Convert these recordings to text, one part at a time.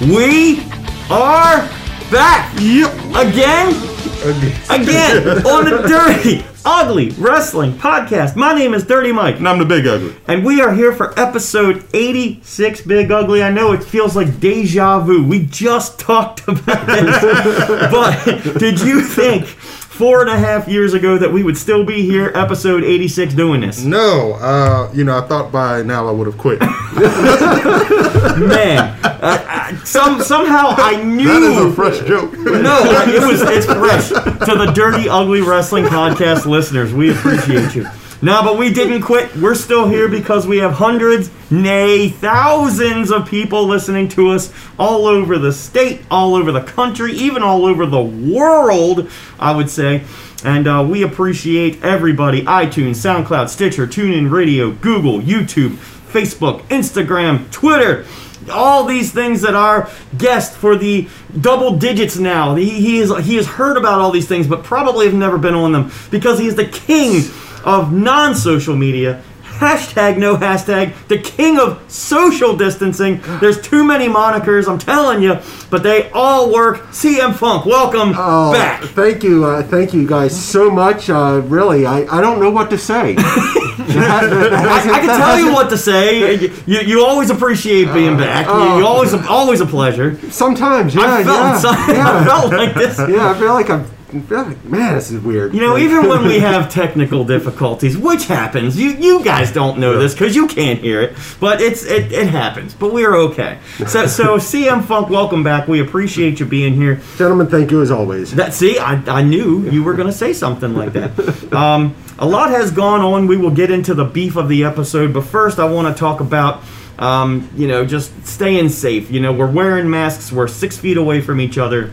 We are back Yep. again, again on the Dirty Ugly Wrestling Podcast. My name is Dirty Mike. And I'm the big ugly. And we are here for episode 86, Big Ugly. I know it feels like deja vu. We just talked about this. but did you think four and a half years ago that we would still be here, episode 86, doing this? No, uh, you know, I thought by now I would have quit. Man, uh, uh, some, somehow I knew. that is a fresh joke. No, it was it's fresh to the Dirty Ugly Wrestling Podcast listeners. We appreciate you. No, but we didn't quit. We're still here because we have hundreds, nay, thousands of people listening to us all over the state, all over the country, even all over the world, I would say. And uh, we appreciate everybody iTunes, SoundCloud, Stitcher, TuneIn Radio, Google, YouTube, Facebook, Instagram, Twitter all these things that our guest for the double digits now he, he is he has heard about all these things but probably have never been on them because he is the king of non-social media hashtag no hashtag the king of social distancing there's too many monikers i'm telling you but they all work cm funk welcome Oh, back Thank you, uh, thank you guys so much. Uh, really, I, I don't know what to say. I, I can tell you what to say. You, you always appreciate being back. You, you always always a pleasure. Sometimes, yeah, I felt yeah, some- I felt like this. yeah. I feel like I'm. I feel like, man, this is weird. You know, Like, even when we have technical difficulties, which happens, you you guys don't know this because you can't hear it, but it's it, it happens. But we're okay. So so CM Funk, welcome back. We appreciate you being here. gentlemen, thank you as always. That see, I, I knew you were going to say something like that. Um, a lot has gone on. We will get into the beef of the episode, but first I want to talk about. Um, you know, just staying safe. You know, we're wearing masks. We're six feet away from each other.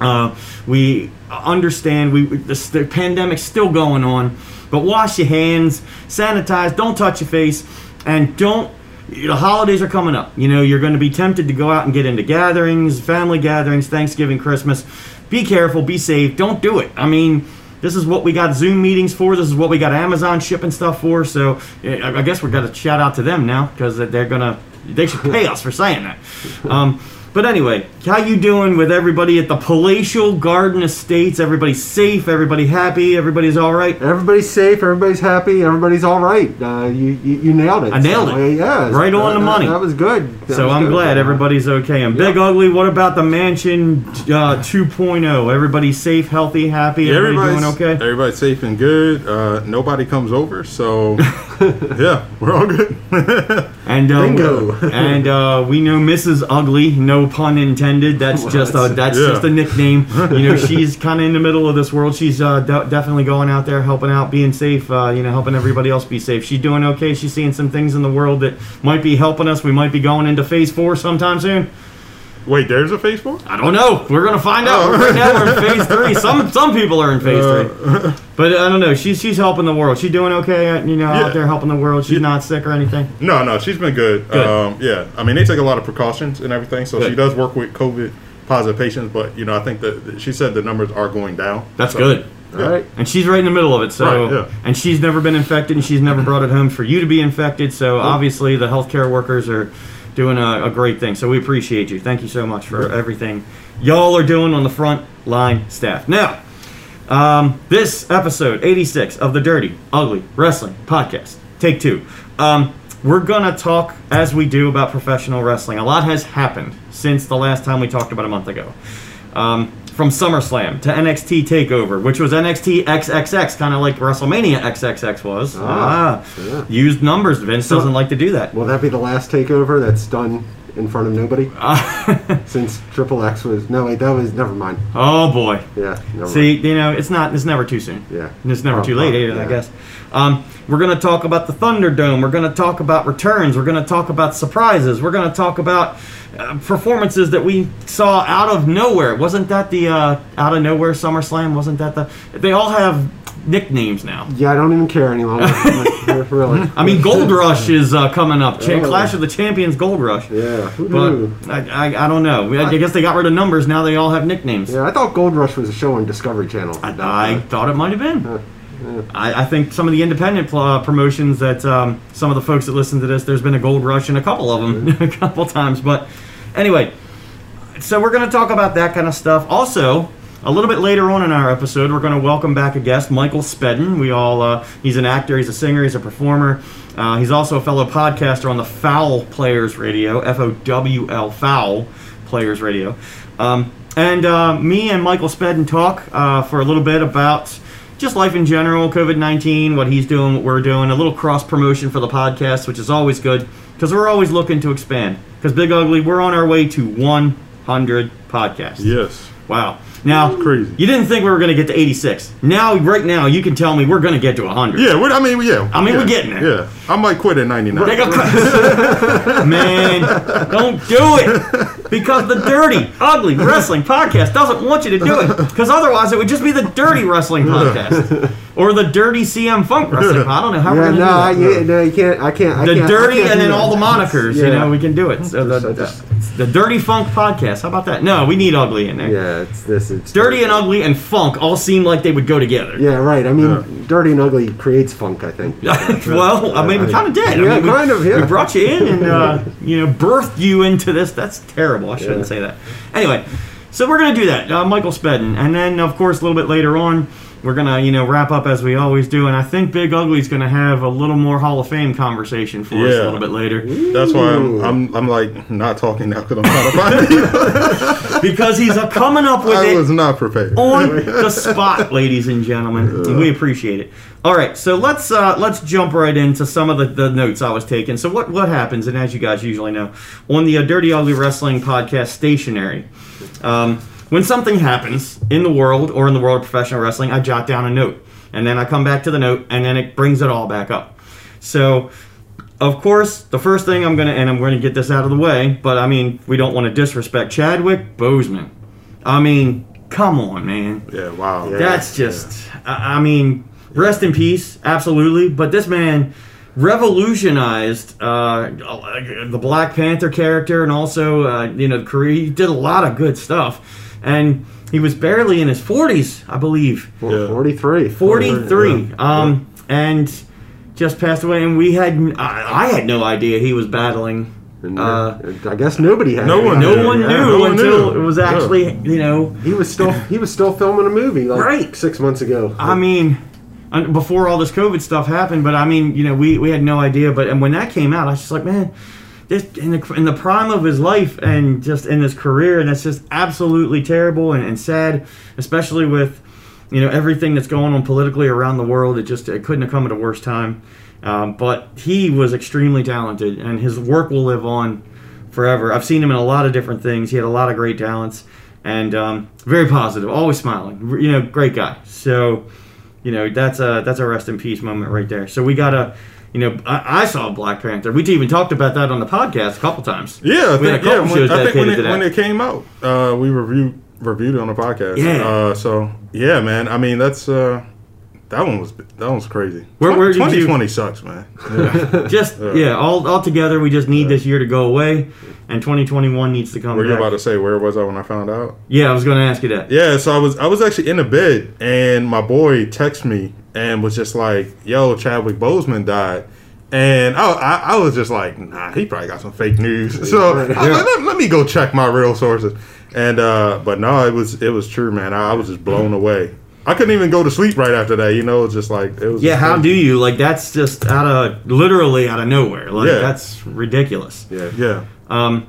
Uh, we understand we the pandemic's still going on, but wash your hands, sanitize, don't touch your face, and don't. The holidays are coming up. You know, you're going to be tempted to go out and get into gatherings, family gatherings, Thanksgiving, Christmas. Be careful, be safe. Don't do it. I mean, this is what we got Zoom meetings for. This is what we got Amazon shipping stuff for. So I I guess we're gonna shout out to them now because they're gonna they should pay us for saying that. Um, but anyway, how you doing with everybody at the Palatial Garden Estates? Everybody safe? Everybody happy? Everybody's all right? Everybody's safe. Everybody's happy. Everybody's all right. Uh, you, you you nailed it. I nailed So, it. yeah, Right on the money. That was good. That So was I'm good. glad everybody's okay. And Big Ugly, what about the Mansion uh, 2.0? Everybody's safe, healthy, happy? Everybody doing everybody's, okay? everybody's safe and good. Uh, nobody comes over, so yeah, we're all good. And uh, Bingo. and uh, we know Mrs. Ugly, no pun intended. That's just a that's Yeah. just a nickname. You know, she's kind of in the middle of this world. She's uh, de- definitely going out there, helping out, being safe. Uh, you know, helping everybody else be safe. She's doing okay. She's seeing some things in the world that might be helping us. We might be going into phase four sometime soon. Wait, there's a Facebook? I don't know. We're gonna find out. Oh. Right now we're in phase three. Some some people are in phase three, but I don't know. She's she's helping the world. She's doing okay. uh, You know, Yeah. out there helping the world. She's not sick or anything. No, no, she's been good. Good. Um, yeah, I mean they take a lot of precautions and everything, so Good. she does work with COVID positive patients. But you know, I think that that she said the numbers are going down. That's So, good. All right. And she's right in the middle of it. So, Right, yeah. and she's never been infected, and she's never brought it home for you to be infected. So, obviously, the healthcare workers are doing a, a great thing. So, we appreciate you. Thank you so much for everything y'all are doing on the front line staff. Now, um, this episode 86 of the Dirty Ugly Wrestling Podcast, take two. Um, we're gonna talk as we do about professional wrestling. A lot has happened since the last time we talked about a month ago. Um, from SummerSlam to NXT Takeover, which was NXT XXX, kind of like WrestleMania XXX was. Ah, Ah, yeah. used numbers. Vince doesn't like to do that. Will that be the last takeover that's done in front of nobody? Since Triple X was no wait, that was never mind. Oh boy. Yeah, See, you know, it's not. It's never too soon. Yeah. And it's never Oh, too late oh, either. I guess. Um, we're gonna talk about the Thunderdome. We're gonna talk about returns. We're gonna talk about surprises. We're gonna talk about uh, performances that we saw out of nowhere. Wasn't that the uh, out of nowhere SummerSlam? Wasn't that the? They all have nicknames now. Yeah, I don't even care any longer. Like, really. I mean, Gold Rush is uh, coming up. Cha- Oh. Clash of the Champions, Gold Rush. Yeah. But I, I, I don't know. I, I guess they got rid of numbers. Now they all have nicknames. Yeah, I thought Gold Rush was a show on Discovery Channel. I, I thought it might have been. I, I think some of the independent pl- uh, promotions that um, some of the folks that listen to this, there's been a gold rush in a couple of them, a couple times. But anyway, so we're going to talk about that kind of stuff. Also, a little bit later on in our episode, we're going to welcome back a guest, Michael Spedden. We all, uh, he's an actor, he's a singer, he's a performer. Uh, he's also a fellow podcaster on the Fowl Players Radio, F O W L Fowl Players Radio. Um, and uh, me and Michael Spedden talk uh, for a little bit about just life in general, COVID 19, what he's doing, what we're doing, a little cross promotion for the podcast, which is always good because we're always looking to expand. Because Big Ugly, we're on our way to 100 podcasts. Yes. Wow. Now, Crazy. you didn't think we were going to get to 86. Now, right now, you can tell me we're going to get to 100. Yeah, we're, I mean, yeah. I mean, yeah, we're getting there. Yeah, I might quit at 99. Take a cut. Man, don't do it. Because the dirty, ugly wrestling podcast doesn't want you to do it. Because otherwise, it would just be the dirty wrestling podcast. Or the dirty CM Funk wrestling. I don't know how we're going to no, I, do that. yeah, no, you can't. I can't. I the can't, I dirty can't and then that. all the monikers, you know, we can do it. So the, Just- the, dirty funk podcast. How about that? No, we need ugly in there. Yeah, it's this. It's Dirty and ugly and funk all seem like they would go together. Yeah, right. I mean, Yeah. dirty and ugly creates funk. I think. well, I mean, we kind of did. I Yeah, mean, we, kind of, yeah. We brought you in and uh, you know birthed you into this. That's terrible. I shouldn't Yeah. say that. Anyway, so we're gonna do that. Uh, Michael Spedden, and then of course a little bit later on. We're gonna, you know, wrap up as we always do, and I think Big Ugly's gonna have a little more Hall of Fame conversation for us a little bit later, That's why I'm, I'm, I'm like not talking now because I'm trying to find it. because he's uh, coming up with I it was not prepared. on the spot, ladies and gentlemen. And we appreciate it. All right, so let's uh, let's jump right into some of the, the notes I was taking. So what what happens, and as you guys usually know, on the uh, Dirty Ugly Wrestling podcast stationary, um, when something happens in the world or in the world of professional wrestling, I jot down a note, and then I come back to the note, and then it brings it all back up. So of course, the first thing I'm gonna and I'm gonna get this out of the way, but I mean, we don't want to disrespect Chadwick Boseman. I mean, come on, man. Yeah, wow. Yeah. That's just, I I mean, rest in peace, absolutely. But this man revolutionized uh, the Black Panther character and also, uh, you know, the career. He did a lot of good stuff. And he was barely in his 40s, I believe. Yeah. 43. 43. Yeah. Um, and just passed away. And we had, I, I had no idea he was battling. And, Uh, uh, I guess nobody had. no one no Yeah, one Yeah. knew no one until knew. it was Yeah. actually, you know, He was still he was still filming a movie like Right. six months ago. I mean, before all this COVID stuff happened, but I mean, you know, we, we had no idea. But and when that came out, I was just like, man, this in the in the prime of his life and just in his career, and that's just absolutely terrible and, and sad, especially with you know everything that's going on politically around the world. It just it couldn't have come at a worse time. Um, but he was extremely talented, and his work will live on forever. I've seen him in a lot of different things. He had a lot of great talents, and um, very positive, always smiling. You know, great guy. So, you know, that's a that's a rest in peace moment right there. So we gotta, you know, I, I saw Black Panther. We even talked about that on the podcast a couple times. Yeah, I we had a think, yeah, couple when, I think when it, when it came out, uh, we reviewed reviewed it on the podcast. Yeah. Uh, so yeah, man. I mean, that's uh, that one was that one was crazy. Where- where 2020 sucks, man. just yeah, all all together, we just need this year to go away, and 2021 needs to come Were you about to say where was I when I found out? yeah, I was going to ask you that. Yeah, so I was I was actually in the bed and my boy texted me and was just like, "Yo, Chadwick Boseman died." And I, I, I was just like, nah, he probably got some fake news. So I let, let me go check my real sources. And uh, but no, it was it was true, man. I, I was just blown away. I couldn't even go to sleep right after that. You know, it's just like it was. Yeah, how do you like? That's just out of literally out of nowhere. Like Yeah. that's ridiculous. yeah. Yeah, Um,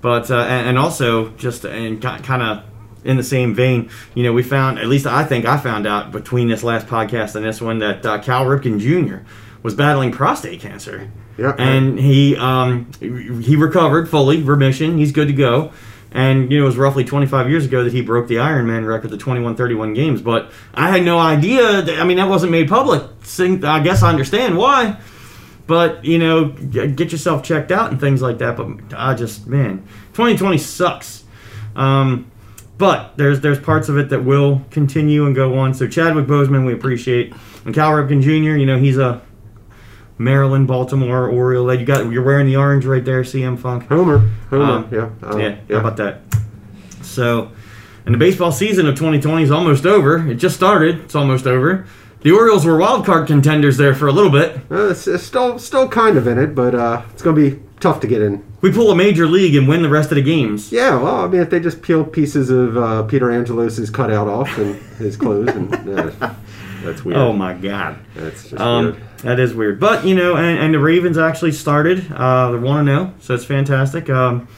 but uh, and, and also just and kind of in the same vein, you know, we found at least I think I found out between this last podcast and this one that uh, Cal Ripken Jr. was battling prostate cancer, Yeah. and he um, he recovered fully remission. He's good to go. And you know, it was roughly 25 years ago that he broke the Ironman record, the 21-31 games. But I had no idea. That, I mean, that wasn't made public. I guess I understand why but you know get yourself checked out and things like that but i just man 2020 sucks um, but there's there's parts of it that will continue and go on so chadwick boseman we appreciate and cal ripken jr you know he's a maryland baltimore oriole you got you're wearing the orange right there cm funk Homer. Homer. Um, yeah. Uh, yeah, how about that? So, and the baseball season of 2020 is almost over. It just started. It's almost over. The Orioles were wild card contenders there for a little bit. Uh, it's, it's still still kind of in it, but uh, it's going to be tough to get in. We pull a major league and win the rest of the games. Yeah, well, I mean, if they just peel pieces of uh, Peter Angelos' cutout off and his clothes, and uh, that's weird. Oh my god. That's just Um, weird. That is weird. But, you know, and, and the Ravens actually started. Uh, they're 1 0, so it's fantastic. Um,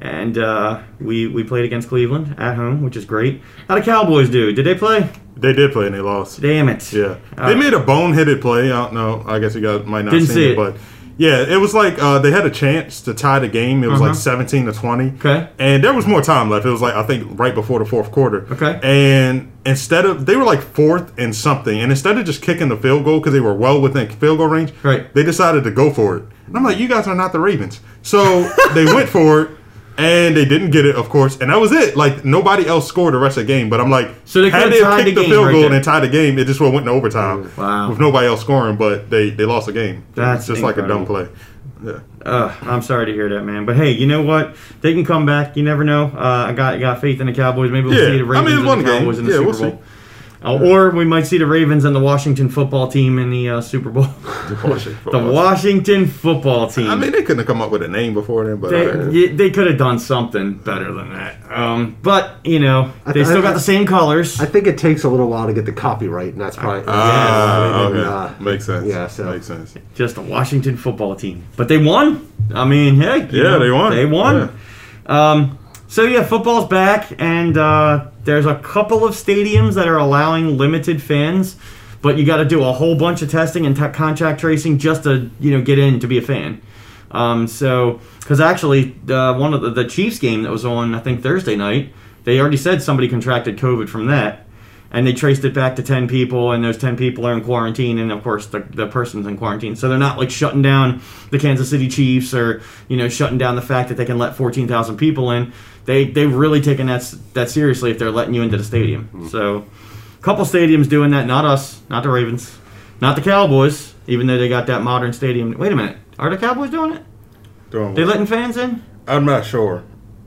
and uh, we, we played against Cleveland at home, which is great. How the Cowboys do? Did they play? They did play and they lost. Damn it. Yeah, Uh, they made a boneheaded play. I don't know. I guess you guys might not see it. but yeah, it was like uh, they had a chance to tie the game. It was Uh-huh. like seventeen to twenty. Okay. and there was more time left. It was like I think right before the fourth quarter. Okay. and instead of they were like fourth and something, and instead of just kicking the field goal because they were well within field goal range, Right. They decided to go for it. And I'm like, you guys are not the Ravens, so they went for it. And they didn't get it, of course, and that was it. Like nobody else scored the rest of the game. But I'm like, So they had they kicked the the, field right goal there. and tied the game, it just would went to overtime. Wow. with nobody else scoring, but they they lost the game. That's just like a dumb play. Yeah. Uh, I'm sorry to hear that, man. But hey, you know what? They can come back. You never know. Uh, I got got faith in the Cowboys. Maybe we'll Yeah. see the I Ravens mean, and the game. Cowboys in the Yeah, Super we'll Bowl. Uh, or we might see the Ravens and the Washington football team in the uh, Super Bowl. the Washington football team. I mean, they couldn't have come up with a name before then, but they, uh, yeah, they could have done something better than that. Um, but you know, I- they still I- got the same colors. I think it takes a little while to get the copyright, and that's probably ah, and, okay, uh, makes sense. yeah, so- makes sense. just a Washington football team. But they won. I mean, hey, Yeah, know, they won. They won. Um, so yeah, football's back, and uh, there's a couple of stadiums that are allowing limited fans, but you got to do a whole bunch of testing and t- contact tracing just to you know get in to be a fan. Um, so because actually, uh, one of the, the Chiefs game that was on I think Thursday night, they already said somebody contracted COVID from that. And they traced it back to 10 people, and those 10 people are in quarantine, and of course, the, the person's in quarantine. So they're not like shutting down the Kansas City Chiefs or, you know, shutting down the fact that they can let 14,000 people in. They, they've really taken that, that seriously if they're letting you into the stadium. Hmm. So, a couple stadiums doing that, not us, not the Ravens, not the Cowboys, even though they got that modern stadium. Wait a minute, are the Cowboys doing it? Doing They well. letting fans in? I'm not sure.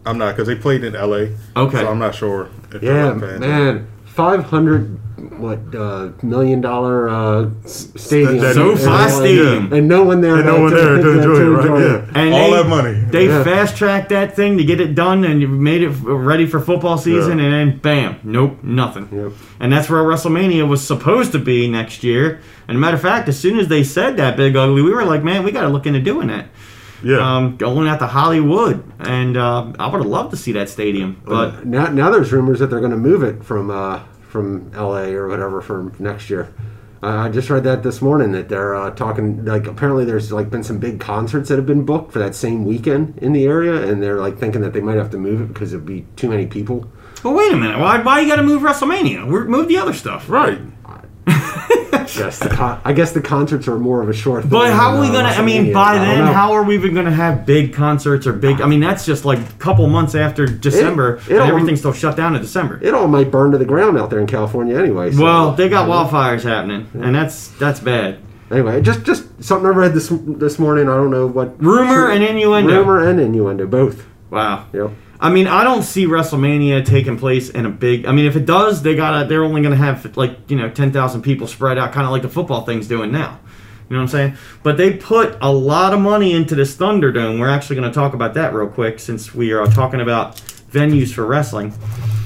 I'm not because they played in L.A. Okay. so I'm not sure. If they're Yeah, letting fans in. Man, five hundred what uh, million dollar uh, stadium, that- So and, fast no- stadium. and no one there, And no one there to enjoy it, right? Yeah. And All they- that money. They Yeah. fast tracked that thing to get it done and you made it ready for football season, Yeah. and then bam, nope, nothing. Yep. And that's where WrestleMania was supposed to be next year. And a matter of fact, as soon as they said that, Big Ugly, we were like, man, we got to look into doing that. Yeah. Um, going out to Hollywood, and uh, I would have loved to see that stadium, but Now, now there's rumors that they're going to move it from uh, from L.A. or whatever for next year. Uh, I just read that this morning that they're uh, talking like apparently there's like been some big concerts that have been booked for that same weekend in the area, and they're like thinking that they might have to move it because it'd be too many people. but wait a minute, why why you got to move WrestleMania? We're, move the other stuff. right. Yes, the con- I guess the concerts are more of a short. thing But how are we gonna? I mean, by I then, how are we even gonna have big concerts or big? I mean, that's just like a couple months after December, it and all- everything's still shut down in December. it all might burn to the ground out there in California anyway. So, Well, they got wildfires happening, and that's that's bad. Anyway, just just something I read this this morning. I don't know what Rumor and innuendo. Rumor and innuendo, both. Wow. Yep. I mean, I don't see WrestleMania taking place in a big. I mean, if it does, they gotta. They're only gonna have like you know ten thousand people spread out, kind of like the football thing's doing now. You know what I'm saying? But they put a lot of money into this Thunderdome. We're actually going to talk about that real quick since we are talking about venues for wrestling.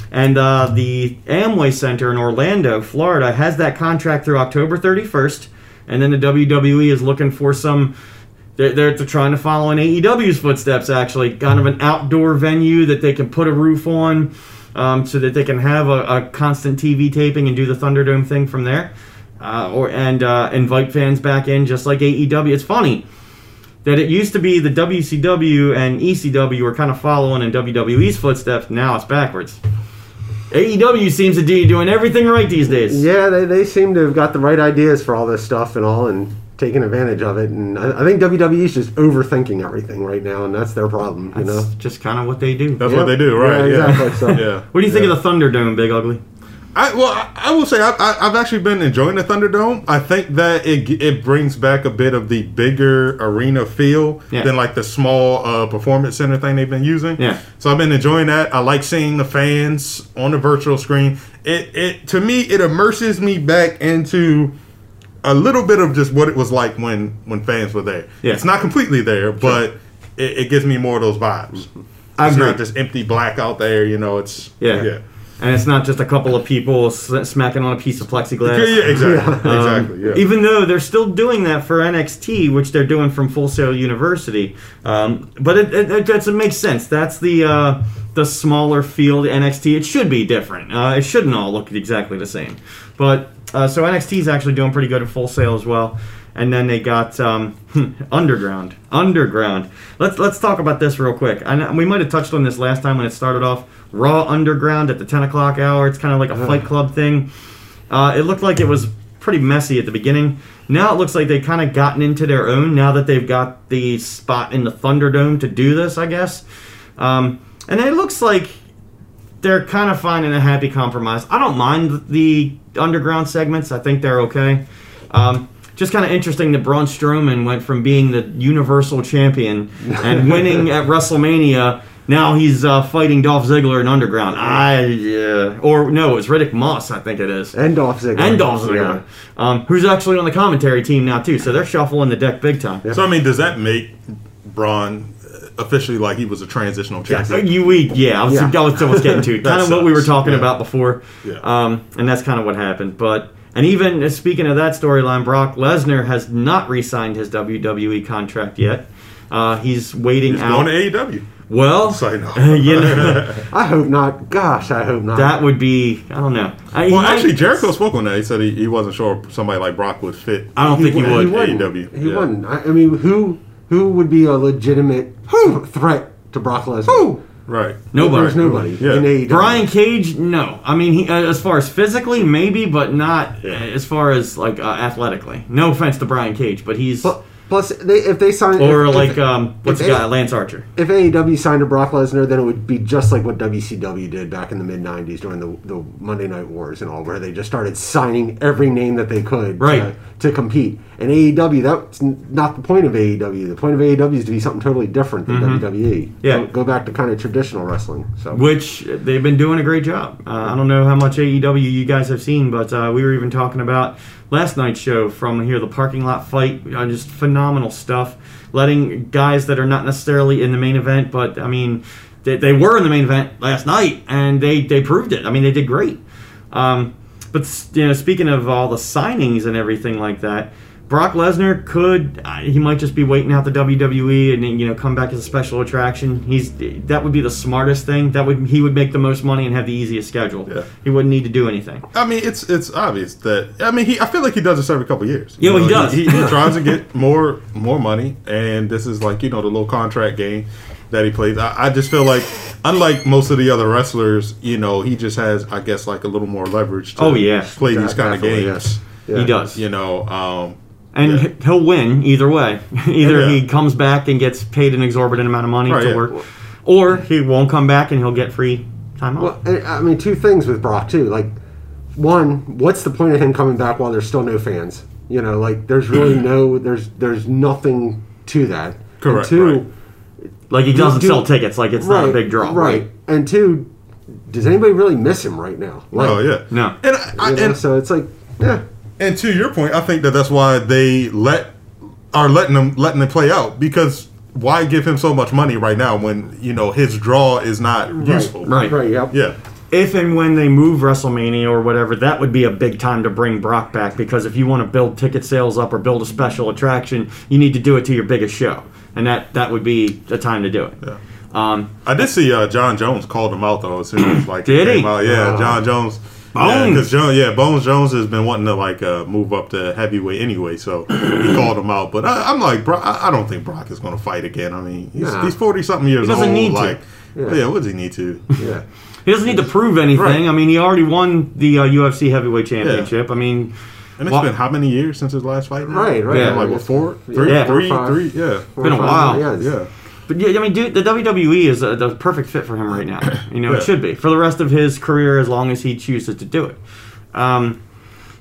And uh, the Amway Center in Orlando, Florida, has that contract through October 31st. And then the WWE is looking for some. They're, they're trying to follow in AEW's footsteps, actually. Kind of an outdoor venue that they can put a roof on um, so that they can have a, a constant TV taping and do the Thunderdome thing from there. Uh, or And uh, invite fans back in just like AEW. It's funny that it used to be the WCW and ECW were kind of following in WWE's footsteps. Now it's backwards. AEW seems to be doing everything right these days. Yeah, they, they seem to have got the right ideas for all this stuff and all, and taking advantage of it. And I, I think WWE's just overthinking everything right now, and that's their problem. You know. That's just kind of what they do. That's Yep. what they do, right? Yeah, Yeah. exactly, so- yeah. What do you think of the Thunderdome, Big Ugly? I well, I, I will say I, I, I've actually been enjoying the Thunderdome. I think that it it brings back a bit of the bigger arena feel Yeah. than like the small uh, performance center thing they've been using. Yeah. So I've been enjoying that. I like seeing the fans on the virtual screen. It it to me it immerses me back into a little bit of just what it was like when when fans were there. Yeah. It's not completely there, but it, it gives me more of those vibes. I it's agree. not just empty black out there. You know, it's Yeah. yeah. And it's not just a couple of people s- smacking on a piece of plexiglass. Yeah, yeah, exactly, Um, exactly. Yeah. Even though they're still doing that for NXT, which they're doing from Full Sail University, um, but it, it, it, it makes sense. That's the uh, the smaller field NXT. It should be different. Uh, it shouldn't all look exactly the same. But uh, so NXT is actually doing pretty good at Full Sail as well. And then they got um, Underground. Underground. Let's let's talk about this real quick. I know, we might have touched on this last time when it started off. Raw Underground at the 10 o'clock hour. It's kind of like a Fight Club thing. Uh, it looked like it was pretty messy at the beginning. Now it looks like they've kind of gotten into their own now that they've got the spot in the Thunderdome to do this, I guess. Um, and it looks like they're kind of finding a happy compromise. I don't mind the underground segments. I think they're okay. Um, just kind of interesting that Braun Strowman went from being the Universal Champion and winning at WrestleMania. Now he's uh, fighting Dolph Ziggler in Underground. I yeah, or no, it's Riddick Moss. I think it is. And Dolph Ziggler. And Dolph Yeah. Ziggler, um, who's actually on the commentary team now too. So they're shuffling the deck big time. So I mean, does that make Braun uh, officially like he was a transitional So champion? you we yeah, I was, Yeah. I was, I was getting to kind of what we were talking Yeah. about before, Yeah. um, and that's kind of what happened. But and even uh, speaking of that storyline, Brock Lesnar has not re-signed his WWE contract yet. Uh, he's waiting He's out. going to AEW. well, So, no. you know, I hope not. Gosh, I hope not. that would be I don't know. I, he Well, might- actually, Jericho spoke on that. He said he, he wasn't sure somebody like Brock would fit. I don't think he wou- would. wouldn't. AEW, He yeah. wouldn't. I, I mean, who who would be a legitimate Who? threat to Brock Lesnar? Who? Right. Nobody. There's nobody Yeah. in AEW. Brian Cage, no. I mean, he, uh, as far as physically, maybe, but not uh, as far as like uh, athletically. No offense to Brian Cage, but he's Pl- Plus, they, if they sign or if, like if, um, what's the guy, Lance Archer. if AEW signed a Brock Lesnar, then it would be just like what WCW did back in the mid '90s during the, the Monday Night Wars and all, where they just started signing every name that they could Right. to, to compete. And AEW, that's not the point of AEW. The point of AEW is to be something totally different than WWE. Mm-hmm. Yeah. go, go back to kind of traditional wrestling. So which they've been doing a great job. Uh, I don't know how much AEW you guys have seen, but uh, we were even talking about last night's show from here, the parking lot fight. Uh, just phenomenal stuff. Letting guys that are not necessarily in the main event, but I mean, they, they were in the main event last night, and they they proved it. I mean, they did great. Um, but you know, speaking of all the signings and everything like that, Brock Lesnar could uh, he might just be waiting out the WWE and you know come back as a special attraction. He's that would be the smartest thing. That would he would make the most money and have the easiest schedule. Yeah. He wouldn't need to do anything. I mean, it's it's obvious that I mean, he I feel like he does this every couple of years. Yeah, You well, he does. He, he tries to get more more money, and this is like you know the little contract game that he plays. I, I just feel like, unlike most of the other wrestlers, you know, he just has I guess like a little more leverage. to Oh, yeah. play these kind of games. yeah. He does. You know, um, And Yeah. he'll win either way. Either Yeah. he comes back and gets paid an exorbitant amount of money Right, to yeah. work, or he won't come back and he'll get free time off. Well, I mean, two things with Brock too. Like, one, what's the point of him coming back while there's still no fans? You know, like there's really no, there's there's nothing to that. And Correct, two, right. like he doesn't do- sell tickets. Like it's not a big draw. Right. And two, does anybody really miss him right now? Like, oh yeah, No. and I, I, you know, and so it's like, yeah, And to your point, I think that that's why they let are letting them letting it play out because why give him so much money right now when you know his draw is not useful? Right. right, yep. Yeah. if and when they move WrestleMania or whatever, that would be a big time to bring Brock back because if you want to build ticket sales up or build a special attraction, you need to do it to your biggest show, and that that would be the time to do it. Yeah. Um, I did see uh, Jon Jones called him out though as soon as like Did he? came out. Yeah, Oh. Jon Jones. Bones. because Jones, yeah, Bones Jones has been wanting to like uh, move up to heavyweight anyway, so he called him out. But I, I'm like, Brock, I I don't think Brock is going to fight again. I mean, he's Nah. he's forty something years He doesn't old. need to. like, Yeah. yeah. what does he need to? yeah. he doesn't need to prove anything. Right. I mean, he already won the uh, UFC heavyweight championship. I mean, And it's Well- been how many years since his last fight? now? Right, right. Yeah. Like what, four, three, Yeah. three, Four or five. three, yeah. Been a while. Yeah, Yeah. But yeah, I mean, dude, the WWE is a, the perfect fit for him right now. You know, Yeah. it should be for the rest of his career as long as he chooses to do it. Um,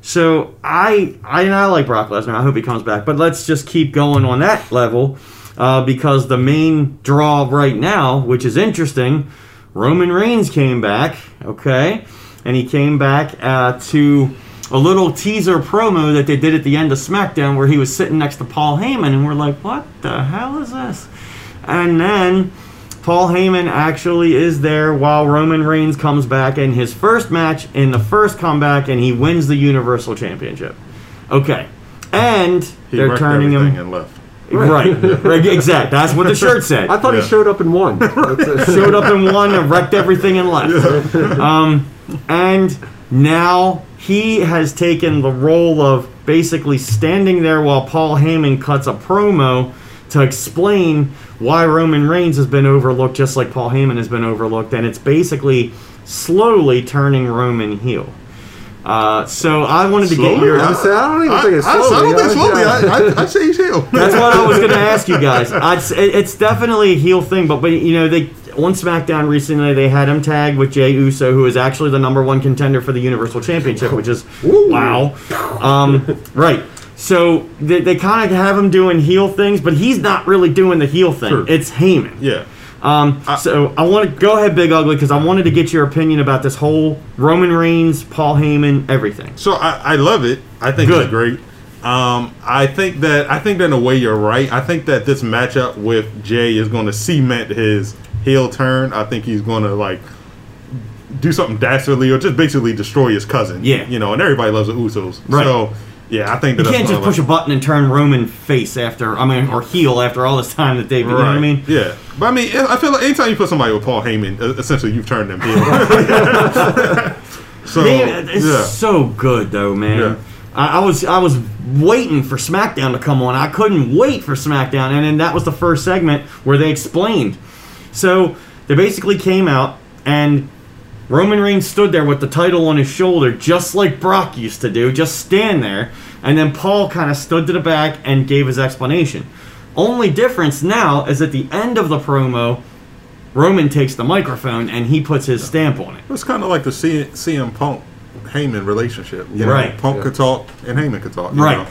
so I, I, I like Brock Lesnar. I hope he comes back. But let's just keep going on that level uh, because the main draw right now, which is interesting, Roman Reigns came back. Okay, and he came back uh, to a little teaser promo that they did at the end of SmackDown where he was sitting next to Paul Heyman, and we're like, what the hell is this? And then Paul Heyman actually is there while Roman Reigns comes back in his first match in the first comeback, and he wins the Universal Championship. Okay, and He they're wrecked turning everything him and left. right, right, exact. That's what the shirt said. I thought Yeah. he showed up and won. That's a- Showed up and won and wrecked everything and left. Um, and now he has taken the role of basically standing there while Paul Heyman cuts a promo to explain why Roman Reigns has been overlooked just like Paul Heyman has been overlooked. And it's basically slowly turning Roman heel. Uh, so I wanted to get Slowly? your. I say, I don't even I, think it's I, I don't think I- slowly. yeah. I, I, I say he's heel. That's what I was going to ask you guys. I'd, it's definitely a heel thing, but but you know they on SmackDown recently they had him tagged with Jay Uso, who is actually the number one contender for the Universal Championship, which is wow. Um, right. So they, they kind of have him doing heel things, but he's not really doing the heel thing. It's Heyman. Yeah. Um, so I want to go ahead, Big Ugly, because I wanted to get your opinion about this whole Roman Reigns, Paul Heyman, everything. So I, I love it. I think Good. it's great. Um, I think that I think that in a way you're right. I think that this matchup with Jay is going to cement his heel turn. I think he's going to like do something dastardly or just basically destroy his cousin. Yeah. you know, and everybody loves the Usos. Right. So yeah, I think that You can't just push a button and turn Roman face after, I mean, or heel after all this time that they've been. You know what I mean? Yeah, but I mean, I feel like anytime you put somebody with Paul Heyman, essentially you've turned them heel. so Man, it's yeah, so good though, man. Yeah. I, I was I was waiting for SmackDown to come on. I couldn't wait for SmackDown, and then that was the first segment where they explained. So they basically came out, and Roman Reigns stood there with the title on his shoulder, just like Brock used to do, just stand there, and then Paul kind of stood to the back and gave his explanation. Only difference now is at the end of the promo, Roman takes the microphone and he puts his stamp on it. it's kind of like the C- CM Punk Heyman relationship. You know, Right. Punk Yeah. could talk and Heyman could talk. you Right. know?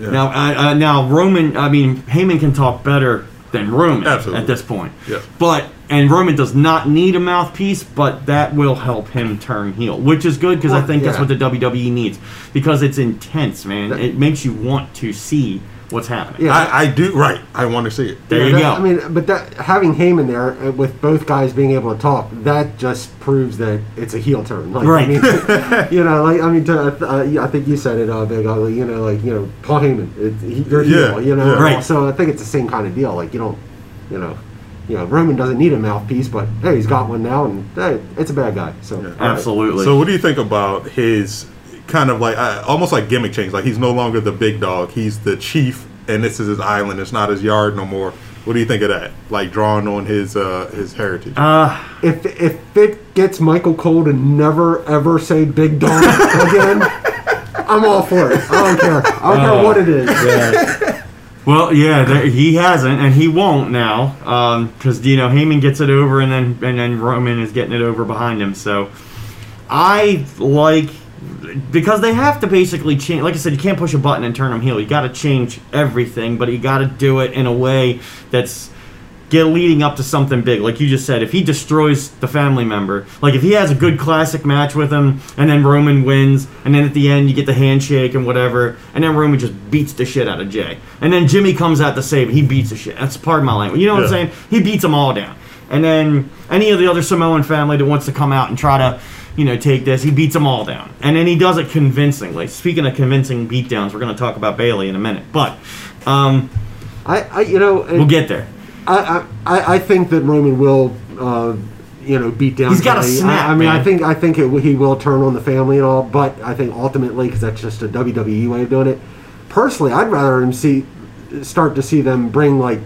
Yeah. Now, uh, uh, now Roman. I mean, Heyman can talk better than Roman Absolutely. at this point. Yeah. But and Roman does not need a mouthpiece, but that will help him turn heel, which is good because I Well, think that's what the WWE needs because it's intense, man. That- it makes you want to see what's happening. Yeah. I, I do right. I want to see it. There Yeah, you that- go. I mean, but that having Heyman there uh, with both guys being able to talk, that just proves that it's a heel turn. Like, Right. I mean, you know, like I mean, to, uh, I think you said it, uh, Big Ugly. You know, like you know, Paul Heyman, it, he, you're Yeah, heel. You know, yeah. Right. So I think it's the same kind of deal. Like you don't, you know. You know, Roman doesn't need a mouthpiece, but hey, he's got one now, and hey, it's a bad guy. So all right. Absolutely. So, what do you think about his kind of like uh, almost like gimmick change? Like he's no longer the big dog; he's the chief, and this is his island. It's not his yard no more. What do you think of that? Like drawing on his uh, his heritage. uh, if if it gets Michael Cole to never ever say Big Dog again, I'm all for it. I don't care. I don't care what it is. well, yeah, there, he hasn't, and he won't now, Um because you know Heyman gets it over, and then and then Roman is getting it over behind him. So I like because they have to basically change. Like I said, you can't push a button and turn them heel. You got to change everything, but you got to do it in a way that's get leading up to something big. Like you just said, if he destroys the family member, like if he has a good classic match with him, and then Roman wins, and then at the end you get the handshake and whatever, and then Roman just beats the shit out of Jay, and then Jimmy comes out to save, him, he beats the shit. That's part of my language. You know what I'm saying? He beats them all down, and then any of the other Samoan family that wants to come out and try to. You know, take this. He beats them all down, and then he does it convincingly. Speaking of convincing beatdowns, we're going to talk about Bayley in a minute, but um, I, I you know, we'll get there. I, I, I think that Roman will, uh, you know, beat down. He's gotta Jay. snap, I, I mean, man. I think I think it, he will turn on the family and all, but I think ultimately, because that's just a WWE way of doing it. Personally, I'd rather him see start to see them bring like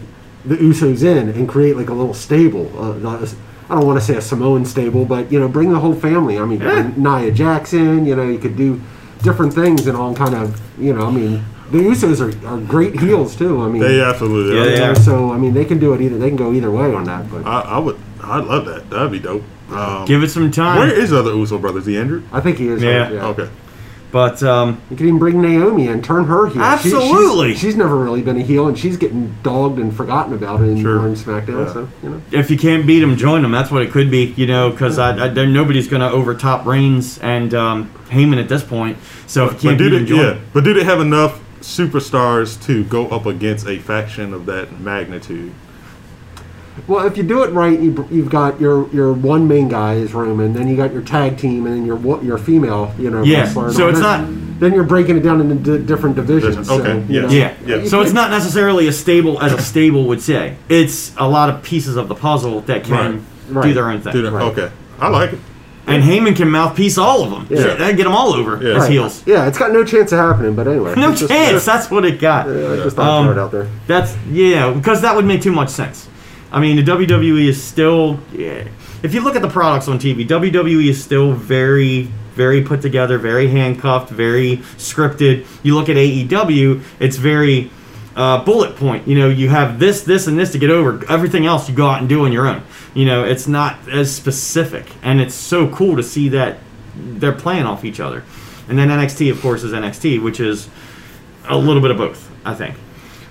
the Usos in and create like a little stable. Uh, a- I don't want to say a Samoan stable, but you know, bring the whole family. I mean, bring Nia Jackson. You know, you could do different things and all kind of. You know, I mean, the Usos are, are great heels too. I mean, They absolutely. Yeah, are. yeah, so I mean, they can do it either. They can go either way on that. But I, I would. I'd love that. That'd be dope. Um, Give it some time. where is the other Uso brothers? He Andrew? I think he is. Yeah. right, yeah. Okay. But um, You could even bring Naomi and turn her heel. She- Absolutely. she's, she's never really been a heel, and she's getting dogged and forgotten about in, Sure. on SmackDown. Yeah. So you know, if you can't beat them, join them. That's what it could be, you know, because I, I, nobody's going to overtop Reigns and um, Heyman at this point. So if you can't do beat they? them, join Yeah. 'em. But do they have enough superstars to go up against a faction of that magnitude? Well, if you do it right, you, you've got your your one main guy is Roman, then you got your tag team, and then your your female, you know, Yeah, wrestler and so it's that. not- Then you're breaking it down into di- different divisions. so, Okay, you yes. know, Yeah. Yeah. So it's not necessarily as stable as a stable would say. It's a lot of pieces of the puzzle that can Right. do their own thing. Do they- Right. Okay. I like it. And Heyman can mouthpiece all of them. Yeah. Shit, that'd get them all over Yeah. as Right. heels. Yeah, it's got no chance of happening. But anyway, No it's just- chance. That's what it got. I just thought I'd Um, throw it out there. That's yeah, because that would make too much sense. I mean, the WWE is still. Yeah, if you look at the products on TV, WWE is still very, very put together, very handcuffed, very scripted. You look at AEW, it's very uh, bullet point. You know, you have this, this, and this to get over. Everything else you go out and do on your own. You know, it's not as specific, and it's so cool to see that they're playing off each other. And then NXT, of course, is NXT, which is a little bit of both, I think.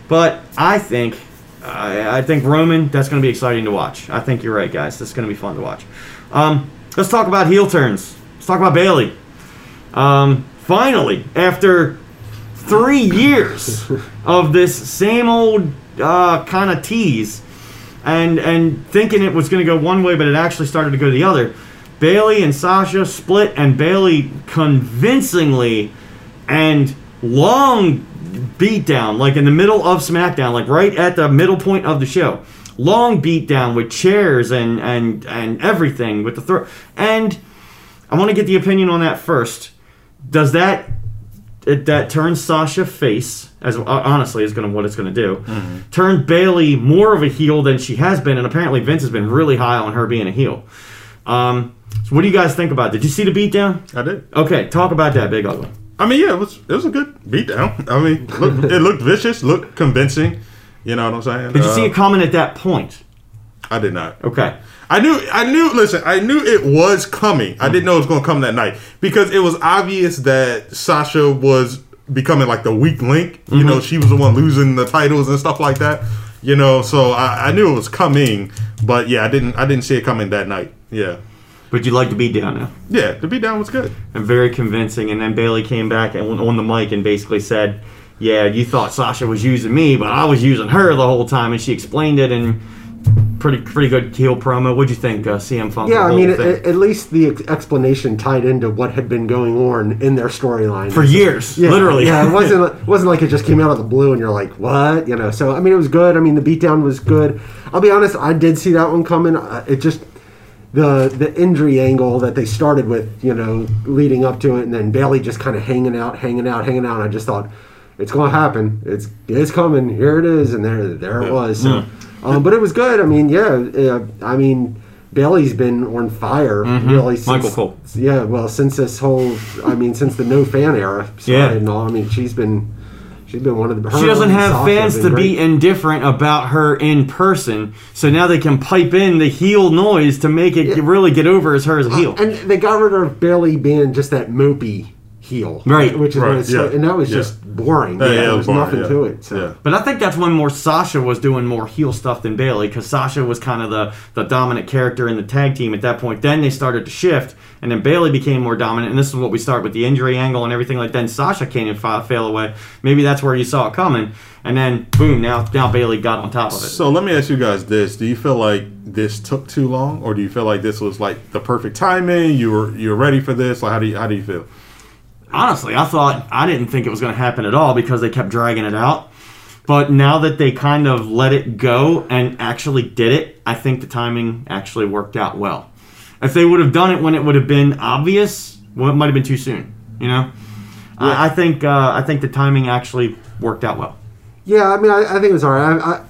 But I think, I, I think Roman, that's going to be exciting to watch. I think you're right, guys. That's going to be fun to watch. Um, let's talk about heel turns. Let's talk about Bayley. Um, finally, after three years of this same old uh, kind of tease, and and thinking it was going to go one way, but it actually started to go the other. Bayley and Sasha split, and Bayley convincingly and long beatdown, like in the middle of SmackDown, like right at the middle point of the show. Long beatdown with chairs and and and everything with the throw. And I want to get the opinion on that first. Does that it, that turns Sasha face as uh, honestly is going to what it's going to do. Turn Bayley more of a heel than she has been, and apparently Vince has been really high on her being a heel. Um, so what do you guys think about? it? Did you see the beatdown? I did. Okay, talk about that big ugly. I mean, yeah, it was it was a good beatdown. I mean, look, it looked vicious, looked convincing. You know what I'm saying? Did you see uh, a comment at that point? I did not. Okay. I knew, I knew. Listen, I knew it was coming. I didn't know it was going to come that night because it was obvious that Sasha was becoming like the weak link. You mm-hmm. know, she was the one losing the titles and stuff like that. You know, so I, I knew it was coming, but yeah, I didn't, I didn't see it coming that night. Yeah, But you like the beatdown now. yeah, the beatdown was good. And very convincing. And then Bayley came back and on the mic and basically said, "Yeah, you thought Sasha was using me, but I was using her the whole time." And she explained it and pretty pretty good heel promo. What'd you think, uh, CM Funk? Yeah, I mean, at, at least the ex- explanation tied into what had been going on in their storyline for years, Yeah, literally. Yeah, it wasn't it wasn't like it just came out of the blue and you're like, what? You know. So I mean, it was good. I mean, the beatdown was good. I'll be honest, I did see that one coming. Uh, It just the the injury angle that they started with, you know, leading up to it, and then Bayley just kind of hanging out, hanging out, hanging out. And I just thought. It's going to happen. It's it's coming. Here it is, and there there it was. So, um, but it was good. I mean, yeah. Uh, I mean, Bayley's been on fire really since Michael Cole. yeah, well, since this whole, I mean, since the no fan era started Yeah. and all, I mean, she's been, she's been one of the. She doesn't have fans to be indifferent about her in person, so now they can pipe in the heel noise to make it Yeah. really get over as her as a uh, heel. and they got rid of Bayley being just that mopey heel, Right. Which is Right, what it's, yeah, and that was yeah. just boring. Yeah, Yeah, yeah, there was was boring, nothing yeah. to it. So. Yeah. But I think that's when more Sasha was doing more heel stuff than Bayley because Sasha was kind of the, the dominant character in the tag team at that point. Then they started to shift, and then Bayley became more dominant. And this is what we start with the injury angle and everything like that. And Sasha came and fa- fail away. Maybe that's where you saw it coming. And then boom, now now Bayley got on top of it. So let me ask you guys this: Do you feel like this took too long, or do you feel like this was like the perfect timing? You were you were ready for this? Like how do you how do you feel? Honestly, I thought I didn't think it was going to happen at all because they kept dragging it out. But now that they kind of let it go and actually did it, I think the timing actually worked out well. If they would have done it when it would have been obvious, well, it might have been too soon. You know, I, I think uh, I think the timing actually worked out well. Yeah, I mean, I, I think it was all right. I, I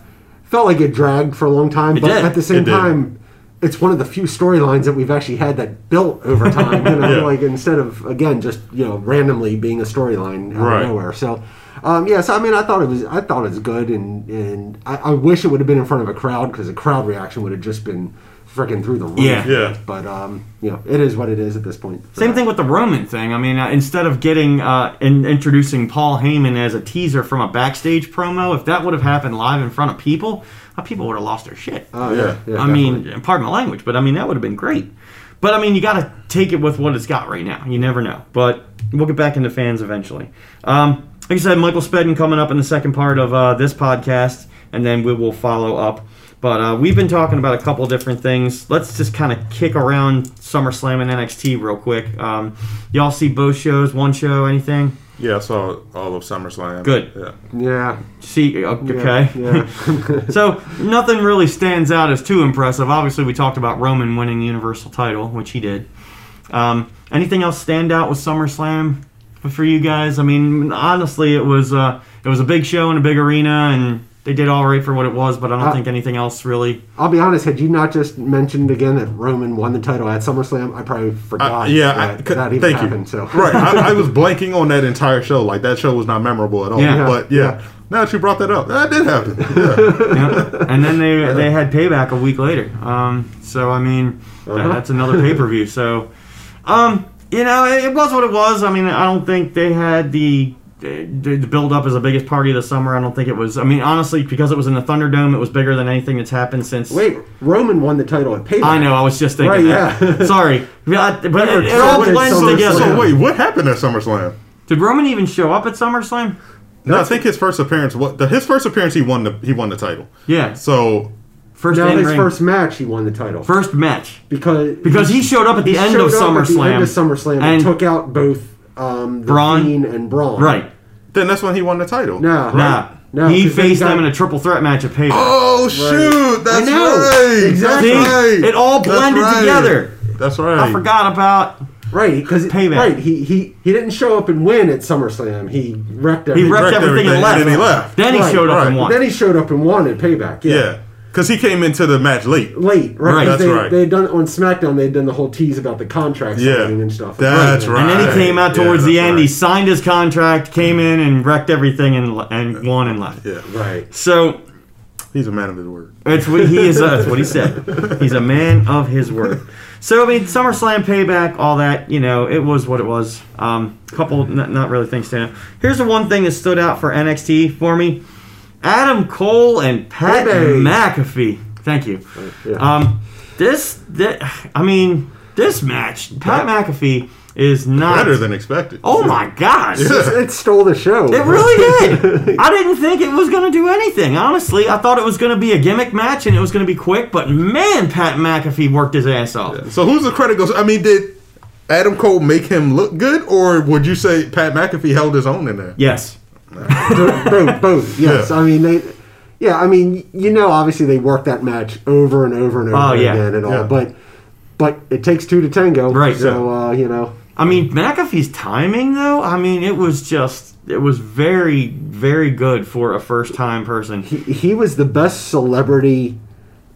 felt like it dragged for a long time, It but did. at the same It did. time, it's one of the few storylines that we've actually had that built over time. You know, Yeah. like instead of again just you know randomly being a storyline out Right. of nowhere. So. Um, yes, I mean, I thought it was, I thought it was good, and and I, I wish it would have been in front of a crowd because the crowd reaction would have just been freaking through the roof. Yeah. Yeah. But um, you know, it is what it is at this point. Same thing with the Roman thing. I mean, uh, instead of getting uh, in, introducing Paul Heyman as a teaser from a backstage promo, if that would have happened live in front of people, people would have lost their shit. Oh yeah, Yeah. I definitely. mean, pardon my language, but I mean that would have been great. But I mean, you got to take it with what it's got right now. You never know. But we'll get back into fans eventually. Um, like I said, Michael Spedden coming up in the second part of uh, this podcast, and then we will follow up. But uh, we've been talking about a couple different things. Let's just kind of kick around SummerSlam and NXT real quick. Um, y'all see both shows? One show? Anything? Yeah, I saw all of SummerSlam. Good. Yeah. yeah, See? uh, yeah, Okay. yeah. So nothing really stands out as too impressive. Obviously, we talked about Roman winning the Universal title, which he did. Um, anything else stand out with SummerSlam for you guys? I mean, honestly, it was uh, it was a big show in a big arena, and they did all right for what it was. But I don't Uh, think anything else really. I'll be honest. Had you not just mentioned again that Roman won the title at SummerSlam, I probably forgot. I- yeah, I, that, c- that even thank happened. you. So right, I, I was blanking on that entire show. Like that show was not memorable at all. Yeah. but yeah, Yeah. now that you brought that up, that did happen. Yeah. Yeah. and then they they had payback a week later. Um, so I mean, Uh-huh. that's another pay per view. So, um, you know, it, it was what it was. I mean, I don't think they had the the the build up as the biggest party of the summer. I don't think it was. I mean, honestly, because it was in the Thunderdome, it was bigger than anything that's happened since. wait, Roman won the title at Payback. I know. I was just thinking Right, that. yeah. Sorry, but, but it, it all blends together. so wait, what happened at SummerSlam? Did Roman even show up at SummerSlam? No, I think his first appearance. What the his first appearance? He won the he won the title. Yeah, So first No, his ring, first match, he won the title first match because because he showed up at the end of up at the SummerSlam. end of SummerSlam and, and- took out both um, the Braun? Fiend and Braun. right. then that's when he won the title. No, Nah, No, he 'cause then he faced got- them in a triple threat match at Payback. Oh shoot! That's know. right. Exactly. That's right. It all That's blended right. together. That's right. I forgot about Right, because Payback. right, he, he he didn't show up and win at SummerSlam. He wrecked he everything. wrecked wrecked everything, and left. and then he left. Then he Right, showed up right. and won. Then he showed up and won at Payback. Yeah. Yeah, because he came into the match late. Late, right? Right. 'cause That's they, right. They had done on SmackDown. They had done the whole tease about the contract Yeah. signing and stuff. That's right. and then he came out Yeah, towards the that's end. He signed his contract, came in and wrecked everything, and and won and left. Yeah, Right. So he's a man of his word. It's what he is. Uh, that's what he said. He's a man of his word. So I mean, SummerSlam payback, all that. You know, it was what it was. Um, couple, not, not really things stand out. Here's the one thing that stood out for NXT for me: Adam Cole and Pat Baby. McAfee. Thank you. Yeah. Um, this, that, I mean, this match, Pat McAfee is not Better than expected. Oh my gosh! it stole the show. It really did. I didn't think it was going to do anything. Honestly, I thought it was going to be a gimmick match and it was going to be quick. But man, Pat McAfee worked his ass off. So who's the credit goes? I mean, did Adam Cole make him look good, or would you say Pat McAfee held his own in there? Yes. Both, both. Yes, Yeah. I mean they. Yeah, I mean you know obviously they worked that match over and over and over Oh, yeah. again and all, Yeah. but but it takes two to tango. Right. So uh, you know. I mean, McAfee's timing, though, I mean, it was just, it was very, very good for a first time person. He, he was the best celebrity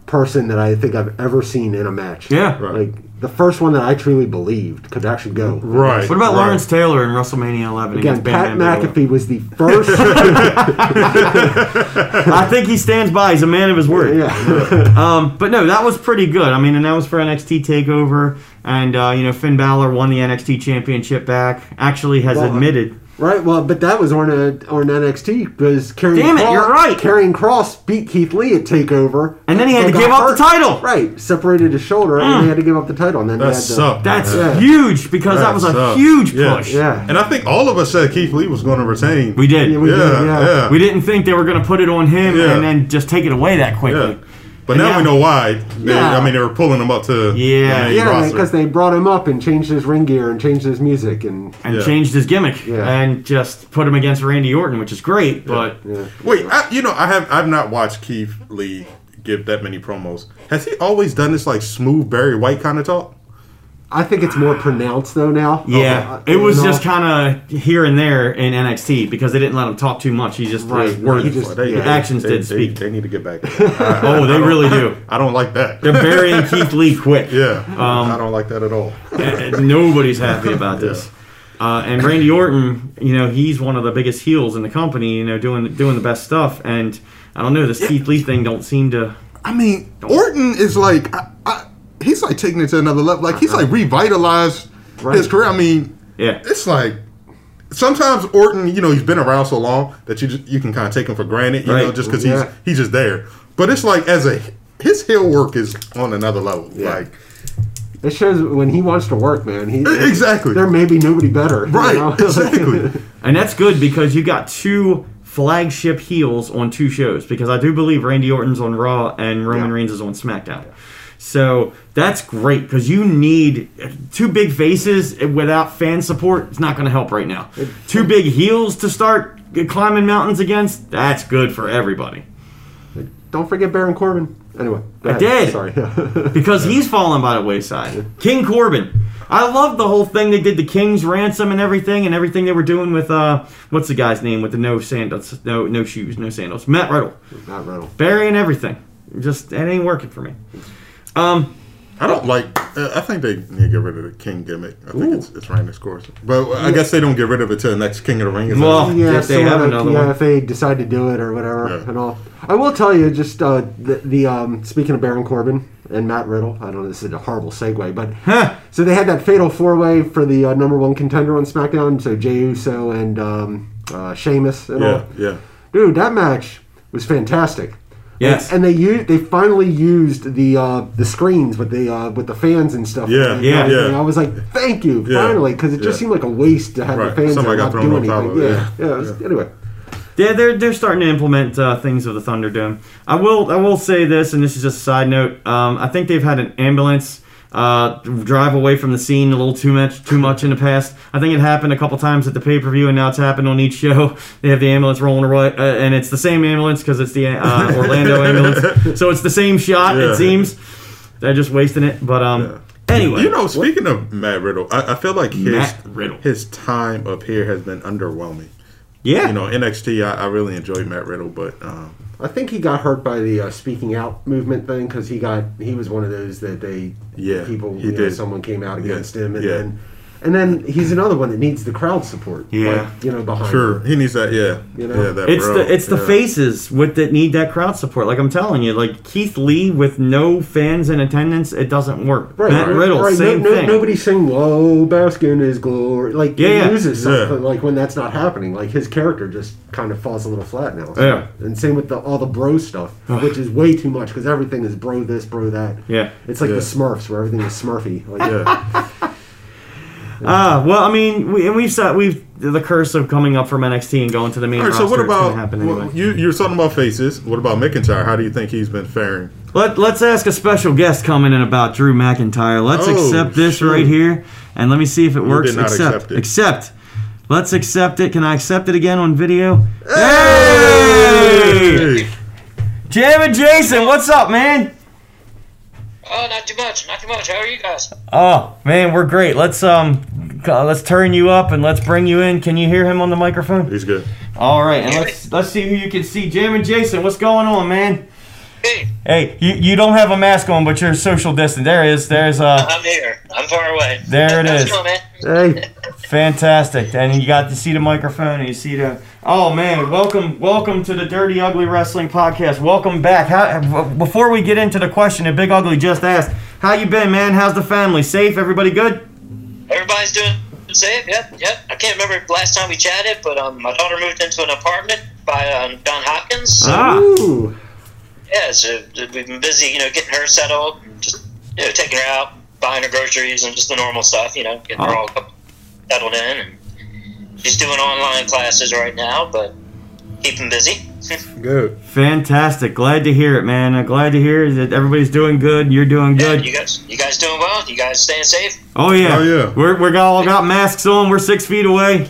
person that I think I've ever seen in a match. Yeah. Right. Like the first one that I truly believed could actually go. Right. What about right. Lawrence Taylor in WrestleMania 11 Again, against Bam Pat Bam Bigelow? McAfee was the first. I think he stands by. He's a man of his word. yeah. Um, but no, that was pretty good. I mean, and that was for NXT Takeover, and uh, you know Finn Balor won the NXT Championship back. Actually, has Well, admitted. Right. Well, but that was on a, on NXT because Karrion Damn it, Kross, you're right. Karrion Kross beat Keith Lee at Takeover, And then he had to got give up the title. Right. Separated his shoulder, and he had to give up the title, and then That they had to, sucked. That's Yeah. huge because that, was a sucked. huge push. Yeah. And I think all of us said Keith Lee was going to retain. We did. Yeah, we yeah, did, yeah, yeah. We didn't think they were going to put it on him Yeah. and then just take it away that quickly. Yeah. But now, now- we know why. They, Yeah. I mean, they were pulling him up to Yeah. the main Yeah, because they brought him up and changed his ring gear and changed his music and And Yeah. changed his gimmick Yeah. and just put him against Randy Orton, which is great. But yeah. Wait, I, you know, I have I've not watched Keith Lee give that many promos. Has he always done this like smooth Barry White kind of talk? I think it's more pronounced though now. Yeah, Uh, it was no. just kind of here and there in NXT because they didn't let him talk too much. He just Right, his words, he just- they- yeah. they- actions they- did they- speak. They need to get back. oh, they really do. I don't like that. They're burying Keith Lee quick. Yeah, Um, I don't like that at all. Nobody's happy about this. Uh, and Randy Orton, you know, he's one of the biggest heels in the company. You know, doing doing the best stuff. And I don't know, this Keith Lee thing don't seem to. I mean, Orton is like, I, I, he's like taking it to another level. Like he's like revitalized Right. his career. I mean, Yeah, it's like sometimes Orton, you know, he's been around so long that you just, you can kind of take him for granted, you know, just because Yeah. he's he's just there. But it's like as a his heel work is on another level. Yeah. Like It shows when he wants to work, man. He Exactly. There may be nobody better. you right, know? exactly. and that's good because you got two flagship heels on two shows. Because I do believe Randy Orton's on Raw and Roman Yeah. Reigns is on SmackDown. So that's great because you need two big faces without fan support. It's not going to help right now. Two big heels to start climbing mountains against. That's good for everybody. Don't forget Baron Corbin. Anyway, I did. Sorry. because he's fallen by the wayside. King Corbin. I love the whole thing they did, the King's ransom and everything, and everything they were doing with uh, what's the guy's name with the no sandals, no no shoes, no sandals, Matt Riddle, Matt Riddle. burying everything. Just it ain't working for me. Um, I don't like. Uh, I think they need to get rid of the king gimmick. I think it's, it's ran its course. But I guess they don't get rid of it till the next King of the Ring. is Well, on. Yeah, If they sort have of, another yeah, one. if they decide to do it or whatever Yeah. and all. I will tell you, just uh, the, the um, speaking of Baron Corbin and Matt Riddle. I don't know. This is a horrible segue, but Huh. so they had that fatal four way for the uh, number one contender on SmackDown. So Jey Uso and um, uh, Sheamus and yeah, all. yeah. Dude, that match was fantastic. Yes. and, and they used they finally used the uh, the screens with the uh, with the fans and stuff. Yeah, And yeah, everything. yeah. I was like, thank you, Yeah, finally, because it just yeah. seemed like a waste to have Right, the fans somebody not do anything. Yeah, yeah. yeah. it was- Anyway, Yeah, they're they're starting to implement uh, things with the Thunderdome. I will I will say this, and this is just a side note. Um, I think they've had an ambulance uh, drive away from the scene a little too much too much in the past. I think it happened a couple times at the pay per view, and now it's happened on each show. They have the ambulance rolling away, uh, and it's the same ambulance because it's the uh, Orlando ambulance, so it's the same shot. Yeah. It seems they're just wasting it. But um, anyway, You know, speaking of Matt Riddle, I, I feel like his Riddle. his time up here has been underwhelming. yeah, You know, NXT, I, I really enjoyed Matt Riddle, but um, I think he got hurt by the uh, speaking out movement thing because he got he was one of those that they Yeah, people he you know, did. someone came out Yeah, against him and yeah. then and then he's another one that needs the crowd support. Yeah. like, you know behind. sure, him. he needs that. Yeah, You know? yeah, that It's bro. the it's the Yeah. faces with that need that crowd support. Like I'm telling you, like Keith Lee with no fans in attendance, it doesn't work. Right, Matt right, Riddle, right. Same no, thing. Nobody's saying "Whoa, bask is glory." Like Yeah, he yeah. loses Yeah. something. Like when that's not happening, like his character just kind of falls a little flat now. Yeah. And same with the, all the bro stuff, which is way too much because everything is bro this, bro that. Yeah. It's like Yeah. the Smurfs where everything is Smurfy. Like, Yeah, Ah, well, I mean, we, and we've said we've the curse of coming up from NXT and going to the main All right, roster. so what about happen well, you? You're talking about faces. What about McIntyre? How do you think he's been faring? Let Let's ask a special guest coming in about Drew McIntyre. Let's Oh, accept this shoot. right here, and let me see if it works. did not accept. Accept. Let's accept it. Can I accept it again on video? Hey! Hey! Jam and Jason, what's up, man? Oh, not too much, not too much. How are you guys? Oh man, we're great. Let's um, let's turn you up and let's bring you in. Can you hear him on the microphone? He's good. All right, and let's let's see who you can see. Jam and Jason, what's going on, man? Hey, Hey, you, you don't have a mask on, but you're social distant. There is, there's uh, I'm here. I'm far away. There it How's is. going, man? hey, fantastic. And you got to see the microphone and you see the. Oh man, welcome welcome to the Dirty Ugly Wrestling Podcast. Welcome back. How, before we get into the question that Big Ugly just asked, how you been, man? How's the family? Safe? Everybody good? Everybody's doing safe. Yep, yep. I can't remember the last time we chatted, but um, my daughter moved into an apartment by um, John Hopkins. So, Ah. Yeah, so we've been busy, you know, getting her settled, just you know, taking her out, buying her groceries, and just the normal stuff, you know, getting her Oh. all settled in. And she's doing online classes right now, but keep keeping busy. Good. Fantastic. Glad to hear it, man. Uh, glad to hear that everybody's doing good. You're doing Yeah, good. you guys, you guys doing well? You guys staying safe? Oh yeah. Oh, yeah. We're we're all got masks on. We're six feet away,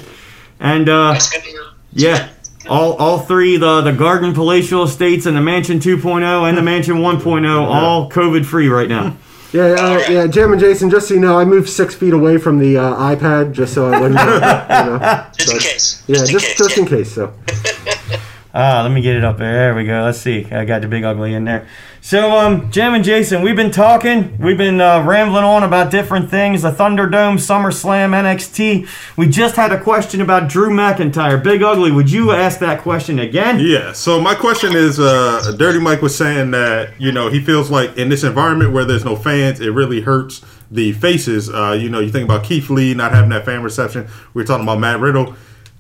and uh, That's good to hear. yeah. All, all three the the Garden Palatial Estates and the Mansion 2.0 and the Mansion 1.0 all COVID free right now. Yeah, uh, Alright. yeah, Jam and Jason. Just so you know, I moved six feet away from the uh, iPad just so I wouldn't. Uh, you know, Just in case. Yeah, just, just in case. just yeah. in case. So Ah, let me get it up there. There we go. Let's see. I got the big ugly in there. So, um, Jim and Jason, we've been talking. We've been uh, rambling on about different things. The Thunderdome, SummerSlam, NXT. We just had a question about Drew McIntyre. Big Ugly, would you ask that question again? Yeah. So my question is, uh, Dirty Mike was saying that you know he feels like in this environment where there's no fans, it really hurts the faces. Uh, you know, you think about Keith Lee not having that fan reception. We are talking about Matt Riddle.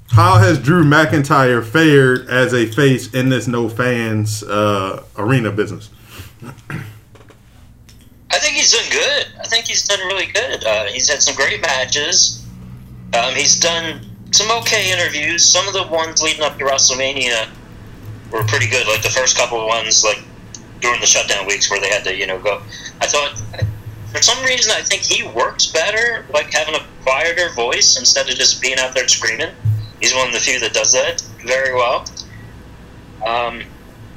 How has Drew McIntyre fared as a face in this no fans uh, arena business? I think he's done good. I think he's done really good. Uh, he's had some great matches. Um, he's done some okay interviews. Some of the ones leading up to WrestleMania were pretty good. Like the first couple of ones, like during the shutdown weeks where they had to, you know, go. I thought, for some reason, I think he works better, like having a quieter voice instead of just being out there screaming. He's one of the few that does that very well. Um,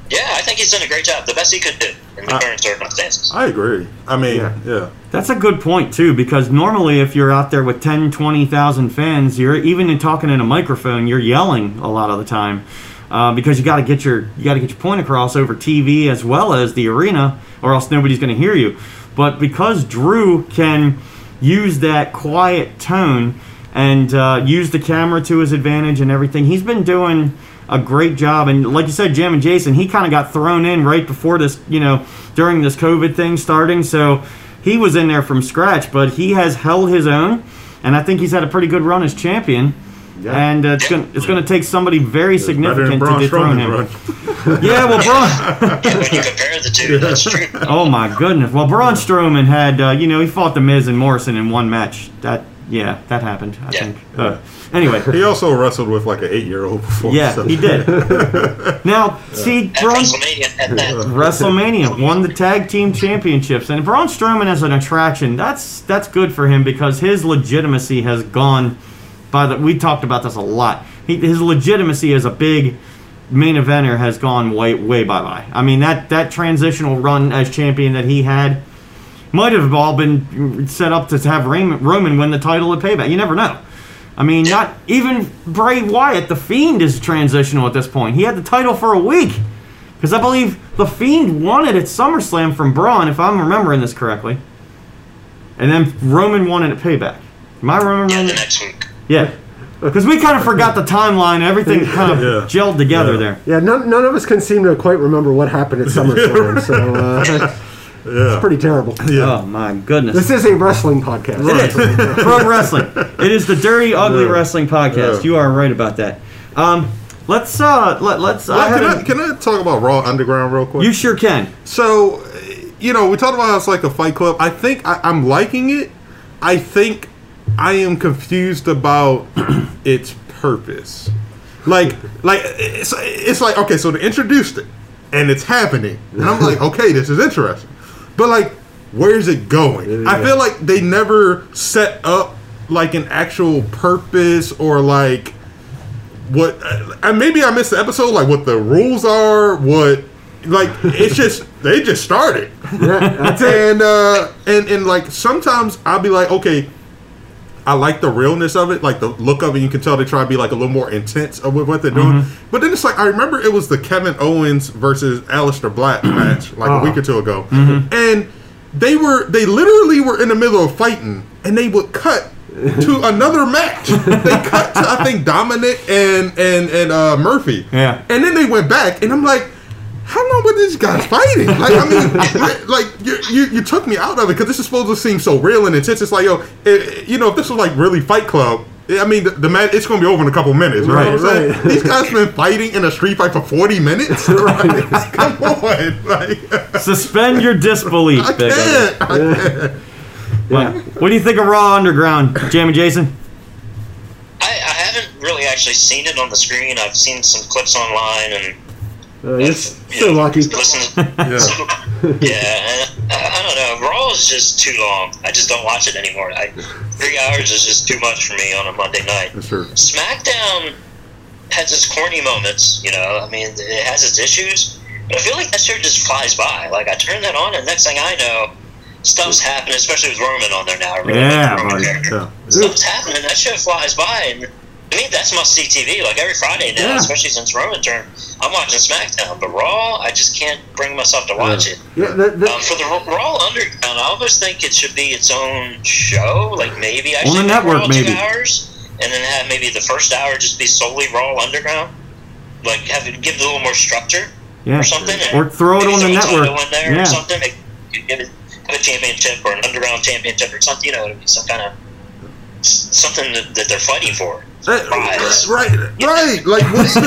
yeah, I think he's done a great job. The best he could do in the Uh, current circumstances. I agree. I mean, Yeah. yeah. That's a good point too, because normally if you're out there with 10, 20,000 fans, you're even in talking in a microphone, you're yelling a lot of the time, uh, because you got to get your you got to get your point across over TV as well as the arena, or else nobody's going to hear you. But because Drew can use that quiet tone and uh, use the camera to his advantage and everything, he's been doing a great job. And like you said, Jim and Jason, he kind of got thrown in right before this, you know, during this COVID thing starting. So he was in there from scratch, but he has held his own, and I think he's had a pretty good run as champion. Yeah. And uh, it's gonna it's gonna take somebody very Better than significant to Braun dethrone him. Yeah, well, Braun. Yeah, when you compare the two, that's true. Oh my goodness. Well, Braun Strowman had, uh, you know, he fought the Miz and Morrison in one match. That, yeah, that happened. I Yeah. think. Uh, anyway, He also wrestled with like an eight year old before. yeah, so- he did. Now, see, At Braun. WrestleMania, at that. WrestleMania won the tag team championships, and Braun Strowman as an attraction. That's that's good for him because his legitimacy has gone by the. We talked about this a lot. He, his legitimacy as a big main eventer has gone way way bye bye. I mean that that transitional run as champion that he had might have all been set up to have Roman win the title at Payback. You never know. I mean, not even Bray Wyatt, the Fiend, is transitional at this point. He had the title for a week. Because I believe the Fiend won it at SummerSlam from Braun, if I'm remembering this correctly. And then Roman won it at Payback. Am I remembering? Yeah, the next week. Yeah. Because we kind of forgot the timeline. Everything kind of Yeah. gelled together Yeah. there. yeah, none, none of us can seem to quite remember what happened at SummerSlam. so uh, it's pretty terrible. Yeah. Oh, my goodness. This is a wrestling podcast. It is. Pro wrestling. It is the Dirty Ugly Yeah. Wrestling Podcast. Yeah. You are right about that. Um, let's uh, let, let's. I can, I, can I talk about Raw Underground real quick? you sure can. So, you know, we talked about how it's like a fight club. I think I, I'm liking it. I think I am confused about its purpose. Like, like it's, it's like okay, so they introduced it, and it's happening, and I'm like, okay, this is interesting, but like, where's it going? I feel like they never set up like an actual purpose or like what and maybe I missed the episode, like what the rules are, what like it's just they just started. Yeah. And uh and, and like sometimes I'll be like, okay, I like the realness of it, like the look of it. You can tell they try to be like a little more intense with what they're doing. Mm-hmm. But then it's like I remember it was the Kevin Owens versus Aleister Black mm-hmm. match like a Oh. week or two ago, mm-hmm. and they were they literally were in the middle of fighting, and they would cut to another match. they cut to I think Dominic and and and uh, Murphy. Yeah. and then they went back, and I'm like. How long were these guys fighting? Like, I mean, like, like, you, you, you took me out of it because this is supposed to seem so real and intense. It's like, yo, it, you know, if this was like really Fight Club, eh, I mean, the, the match it's going to be over in a couple minutes. You Right, know what right. These guys been fighting in a street fight for 40 minutes. right? Come on, like, Suspend your disbelief, I Big Ugly. can't. I can't. Well, What do you think of Raw Underground, Jamie Jason? I, I haven't really actually seen it on the screen. I've seen some clips online and Uh, you're so know, lucky. Listen, Yeah. yeah, I, I don't know. Raw is just too long. I just don't watch it anymore. I, three hours is just too much for me on a Monday night. That's true. SmackDown has its corny moments, you know. I mean, it has its issues, but I feel like that show just flies by. Like I turn that on, and next thing I know, stuff's happening, especially with Roman on there now. Really Yeah, like the Roman buddy. character. Yeah. Stuff's happening. That show flies by, and to mean, that's must see TV. Like every Friday now, Yeah. especially since Roman turned, I'm watching SmackDown. But Raw, I just can't bring myself to watch it. Yeah, the, the, Um, for the Raw- Underground, I almost think it should be its own show. Like maybe I On the should network, Raw maybe. two hours, and then have maybe the first hour just be solely Raw Underground. Like have it give it a little more structure Yeah. or something. Or throw it on the throw a title network. in there Yeah. or something. Make, give it have a championship or an underground championship or something. You know, some kind of something that, that they're fighting for. Prize. Right, right. Like, what's the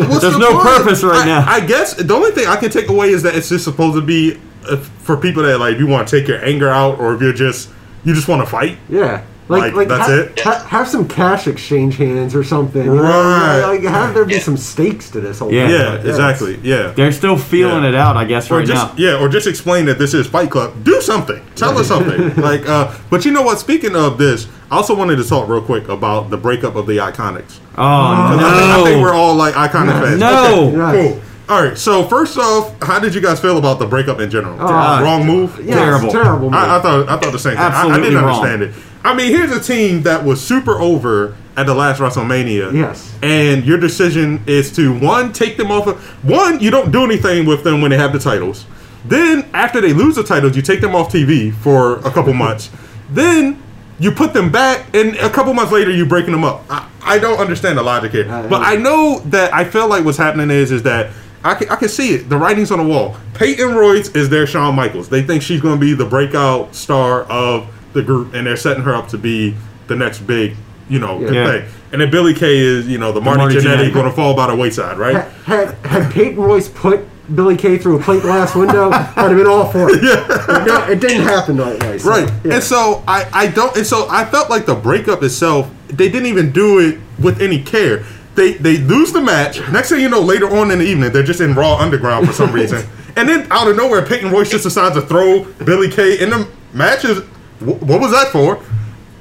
what, what's There's the no point? purpose right I- now. I guess the only thing I can take away is that it's just supposed to be uh, for people that like you want to take your anger out, or if you're just you just want to fight. yeah. Like, Like, like, that's ha- it? ha- have some cash exchange hands or something. you know? Right. Like, have there be Yeah. some stakes to this whole Yeah. thing. Yeah, exactly. Yeah. They're still feeling Yeah. it out, I guess, Or right just now. yeah, or just explain that this is Fight Club. Do something. Tell us something. like, uh, but you know what? Speaking of this, I also wanted to talk real quick about the breakup of the Iconics. Oh, I, think, I think we're all like Iconic fans. No. Okay, Yes. cool. All right. So first off, how did you guys feel about the breakup in general? Uh, Wrong move. Yes, Terrible. Terrible. man. I, I thought I thought the same thing. I- I, didn't wrong. understand it. I mean, here's a team that was super over at the last WrestleMania. Yes. And your decision is to one take them off. Of, one, you don't do anything with them when they have the titles. Then after they lose the titles, you take them off TV for a couple months. Then you put them back, and a couple months later, you're breaking them up. I, I don't understand the logic here, Uh, but I know that I feel like what's happening is is that. I can, I can see it. The writing's on the wall. Peyton Royce is their Shawn Michaels. They think she's going to be the breakout star of the group, and they're setting her up to be the next big, you know, good Yeah. thing. And then Billy Kay is, you know, the Marty, Marty Jannetty Jannetty. going to fall by the wayside, right? had, had, had Peyton Royce put Billy Kay through a plate glass window, I'd have been all for it. But no, it didn't happen that way. so, Right. yeah. And so I, I don't and so I felt like the breakup itself, they didn't even do it with any care. They they lose the match. Next thing you know, later on in the evening, they're just in Raw Underground for some reason. And then out of nowhere, Peyton Royce just decides to throw Billy Kay in the matches. Wh- What was that for?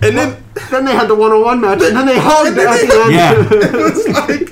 And then then they had the one-on-one match, and then they hugged then at they- the end. Yeah. it was like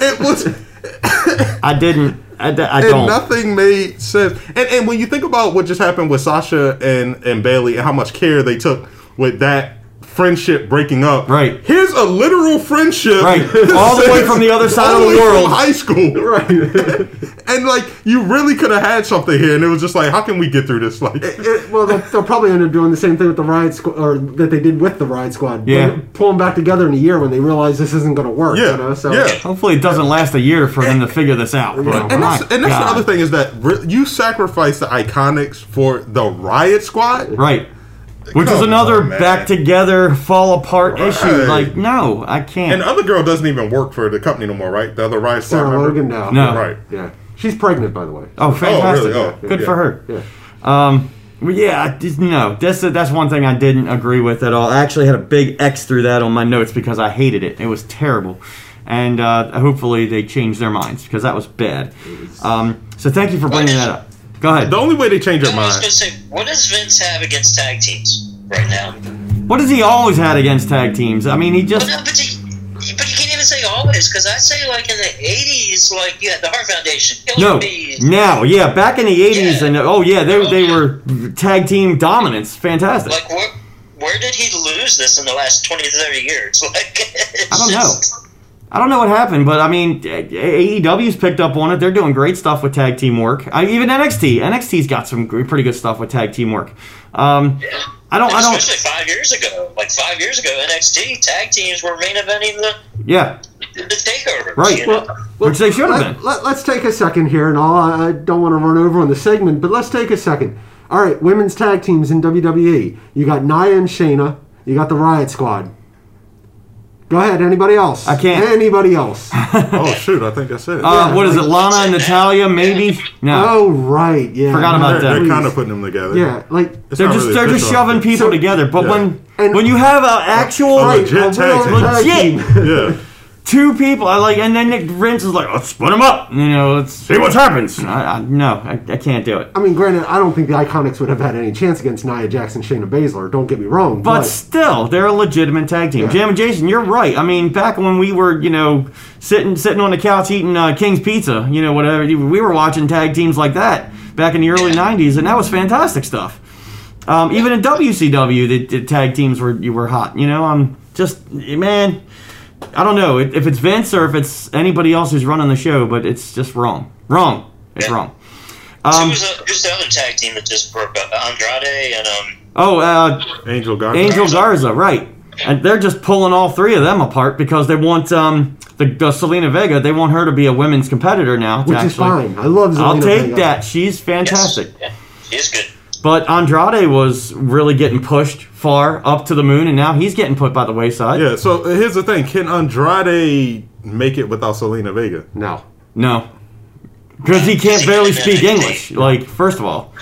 it was I didn't. I, d- I and don't. nothing made sense. And and when you think about what just happened with Sasha and and Bayley and how much care they took with that friendship breaking up, Right. Here's a literal friendship, Right. All the way from the other side all of the way from world. high school, Right. and like you really could have had something here, and it was just like, how can we get through this? Like, It- well, they'll, they'll probably end up doing the same thing with the Riot Squad, or that they did with the Riot Squad. Yeah. They'll pull them back together in a year when they realize this isn't going to work. Yeah, You know? So, yeah. Hopefully, it doesn't last a year for them to figure this out. But and that's, and that's the other thing is that re- you sacrifice the iconics for the Riot Squad. Right. Which is another on, back together, fall apart Right. issue. Like, no, I can't. And the other girl doesn't even work for the company no more, right? The other Riot Squad Sarah member? Logan now. No. Right. Yeah. She's pregnant, by the way. oh, fantastic! Oh, Good yeah. for her. Yeah. Um, well, yeah, I just, no, that's that's one thing I didn't agree with at all. I actually had a big X through that on my notes because I hated it. It was terrible, and uh, hopefully they change their minds because that was bad. Um, so thank you for bringing that up. Go ahead. The only way they change their I was mind. going to say, what does Vince have against tag teams right now? What has he always had against tag teams? I mean, he But, just no, but, you, but you can't even say always, because I say, like, in the 80s, like, you had the Heart Foundation, Killer no Bees. now, yeah, back in the '80s, Yeah. and oh yeah, they Oh, they yeah. were tag team dominance, fantastic. Like, where, where did he lose this in the last 20 to 30 years? Like, it's I don't know. Just- I don't know what happened, but I mean, AEW's picked up on it. They're doing great stuff with tag team work. I, even NXT, NXT's got some pretty good stuff with tag team work. Um, I don't, I don't, Especially five years ago. Like, five years ago, NXT tag teams were main eventing the, yeah, the takeover. Right. You know? Well, Which they should have let, been. Let, us take a second here, and all. I I don't want to run over on the segment, but let's take a second. All right, women's tag teams in WWE. You got Nia and Shayna. You got the Riot Squad. Go ahead. Anybody else? I can't. Anybody else? Oh shoot, I think that's it. uh, what is it, like- Lana and Natalya? Maybe no. oh right, yeah. Forgot about they're, that. they're kind of putting them together. Yeah, like It's They're just really they're just shoving people So- together. But Yeah. when And- when you have an actual a right, legit a tag real team. tag Legit. team. Yeah. two people, I like, and then Nick Vince is like, let's split them up. You know, let's see what happens. I, I, no, I, I can't do it. I mean, granted, I don't think the Iconics would have had any chance against Nia Jackson, Shayna Baszler. Don't get me wrong, But but, still, they're a legitimate tag team. Yeah. Jam and Jason, you're right. I mean, back when we were, you know, sitting sitting on the couch eating uh, King's Pizza, you know, whatever, we were watching tag teams like that back in the early '90s, and that was fantastic stuff. Um, even in WCW, the, the tag teams were you were hot. You know, I'm just man. I don't know if if it's Vince or if it's anybody else who's running the show, but it's just wrong. Wrong. It's Yeah. wrong. Um, who's, the, who's the other tag team that just broke up? Andrade and um. oh, uh, Angel Garza. Angel Garza, right? And they're just pulling all three of them apart because they want um, the, the Zelina Vega. They want her to be a women's competitor now. to Which is fine. I love Zelina I'll take Vega. that. She's fantastic. Yes. Yeah, he is good. But Andrade was really getting pushed far up to the moon, and now he's getting put by the wayside. Yeah. So uh, here's the thing: Can Andrade make it without Zelina Vega? No. No. Because he can't barely speak English. Like, first of all.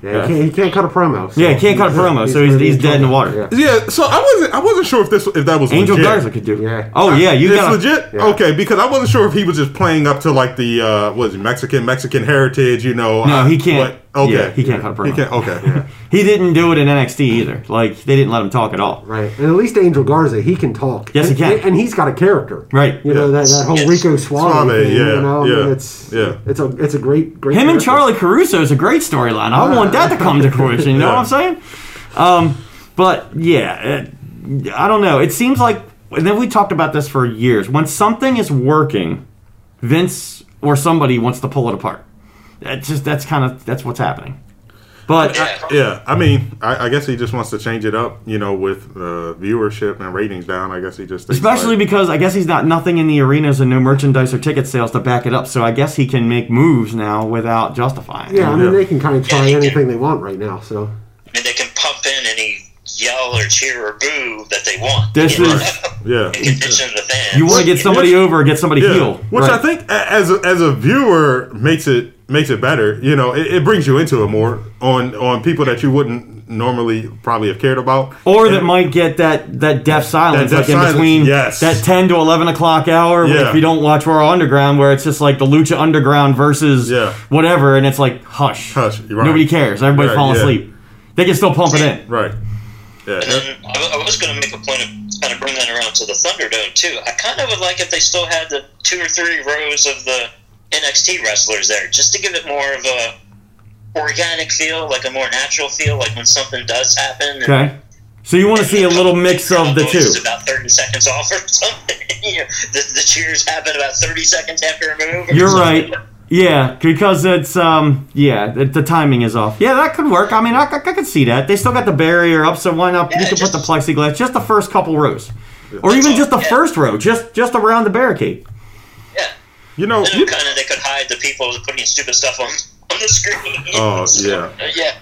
Yeah, He, can't, he can't cut a promo. so Yeah, he can't cut a promo, so he's- gonna he's dead in the water. Yeah. Yeah. So I wasn't. I wasn't sure if this if that was Angel legit. Garza could do. Yeah. Oh, yeah, you got legit. Yeah. Okay, because I wasn't sure if he was just playing up to like the uh, what is it, Mexican Mexican heritage. You know. No, uh, he can't. but- okay. Yeah, he can't cut a promo. He can't. Okay. He didn't do it in NXT either. Like, they didn't let him talk at all. Right. And at least Angel Garza, he can talk. Yes, he can. And, and he's got a character. Right. You know, that, that whole Yes. Rico Suave, Suave, thing, yeah, you know, I mean, yeah, it's yeah. it's a it's a great great Him and. Charly Caruso is a great storyline. I want that to come to fruition. You know Yeah. what I'm saying? Um, but yeah, it, I don't know. It seems like, and then we talked about this for years. When something is working, Vince or somebody wants to pull it apart. That's just that's kind of that's what's happening. But Yeah. Yeah, I mean, I, I guess he just wants to change it up, you know, with uh, viewership and ratings down. I guess he just especially like, because I guess he's got nothing in the arenas and no merchandise or ticket sales to back it up. So I guess he can make moves now without justifying. it. Yeah, I mean Yeah. they can kind of try Yeah, he can. anything they want right now. So I mean, they can pump in any yell or cheer or boo that they want. This You know? yeah. and the fans. You want to get somebody over or get somebody Yeah, heel. which Right. I think as a, as a viewer makes it makes it better. You know, it, it brings you into it more on on people that you wouldn't normally probably have cared about, Or that might get that that deaf silence, That like deaf in silence, between yes. that ten to eleven o'clock hour. Yeah. If you don't watch Raw Underground, where it's just like the Lucha Underground versus Yeah. whatever, and it's like hush, Hush, right. nobody cares, everybody's Right, falling yeah. asleep. They can still pump it in. right. Yeah, And then I, I was going to make a point of kind of bring that around to the Thunderdome too. I kind of would like if they still had the two or three rows of the NXT wrestlers there, just to give it more of a organic feel, like a more natural feel, like when something does happen. and- Okay, so you want to see a little mix of the two. It's about thirty seconds off or something. you know, the, the cheers happen about thirty seconds after a move. You're something. right. Yeah, because it's um yeah the, the timing is off. Yeah, that could work. I mean, I, I, I could see that. They still got the barrier up, so why not? you Yeah, could put the plexiglass, just the first couple rows, or even just the Yeah. first row, just just around the barricade. Yeah. you know, you- kind of they could hide the people putting stupid stuff on on the screen. Oh, So, yeah. yeah.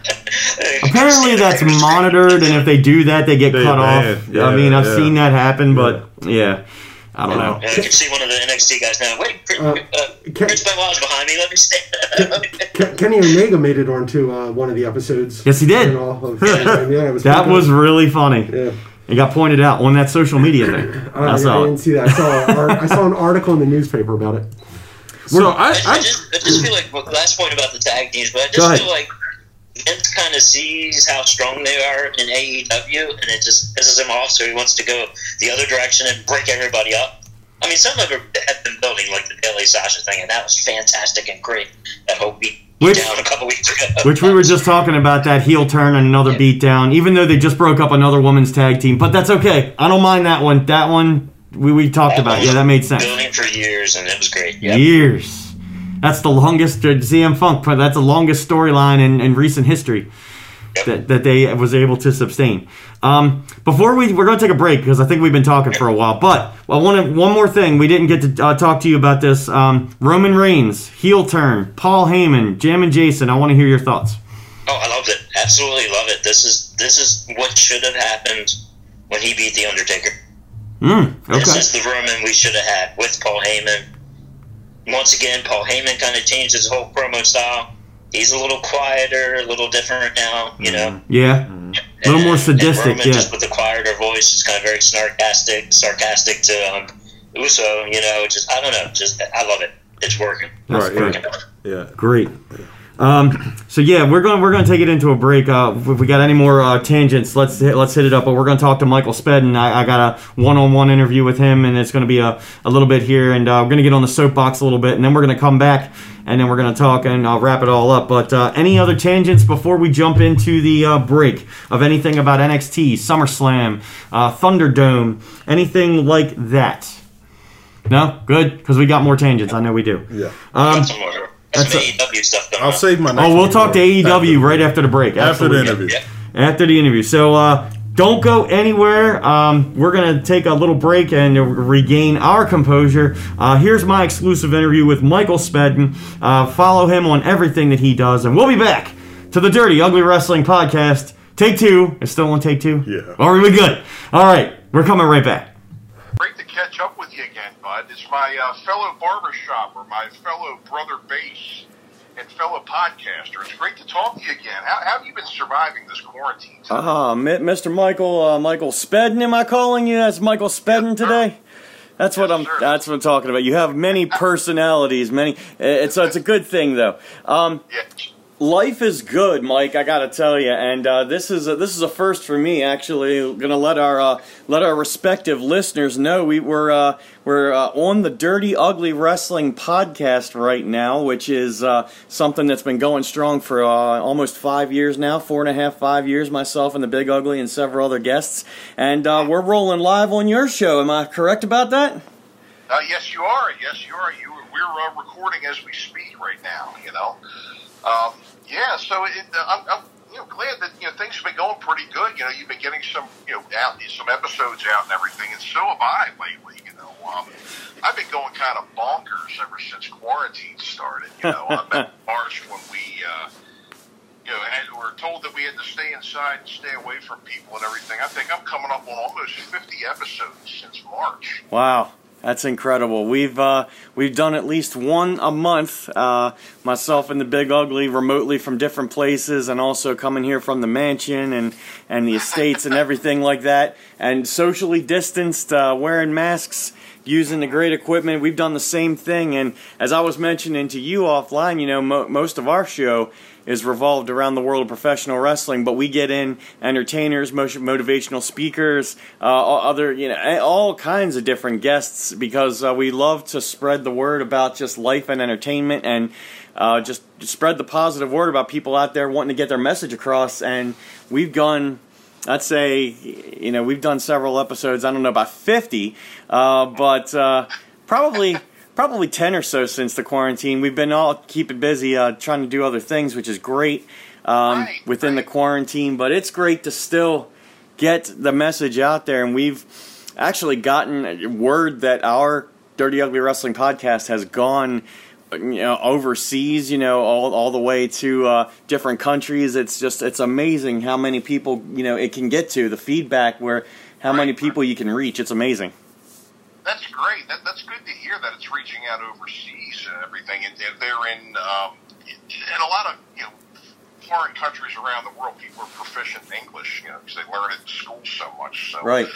Apparently that's monitored, and if they do that, they get They cut ban. off. Yeah, I mean, I've yeah. seen that happen, but yeah, I don't know. Yeah, I can see one of the NXT guys now. Wait, Chris, Uh, uh, Ken- Chris Benoit's behind me. Let me stand. Kenny Omega made it onto uh, one of the episodes. Yes, he did. Of- yeah, it was That was good. really funny. Yeah. It got pointed out on that social media thing. Uh, I saw I didn't it. see that. I saw, a I saw an article in the newspaper about it. So I, I, I I, just, I just feel like well, last point about the tag teams, but I just feel like Vince kind of sees how strong they are in AEW, and it just pisses him off. So he wants to go the other direction and break everybody up. I mean, some of them have been building like the Billy Sasha thing, and that was fantastic and great. That whole beat Which- down a couple weeks ago. Which we were just talking about that heel turn and another beat down. even though they just broke up another women's tag team. But that's okay. I don't mind that one. That one we, we talked about. Yeah, that made sense. building for years, and it was great. Yep. Years. That's the longest uh, CM Punk, but that's the longest storyline in, in recent history Yep. that, that they was able to sustain. Um, before we we're going to take a break because I think we've been talking for a while. But I want one more thing. We didn't get to uh, talk to you about this. Um, Roman Reigns heel turn. Paul Heyman, Jam and Jason. I want to hear your thoughts. Oh, I loved it. Absolutely love it. This is this is what should have happened when he beat the Undertaker. Mm, This okay. is the Roman we should have had with Paul Heyman. Once again, Paul Heyman kind of changed his whole promo style. He's a little quieter, a little different now, you know. Yeah. A little more And- sadistic, And Roman yeah. just with a quieter voice, just kind of very sarcastic, sarcastic to um, Uso. You know, just I don't know, just I love it. It's working. That's Right, great. yeah. yeah. Great. Um, so yeah, we're going we're going to take it into a break. Uh, if we got any more uh, tangents, let's hit, let's hit it up. But we're going to talk to Michael Spedden. I, I got a one-on-one interview with him, and it's going to be a, a little bit here, and uh, we're going to get on the soapbox a little bit, and then we're going to come back, and then we're going to talk, and I'll wrap it all up. But uh, any other tangents before we jump into the uh, break of anything about NXT, SummerSlam, uh, Thunderdome, anything like that? No, good because we got more tangents. I know we do. Yeah. Um, Got some more. Got some that's a- AEW stuff going I'll on. save my. Next oh, we'll talk to for AEW right after the break. after the Absolutely. interview. Yeah. after the interview. So uh, don't go anywhere. Um, we're gonna take a little break and regain our composure. Uh, here's my exclusive interview with Michael Spedden. Uh, follow him on everything that he does, and we'll be back to the Dirty Ugly Wrestling Podcast. Take two. It's still on take two. Yeah. Are we good? All right. We're coming right back. Catch up with you again, bud. It's my uh, fellow barbershop or my fellow brother bass and fellow podcaster. It's great to talk to you again. How, how have you been surviving this quarantine? Ah, Mr. Michael, uh, Michael Spedden, am I calling you? That's Michael Spedden today. That's what Yes, I'm. sir. That's what I'm talking about. You have many personalities, many. It's it's a good thing though. Um, Yeah. Life is good, Mike. I gotta tell you, and uh, this is a, this is a first for me. Actually, gonna let our uh, let our respective listeners know we we're uh, we're uh, on the Dirty Ugly Wrestling podcast right now, which is uh, something that's been going strong for uh, almost five years now, four and a half, five years. Myself and the Big Ugly and several other guests, and we're rolling live on your show. Am I correct about that? Yes, you are. Yes, you are. You, we're recording as we speak right now. You know. Um, yeah. So it, uh, I'm, I'm you know glad that you know things have been going pretty good. You know, you've been getting some you know out some episodes out and everything, and so have I lately. You know, um, I've been going kind of bonkers ever since quarantine started. You know, I met March when we. Uh, you know, had, were told that we had to stay inside and stay away from people and everything. I think I'm coming up on almost 50 episodes since March. Wow, that's incredible. We've uh, we've done at least one a month. Uh, myself and the Big Ugly remotely from different places, and also coming here from the mansion and and the estates and everything like that, and socially distanced, uh, wearing masks. Using the great equipment, we've done the same thing. And as I was mentioning to you offline, you know, mo- most of our show is revolved around the world of professional wrestling, but we get in entertainers, motivational speakers, uh, other, you know, all kinds of different guests because uh, we love to spread the word about just life and entertainment and uh, just spread the positive word about people out there wanting to get their message across. And we've gone. I'd say, you know, we've done several episodes. I don't know about fifty, uh, but uh, probably probably 10 or so since the quarantine. We've been all keeping busy uh, trying to do other things, which is great um, Right, within the quarantine, but it's great to still get the message out there. And we've actually gotten word that our Dirty Ugly Wrestling podcast has gone. You know, overseas, you know, all, all the way to uh, different countries. It's just, it's amazing how many people, you know, it can get to the feedback where how many Right. people you can reach. It's amazing. That's great. That, that's good to hear that it's reaching out overseas and everything. And, they're in, um, in a lot of, you know, foreign countries around the world, people are proficient in English, you know, because they learn it in school so much. So Right.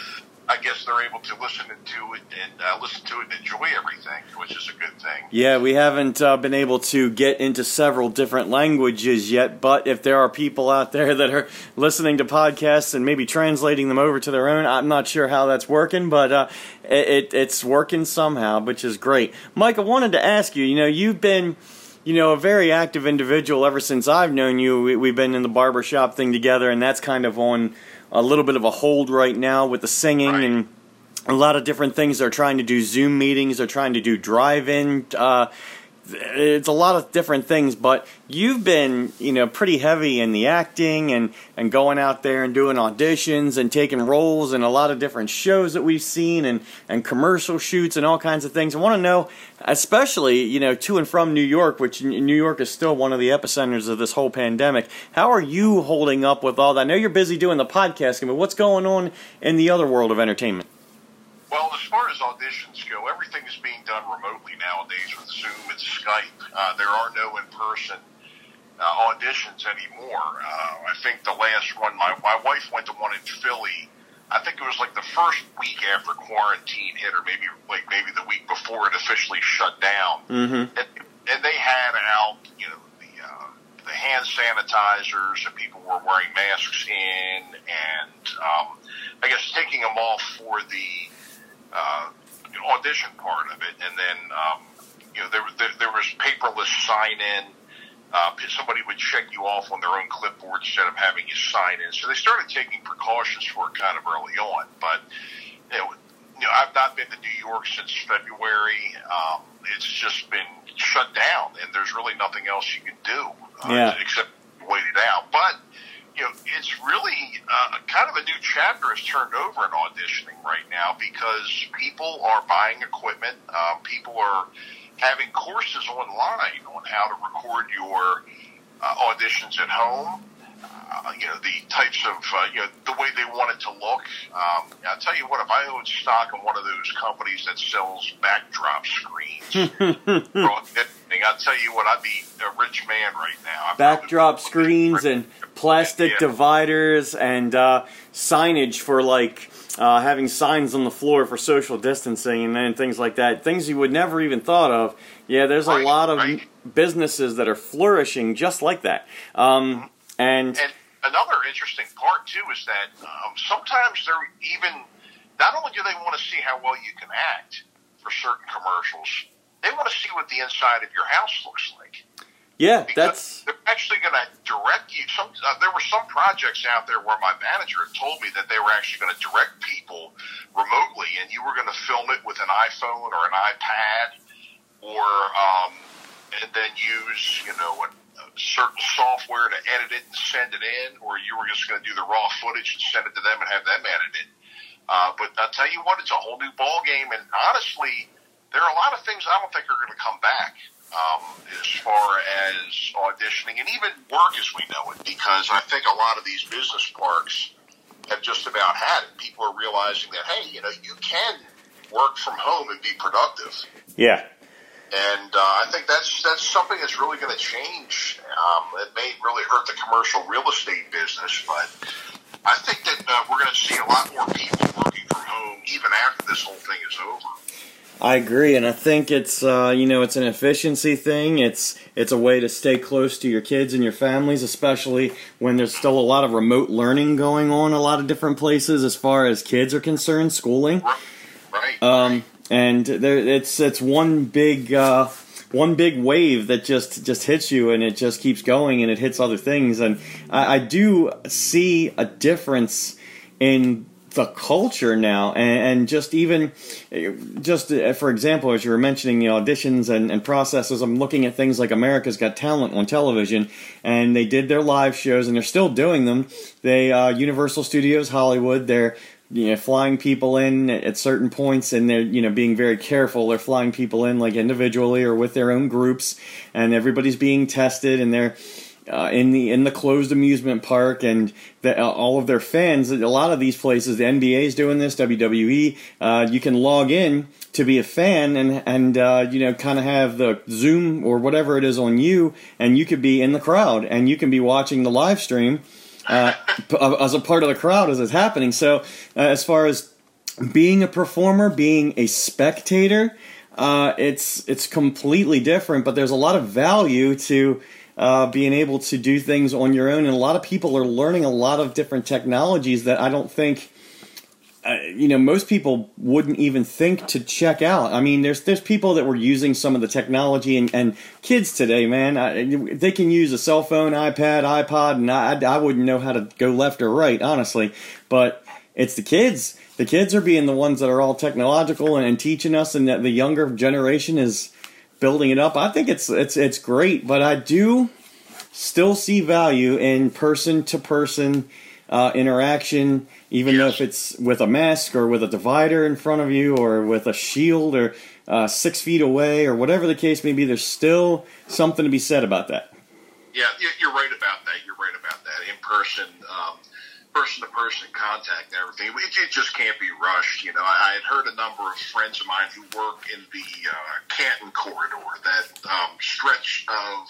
I guess they're able to listen to it and uh, listen to it and enjoy everything, which is a good thing. Yeah, we haven't uh, been able to get into several different languages yet, but if there are people out there that are listening to podcasts and maybe translating them over to their own, I'm not sure how that's working, but uh, it, it, it's working somehow, which is great. Mike, I wanted to ask you, you know, you've been. You know, a very active individual ever since I've known you. We, we've been in the barbershop thing together, and that's kind of on a little bit of a hold right now with the singing Right. and a lot of different things. They're trying to do Zoom meetings. They're trying to do drive-in. Uh, it's a lot of different things, but you've been, you know, pretty heavy in the acting and, and going out there and doing auditions and taking roles in a lot of different shows that we've seen and, and commercial shoots and all kinds of things. I want to know, especially, you know, to and from New York, which New York is still one of the epicenters of this whole pandemic. How are you holding up with all that? I know you're busy doing the podcasting, but what's going on in the other world of entertainment? Well, as far as auditions go, everything is being done remotely nowadays with Zoom and Skype. Uh, there are no in-person uh, auditions anymore. Uh, I think the last one, my, my wife went to one in Philly. I think it was like the first week after quarantine hit, or maybe like maybe the week before it officially shut down. Mm-hmm. And, and they had out, you know, the uh, the hand sanitizers and people were wearing masks in, and um, I guess taking them off for the uh, audition part of it, and then um, you know there, there there was paperless sign in. Uh, somebody would check you off on their own clipboard instead of having you sign in. So they started taking precautions for it kind of early on. But you know, you know I've not been to New York since February. Um, it's just been shut down, and there's really nothing else you can do uh, Yeah. except wait it out. But you know, it's really uh, kind of a new chapter has turned over in auditioning right now because people are buying equipment. Uh, people are having courses online on how to record your uh, auditions at home. Uh, you know the types of uh, you know the way they want it to look. Um, I'll tell you what, if I owned stock in one of those companies that sells backdrop screens, I'll tell you what, I'd be a rich man right now. Probably- Backdrop screens and plastic Yeah. dividers and uh, signage for like uh, having signs on the floor for social distancing and then things like that. Things you would never even thought of. Yeah, there's a lot of right. businesses that are flourishing just like that. Um, and And another interesting part too is that um, sometimes they're even not only do they want to see how well you can act for certain commercials, they want to see what the inside of your house looks like. yeah, Because that's they're actually going to direct you. Some uh, there were some projects out there where my manager had told me that they were actually going to direct people remotely, and you were going to film it with an iPhone or an iPad, or um, and then use you know a, a certain software to edit it and send it in, or you were just going to do the raw footage and send it to them and have them edit it. Uh, but I'll tell you what, it's a whole new ball game, and honestly, there are a lot of things I don't think are going to come back um, as far as auditioning and even work as we know it, because I think a lot of these business parks have just about had it. People are realizing that hey, you know, you can work from home and be productive. yeah. And uh, I think that's that's something that's really going to change. Um, it may really hurt the commercial real estate business, but I think that uh, we're going to see a lot more people working from home even after this whole thing is over. I agree, and I think it's uh, you know it's an efficiency thing. It's it's a way to stay close to your kids and your families, especially when there's still a lot of remote learning going on a lot of different places as far as kids are concerned, schooling. Right? Um, and there, it's it's one big uh, one big wave that just just hits you, and it just keeps going, and it hits other things. And I, I do see a difference in the culture now, and, and just even just uh, for example, as you were mentioning the auditions and, and processes, I'm looking at things like America's Got Talent on television, and they did their live shows, and they're still doing them. They uh, Universal Studios Hollywood, they're you know flying people in at certain points and they're you know being very careful. They're flying people in like individually or with their own groups and everybody's being tested and they're uh, in the in the closed amusement park and the, uh, all of their fans a lot of these places the NBA is doing this WWE uh, you can log in to be a fan and and uh, you know kind of have the Zoom or whatever it is on you and you could be in the crowd and you can be watching the live stream uh, as a part of the crowd as it's happening. So, uh, as far as being a performer, being a spectator, uh, it's it's completely different. But there's a lot of value to uh, being able to do things on your own, and a lot of people are learning a lot of different technologies that I don't think. Uh, you know, most people wouldn't even think to check out. I mean, there's there's people that were using some of the technology, and, and kids today, man, I, they can use a cell phone, iPad, iPod, and I, I wouldn't know how to go left or right, honestly. But it's the kids. The kids are being the ones that are all technological and, and teaching us, and that the younger generation is building it up. I think it's it's it's great, but I do still see value in person to person interaction, even though if it's with a mask or with a divider in front of you or with a shield or uh, six feet away or whatever the case may be. There's still something to be said about that. Yeah, you- you're right about that. You're right about that. In person, um, person to person contact and everything. It, it just can't be rushed. You know, I, I had heard a number of friends of mine who work in the uh, Canton corridor, that um, stretch of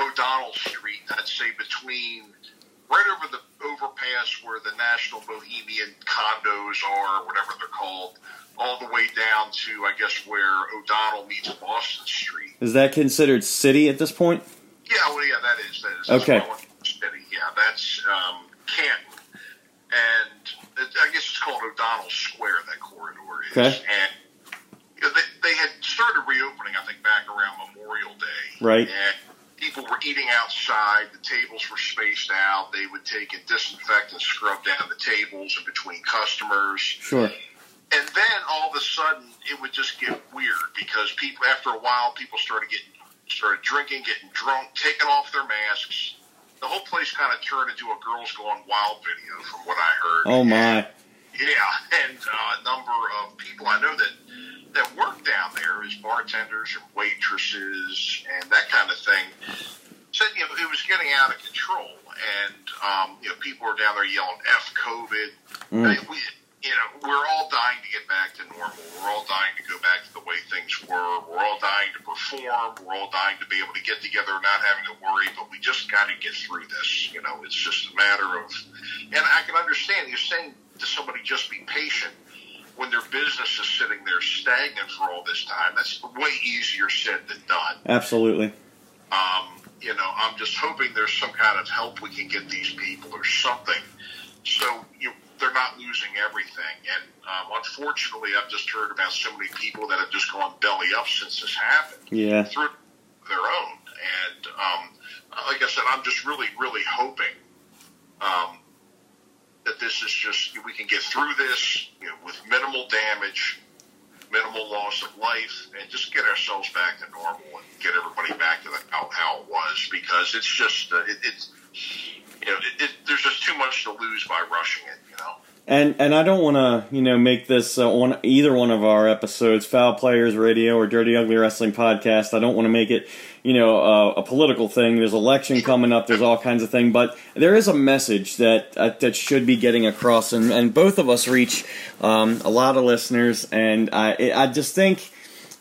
O'Donnell Street, I'd say between right over the overpass where the National Bohemian condos are, whatever they're called, all the way down to, I guess, where O'Donnell meets Boston Street. Is that considered city at this point? Yeah, well, yeah, that is that is Okay. City. Yeah, that's um, Canton, and it, I guess it's called O'Donnell Square. That corridor is. Okay. And you know, they, they had started reopening, I think, back around Memorial Day. Right. And people were eating outside. The tables were spaced out. They would take and disinfect and scrub down the tables in between customers. Sure. And then all of a sudden, it would just get weird because people, after a while, people started getting, started drinking, getting drunk, taking off their masks. The whole place kind of turned into a girls going wild video, from what I heard. Oh my. Yeah, and uh, a number of people I know that that work down there as bartenders or waitresses and that kind of thing said you know it was getting out of control, and um, you know people were down there yelling "f COVID." Mm. I mean, we, you know, we're all dying to get back to normal. We're all dying to go back to the way things were. We're all dying to perform. We're all dying to be able to get together not having to worry. But we just got to get through this. You know, it's just a matter of. And I can understand you're saying to somebody just be patient when their business is sitting there stagnant for all this time. That's way easier said than done. Absolutely. Um, you know, I'm just hoping there's some kind of help we can get these people or something, so you, they're not losing everything. And um, unfortunately, I've just heard about so many people that have just gone belly up since this happened Yeah. through their own. And um, like I said, I'm just really, really hoping um, that this is just we can get through this you know, with minimal damage, minimal loss of life, and just get ourselves back to normal and get everybody back to the, how, how it was because it's just uh, it, it's you know it, it, there's just too much to lose by rushing it. You know. And and I don't want to you know make this uh, on either one of our episodes, Foul Players Radio or Dirty Ugly Wrestling Podcast. I don't want to make it you know uh, a political thing. There's election coming up. There's all kinds of thing, but there is a message that uh, that should be getting across, and and both of us reach um, a lot of listeners, and I I just think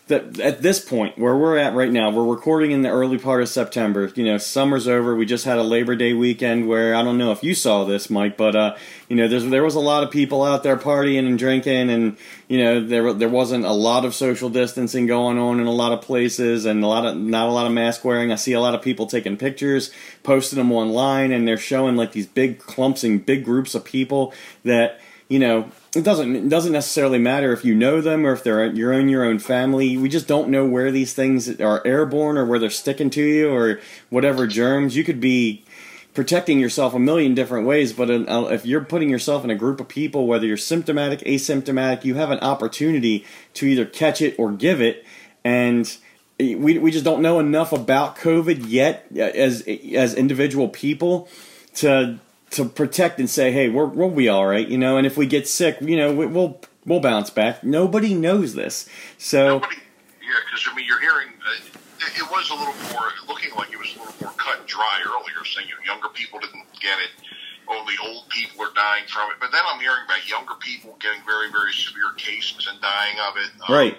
that at this point where we're at right now, we're recording in the early part of September. You know, summer's over. We just had a Labor Day weekend where I don't know if you saw this, Mike, but uh, you know, there was a lot of people out there partying and drinking, and you know, there there wasn't a lot of social distancing going on in a lot of places, and a lot of not a lot of mask wearing. I see a lot of people taking pictures, posting them online, and they're showing like these big clumps and big groups of people that you know it doesn't it doesn't necessarily matter if you know them or if they're your own your own family. We just don't know where these things are airborne or where they're sticking to you or whatever germs. You could be protecting yourself a million different ways, but uh, if you're putting yourself in a group of people, whether you're symptomatic, asymptomatic, you have an opportunity to either catch it or give it, and we we just don't know enough about COVID yet uh, as as individual people to to protect and say, hey, we're, we'll be all right, you know. And if we get sick, you know, we, we'll we'll bounce back. Nobody knows this, so Nobody, yeah, because I mean, you're hearing uh, it, it was a little more looking like it was a little more cut and dry earlier, saying you know, younger people didn't get it, only old people are dying from it. But then I'm hearing about younger people getting very, very severe cases and dying of it. Um, right,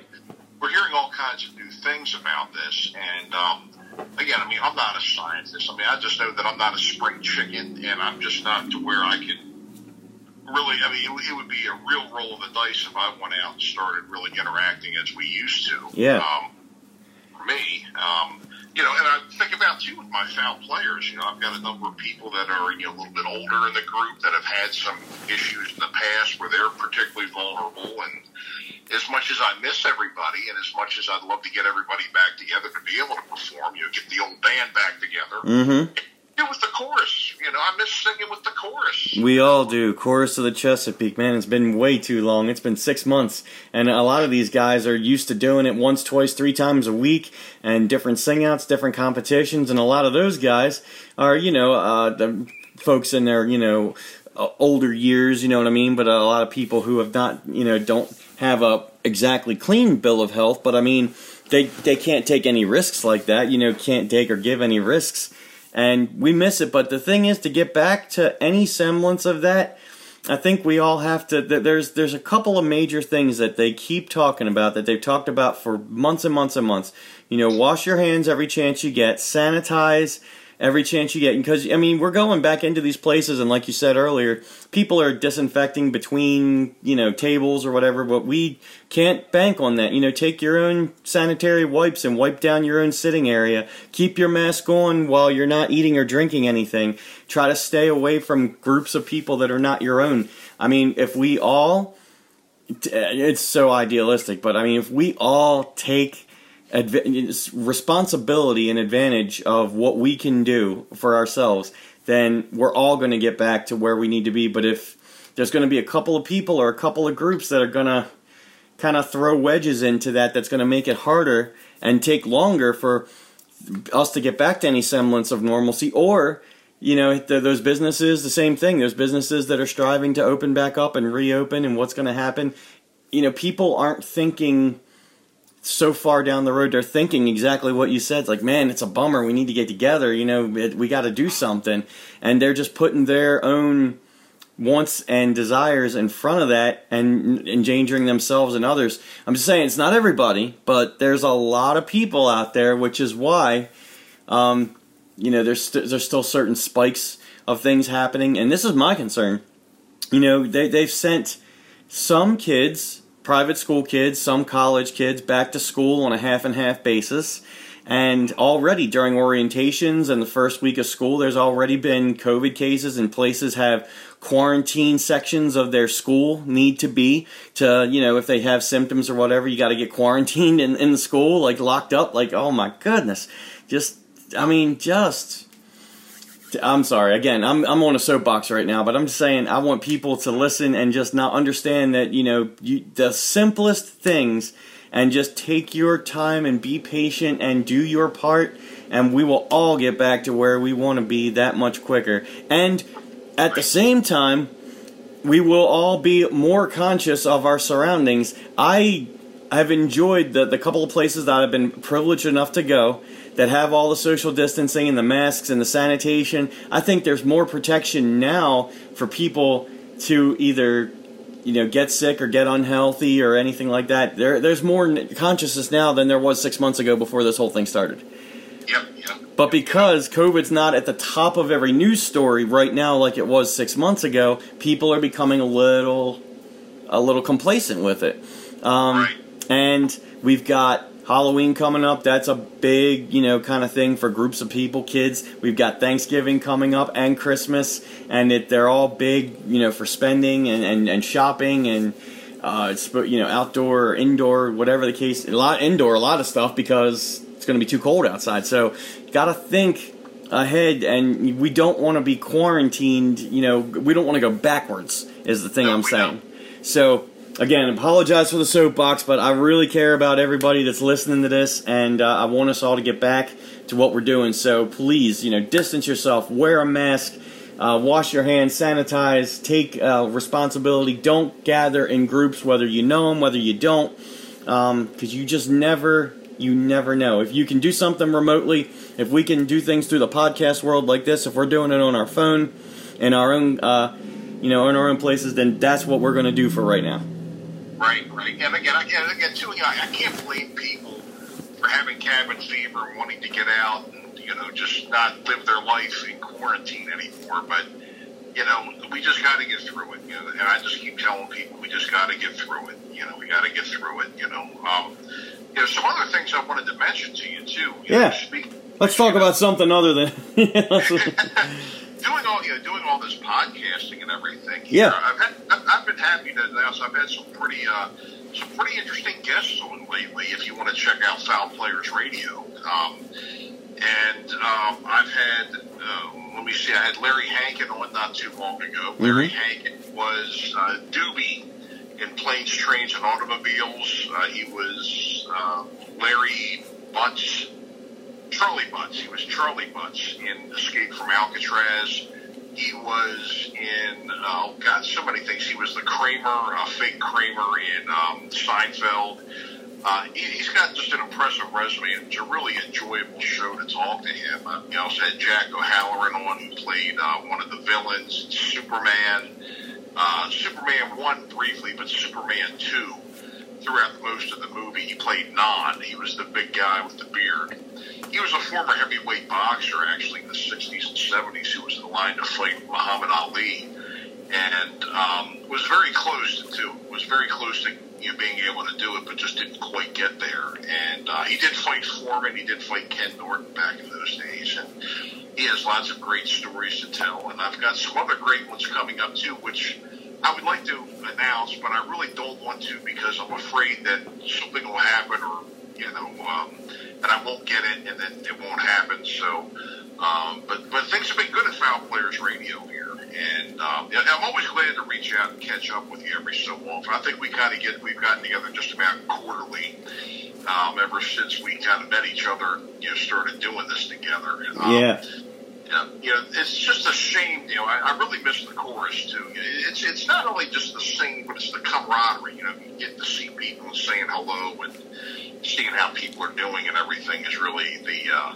We're hearing all kinds of new things about this, and um, again, I mean, I'm not a scientist. I mean, I just know that I'm not a spring chicken, and I'm just not to where I can really. I mean, it, would- it would be a real roll of the dice if I went out and started really interacting as we used to. Yeah. Um, for me, um, you know, and I think about too with my foul players. You know, I've got a number of people that are you know a little bit older in the group that have had some issues in the past where they're particularly vulnerable. And as much as I miss everybody, and as much as I'd love to get everybody back together to be able to perform, you know, get the old band back together. mm-hmm. It was the chorus. You know, I miss singing with the chorus. We all do. Chorus of the Chesapeake, man. It's been way too long. It's been six months, and a lot of these guys are used to doing it once, twice, three times a week, and different singouts, different competitions, and a lot of those guys are, you know, uh, the folks in their, you know, uh, older years. You know what I mean? But a lot of people who have not, you know, don't have a exactly clean bill of health. But I mean, they they can't take any risks like that. You know, can't take or give any risks and we miss it. But the thing is, to get back to any semblance of that, I think we all have to. There's there's a couple of major things that they keep talking about that they've talked about for months and months and months. You know, wash your hands every chance you get, sanitize every chance you get. Because i mean we're going back into these places and like you said earlier people are disinfecting between you know tables or whatever but we can't bank on that. You know take your own sanitary wipes and wipe down your own sitting area. Keep your mask on while you're not eating or drinking anything. Try to stay away from groups of people that are not your own. I mean if we all it's so idealistic but i mean if we all take adv- responsibility and advantage of what we can do for ourselves, then we're all going to get back to where we need to be. But if there's going to be a couple of people or a couple of groups that are going to kind of throw wedges into that, that's going to make it harder and take longer for us to get back to any semblance of normalcy, or you know, those businesses, the same thing. There's businesses that are striving to open back up and reopen, and what's going to happen. You know, people aren't thinking so far down the road they're thinking exactly what you said. It's like man it's a bummer. We need to get together. You know it, we got to do something. And they're just putting their own wants and desires in front of that and endangering themselves and others. I'm just saying it's not everybody but there's a lot of people out there which is why um, you know there's st- there's still certain spikes of things happening. And this is my concern. You know they, they've sent some kids private school kids, some college kids back to school on a half and half basis. And already during orientations and the first week of school, there's already been COVID cases, and places have quarantine sections of their school need to be to, you know, if they have symptoms or whatever, you got to get quarantined in, in the school, like locked up. Like, oh my goodness. Just, I mean, just I'm sorry. Again, I'm I'm on a soapbox right now, but I'm just saying I want people to listen and just not understand that you know you, the simplest things, and just take your time and be patient and do your part, and we will all get back to where we want to be that much quicker. And at the same time, we will all be more conscious of our surroundings. I have enjoyed the the couple of places that I've been privileged enough to go that have all the social distancing and the masks and the sanitation. I think there's more protection now for people to either you know get sick or get unhealthy or anything like that. There there's more consciousness now than there was 6 months ago before this whole thing started. Yep, yep. But because COVID's not at the top of every news story right now like it was 6 months ago, people are becoming a little a little complacent with it. Um, right. and we've got Halloween coming up. That's a big, you know, kind of thing for groups of people, kids. We've got Thanksgiving coming up and Christmas, and it, they're all big, you know, for spending and, and, and shopping and uh, you know outdoor or indoor, whatever the case. A lot indoor, a lot of stuff because it's going to be too cold outside. So got to think ahead, and we don't want to be quarantined. You know, we don't want to go backwards. Is the thing No, I'm saying. So again, apologize for the soapbox, but I really care about everybody that's listening to this, and uh, I want us all to get back to what we're doing. So please, you know, distance yourself, wear a mask, uh, wash your hands, sanitize, take uh, responsibility. Don't gather in groups, whether you know them, whether you don't, because um, you just never. You never know. If you can do something remotely, if we can do things through the podcast world like this, if we're doing it on our phone in our own, uh, you know, in our own places, then that's what we're going to do for right now. Right, right. And again, I, again, again, too, you know, I can't blame people for having cabin fever and wanting to get out and you know just not live their life in quarantine anymore. But you know, we just got to get through it. You know, and I just keep telling people we just got to get through it. You know, we got to get through it. You know, um, you know, some other things I wanted to mention to you too. You Yeah. Know, speak, Let's talk about something other than. doing all you know, doing all this podcasting and everything. Yeah. I've had I've, I've been happy to announce I've had some pretty uh, some pretty interesting guests on lately. If you want to check out Foul Players Radio, um, and um, I've had uh, let me see, I had Larry Hankin on not too long ago. Larry Hankin was uh, Doobie in Planes, Trains, and Automobiles. Uh, he was uh, Larry Butts. Charlie Butts. He was Charlie Butts in Escape from Alcatraz. He was in, oh God, many things. He was the Kramer, uh, fake Kramer in um, Seinfeld. Uh, he, he's got just an impressive resume. It's a really enjoyable show to talk to him. Uh, you also had Jack O'Halloran on, who played uh, one of the villains, Superman. Uh, Superman 1 briefly, but Superman 2 throughout most of the movie. He played Non. He was the big guy with the beard. he was a former heavyweight boxer, actually in the '60s and '70s, who was in line to fight Muhammad Ali, and um, was very close to was very close to you know, being able to do it, but just didn't quite get there. And uh, he did fight Foreman, he did fight Ken Norton back in those days, and he has lots of great stories to tell. And I've got some other great ones coming up too, which I would like to announce, but I really don't want to because I'm afraid that something will happen or, you know, um, and I won't get it and then it won't happen. So, um, but, but things have been good at Foul Players Radio here. And um, I'm always glad to reach out and catch up with you every so often. I think we kind of get, we've gotten together just about quarterly um, ever since we kind of met each other, you know, started doing this together. Um, yeah uh, you know, it's just a shame. You know, I, I really miss the chorus too. It's it's not only just the singing, but it's the camaraderie. You know, you get to see people saying hello and seeing how people are doing and everything is really the. Uh,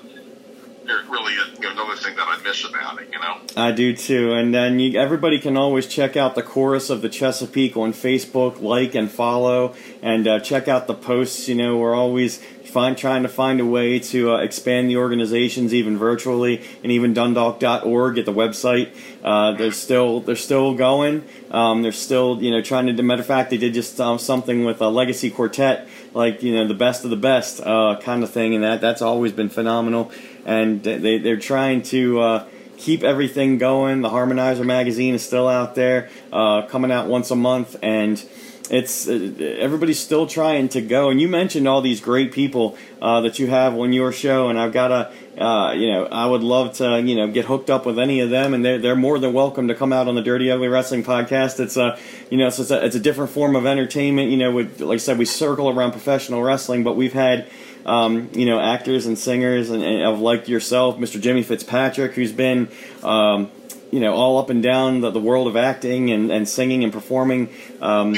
really you know, another thing that I miss about it, you know. I do too, and then you, everybody can always check out the chorus of the Chesapeake on Facebook, like and follow, and uh, check out the posts. You know, we're always find, trying to find a way to uh, expand the organizations even virtually, and even Dundalk.org at the website. Uh, they're still they're still going. Um, they're still you know trying to. Matter of fact, they did just um, something with a Legacy Quartet, like you know the best of the best uh, kind of thing, and that that's always been phenomenal. And they they're trying to uh, keep everything going. The Harmonizer magazine is still out there, uh, coming out once a month, and it's uh, everybody's still trying to go. And you mentioned all these great people uh, that you have on your show, and I've got to, uh, you know, I would love to, you know, get hooked up with any of them, and they're they're more than welcome to come out on the Dirty Ugly Wrestling podcast. It's a, you know, it's a, it's a different form of entertainment. You know, with like I said, we circle around professional wrestling, but we've had. Um, you know, actors and singers, and, and of like yourself, Mr. Jimmy Fitzpatrick, who's been, um, you know, all up and down the, the world of acting and, and singing and performing. Um,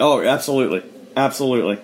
Oh, absolutely, absolutely,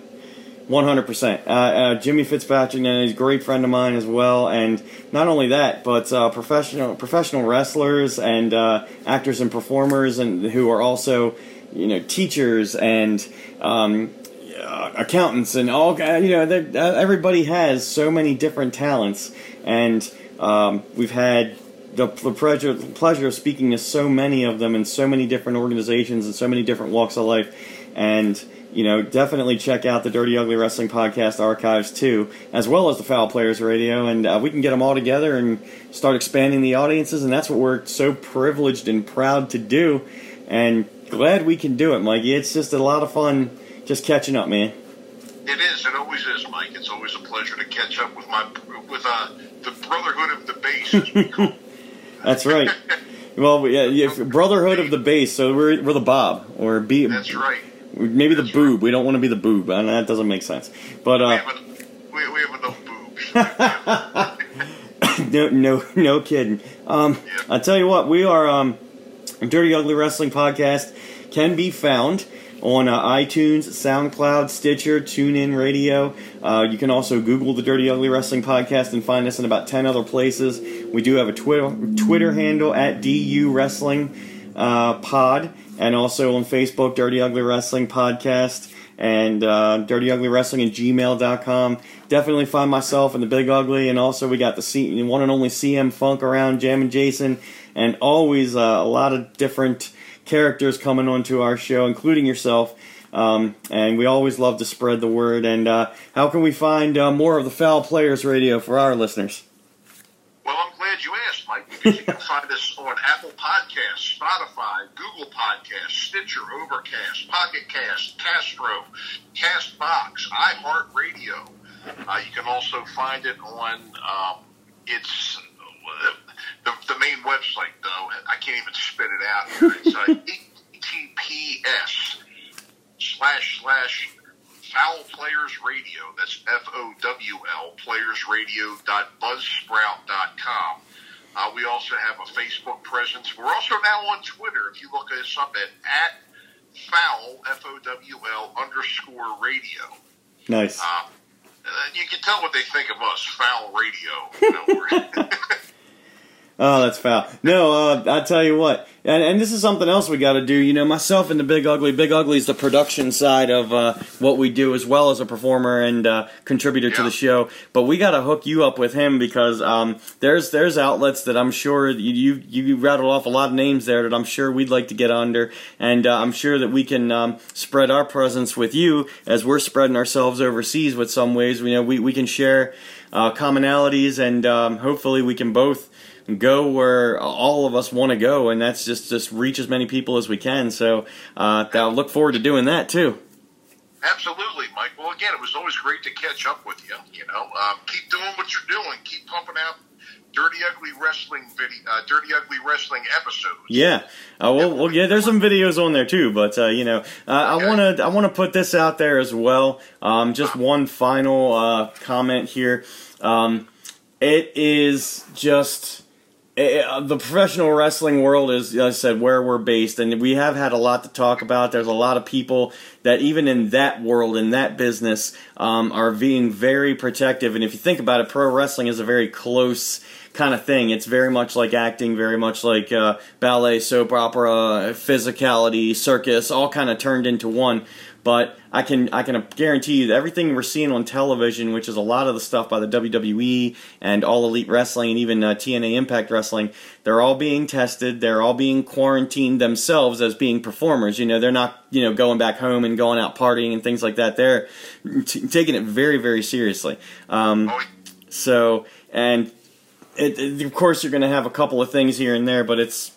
one hundred percent. Uh, uh, Jimmy Fitzpatrick, and he's a great friend of mine as well. And not only that, but uh, professional professional wrestlers and uh, actors and performers, and who are also, you know, teachers and. Um, uh, accountants and all you know everybody has so many different talents. And um, we've had the, the pleasure, pleasure of speaking to so many of them in so many different organizations and so many different walks of life. And you know, definitely check out the Dirty Ugly Wrestling Podcast archives too, as well as the Foul Players Radio, and uh, we can get them all together and start expanding the audiences, and that's what we're so privileged and proud to do, and glad we can do it, Mikey. It's just a lot of fun just catching up, man. It is. It always is, Mike. It's always a pleasure to catch up with my with uh, the Brotherhood of the Base, as we call. that's right. Well, yeah, Brotherhood of the Base. So we're we're the Bob or B. That's right. Maybe the boob. We don't want to be the boob, and that doesn't make sense. But uh, we, have we, we have enough boobs. no, no, no kidding. Um, yeah. I tell you what, we are um, Dirty Ugly Wrestling podcast can be found on uh, iTunes, SoundCloud, Stitcher, TuneIn Radio. Uh, you can also Google the Dirty Ugly Wrestling Podcast and find us in about 10 other places. We do have a Twitter, Twitter handle at DU Wrestling uh, Pod and also on Facebook, Dirty Ugly Wrestling Podcast and uh, Dirty Ugly Wrestling at gmail.com. Definitely find myself in the Big Ugly, and also we got the C- one and only CM Funk around, Jam and Jason, and always uh, a lot of different characters coming onto our show, including yourself. Um, and we always love to spread the word. And uh, how can we find uh, more of the Foul Players Radio for our listeners? Well, I'm glad you asked, Mike, because you can find us on Apple Podcasts, Spotify, Google Podcasts, Stitcher, Overcast, Pocket Cast, Castro, Castbox, iHeartRadio. Uh, you can also find it on um, its the, the main website, though. I can't even spit it out here. It's uh, HTTPS slash slash Foul Players Radio. That's F O W L playersradio.buzzsprout.com. Uh, we also have a Facebook presence. We're also now on Twitter. If you look us up at, at foul, F O W L underscore radio. Nice. Uh, you can tell what they think of us, foul radio. You know, oh, that's foul. No, uh, I tell you what, And, and this is something else we got to do. You know, myself and the Big Ugly. Big Ugly is the production side of uh, what we do, as well as a performer and uh, contributor to the show. But we got to hook you up with him because um, there's there's outlets that I'm sure you, you you rattled off a lot of names there that I'm sure we'd like to get under, and uh, I'm sure that we can um, spread our presence with you as we're spreading ourselves overseas with some ways. You know, we we can share uh, commonalities, and um, hopefully we can both go where all of us want to go, and that's just just reach as many people as we can. So uh, I look forward to doing that too. Absolutely, Mike. Well, again, it was always great to catch up with you. You know, um, keep doing what you're doing. Keep pumping out Dirty Ugly Wrestling video, uh, Dirty Ugly Wrestling episodes. Yeah, uh, we'll, we'll there's some videos on there too, but uh, you know, uh, I want to I want to put this out there as well. Um, just one final uh, comment here. Um, it is just eh, eh, the professional wrestling world is, I said, where we're based, and we have had a lot to talk about. There's a lot of people that, even in that world, in that business, um, are being very protective. And if you think about it, pro wrestling is a very close kind of thing. It's very much like acting, very much like uh, ballet, soap opera, physicality, circus, all kind of turned into one. But I can I can guarantee you that everything we're seeing on television, which is a lot of the stuff by the WWE and All Elite Wrestling and even uh, TNA Impact Wrestling, they're all being tested. They're all being quarantined themselves as being performers. You know, they're not you know going back home and going out partying and things like that. They're t- taking it very very seriously. Um, so and it, it- of course you're going to have a couple of things here and there, but it's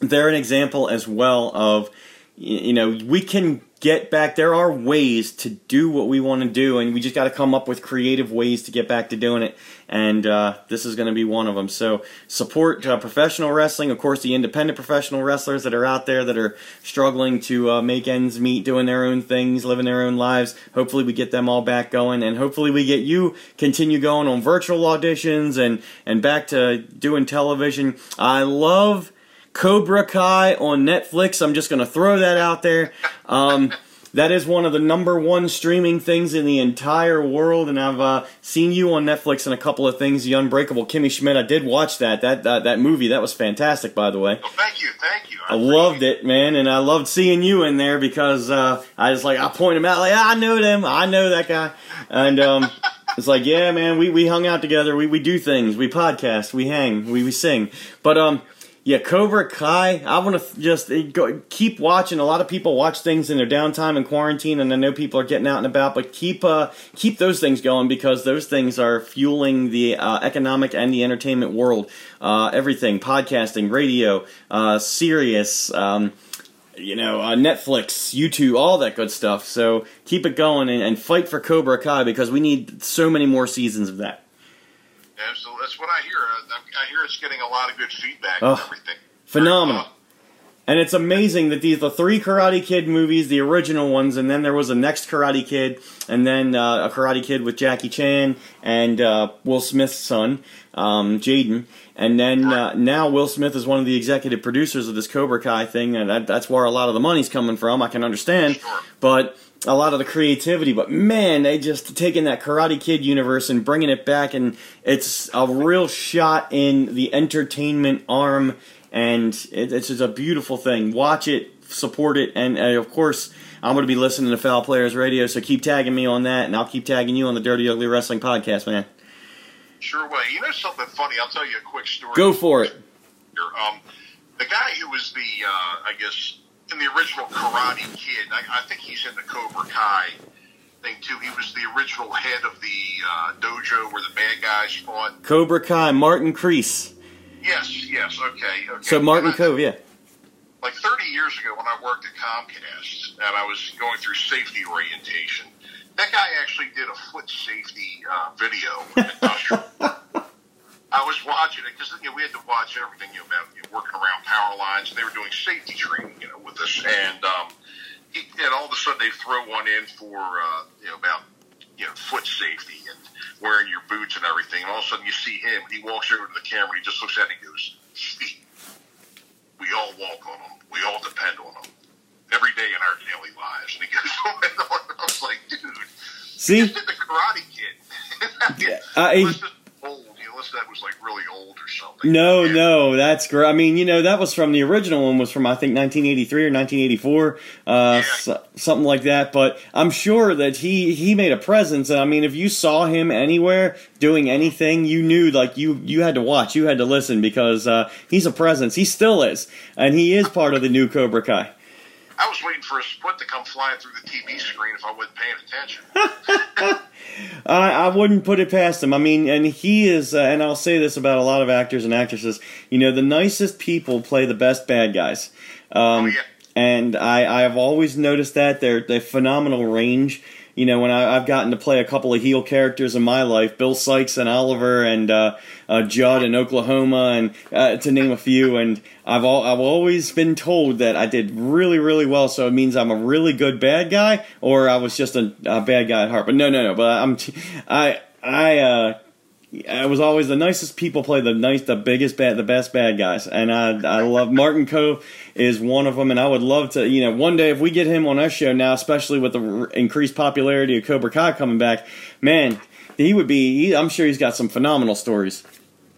they're an example as well of you know we can get back there are ways to do what we want to do and we just got to come up with creative ways to get back to doing it and uh, this is going to be one of them so support uh, professional wrestling of course the independent professional wrestlers that are out there that are struggling to uh, make ends meet doing their own things living their own lives. Hopefully we get them all back going and hopefully we get you continue going on virtual auditions and and back to doing television. I love Cobra Kai on Netflix. I'm just going to throw that out there. Um, that is one of the number one streaming things in the entire world, and I've uh, seen you on Netflix and a couple of things. The Unbreakable Kimmy Schmidt. I did watch that. That that, that movie. That was fantastic, by the way. well, thank you, thank you. I loved it, man, and I loved seeing you in there because uh, I was like, I point him out, like, "Ah, I know them, I know that guy, and um, it's like, yeah, man, we, we hung out together, we, we do things, we podcast, we hang, we, we sing, but um, yeah, Cobra Kai, I want to just eh, go, keep watching. A lot of people watch things in their downtime and quarantine, and I know people are getting out and about, but keep uh, keep those things going because those things are fueling the uh, economic and the entertainment world. Uh, everything, podcasting, radio, uh, Sirius, um, you know, uh, Netflix, YouTube, all that good stuff. So keep it going and, and fight for Cobra Kai because we need so many more seasons of that. Absolutely, that's what I hear. I, I hear it's getting a lot of good feedback Oh, and everything. Phenomenal. And it's amazing that these the three Karate Kid movies, the original ones, and then there was a next Karate Kid, and then uh, a Karate Kid with Jackie Chan and uh, Will Smith's son, um, Jaden, and then uh, now Will Smith is one of the executive producers of this Cobra Kai thing, and that, that's where a lot of the money's coming from. I can understand, Sure. but a lot of the creativity. But man, they just taking that Karate Kid universe and bringing it back, and it's a real shot in the entertainment arm, and it, it's just a beautiful thing. Watch it, support it, and uh, of course. I'm going to be listening to Foul Players Radio, so keep tagging me on that, and I'll keep tagging you on the Dirty Ugly Wrestling podcast, man. Sure way. You know something funny? I'll tell you a quick story. Go for it. Um, the guy who was the, uh, I guess, in the original Karate Kid, I, I think he's in the Cobra Kai thing too. He was the original head of the uh, dojo where the bad guys fought. Cobra Kai, Martin Kreese. Yes, yes, okay. okay. So Martin Kove, yeah. like 30 years ago when I worked at Comcast and I was going through safety orientation, that guy actually did a foot safety uh, video. I was watching it because you know, we had to watch everything you know, about you know, working around power lines. They were doing safety training, you know, with us. And um, he, and all of a sudden they throw one in for uh, you know about you know foot safety and wearing your boots and everything. And all of a sudden you see him. He walks over to the camera. and He just looks at it and goes, "Steve, we all walk on them. We all depend on them every day in our daily lives. And he goes and. I was like, dude, See? just did the Karate Kid. Yeah, uh, unless that was like really old or something. No, Yeah. no, that's great. I mean, you know, that was from the original one was from I think 1983 or 1984, uh, so, something like that. But I'm sure that he he made a presence. And I mean, if you saw him anywhere doing anything, you knew like you you had to watch, you had to listen because uh, he's a presence. He still is, and he is part of the new Cobra Kai. I was waiting for a split to come flying through the TV screen if I wasn't paying attention. I, I wouldn't put it past him. I mean, and he is, uh, and I'll say this about a lot of actors and actresses. You know, the nicest people play the best bad guys. Um, Oh, yeah. And I, I've always noticed that they're they phenomenal range. You know, when I, I've gotten to play a couple of heel characters in my life, Bill Sikes and Oliver, and uh, uh, Jud in Oklahoma, and uh, to name a few, and I've all, I've always been told that I did really really well. So it means I'm a really good bad guy, or I was just a, a bad guy at heart. But no, no, no. But I'm t- I I uh, I was always the nicest people play the nice, the biggest bad, the best bad guys, and I I love Martin Kove is one of them, and I would love to, you know, one day if we get him on our show now, especially with the increased popularity of Cobra Kai coming back, man, he would be. He, I'm sure he's got some phenomenal stories.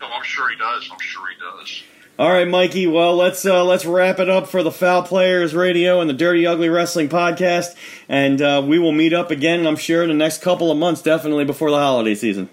No, I'm sure he does. I'm sure he does. All right, Mikey. Well, let's uh, let's wrap it up for the Foul Players Radio and the Dirty Ugly Wrestling Podcast, and uh, we will meet up again. I'm sure in the next couple of months, definitely before the holiday season.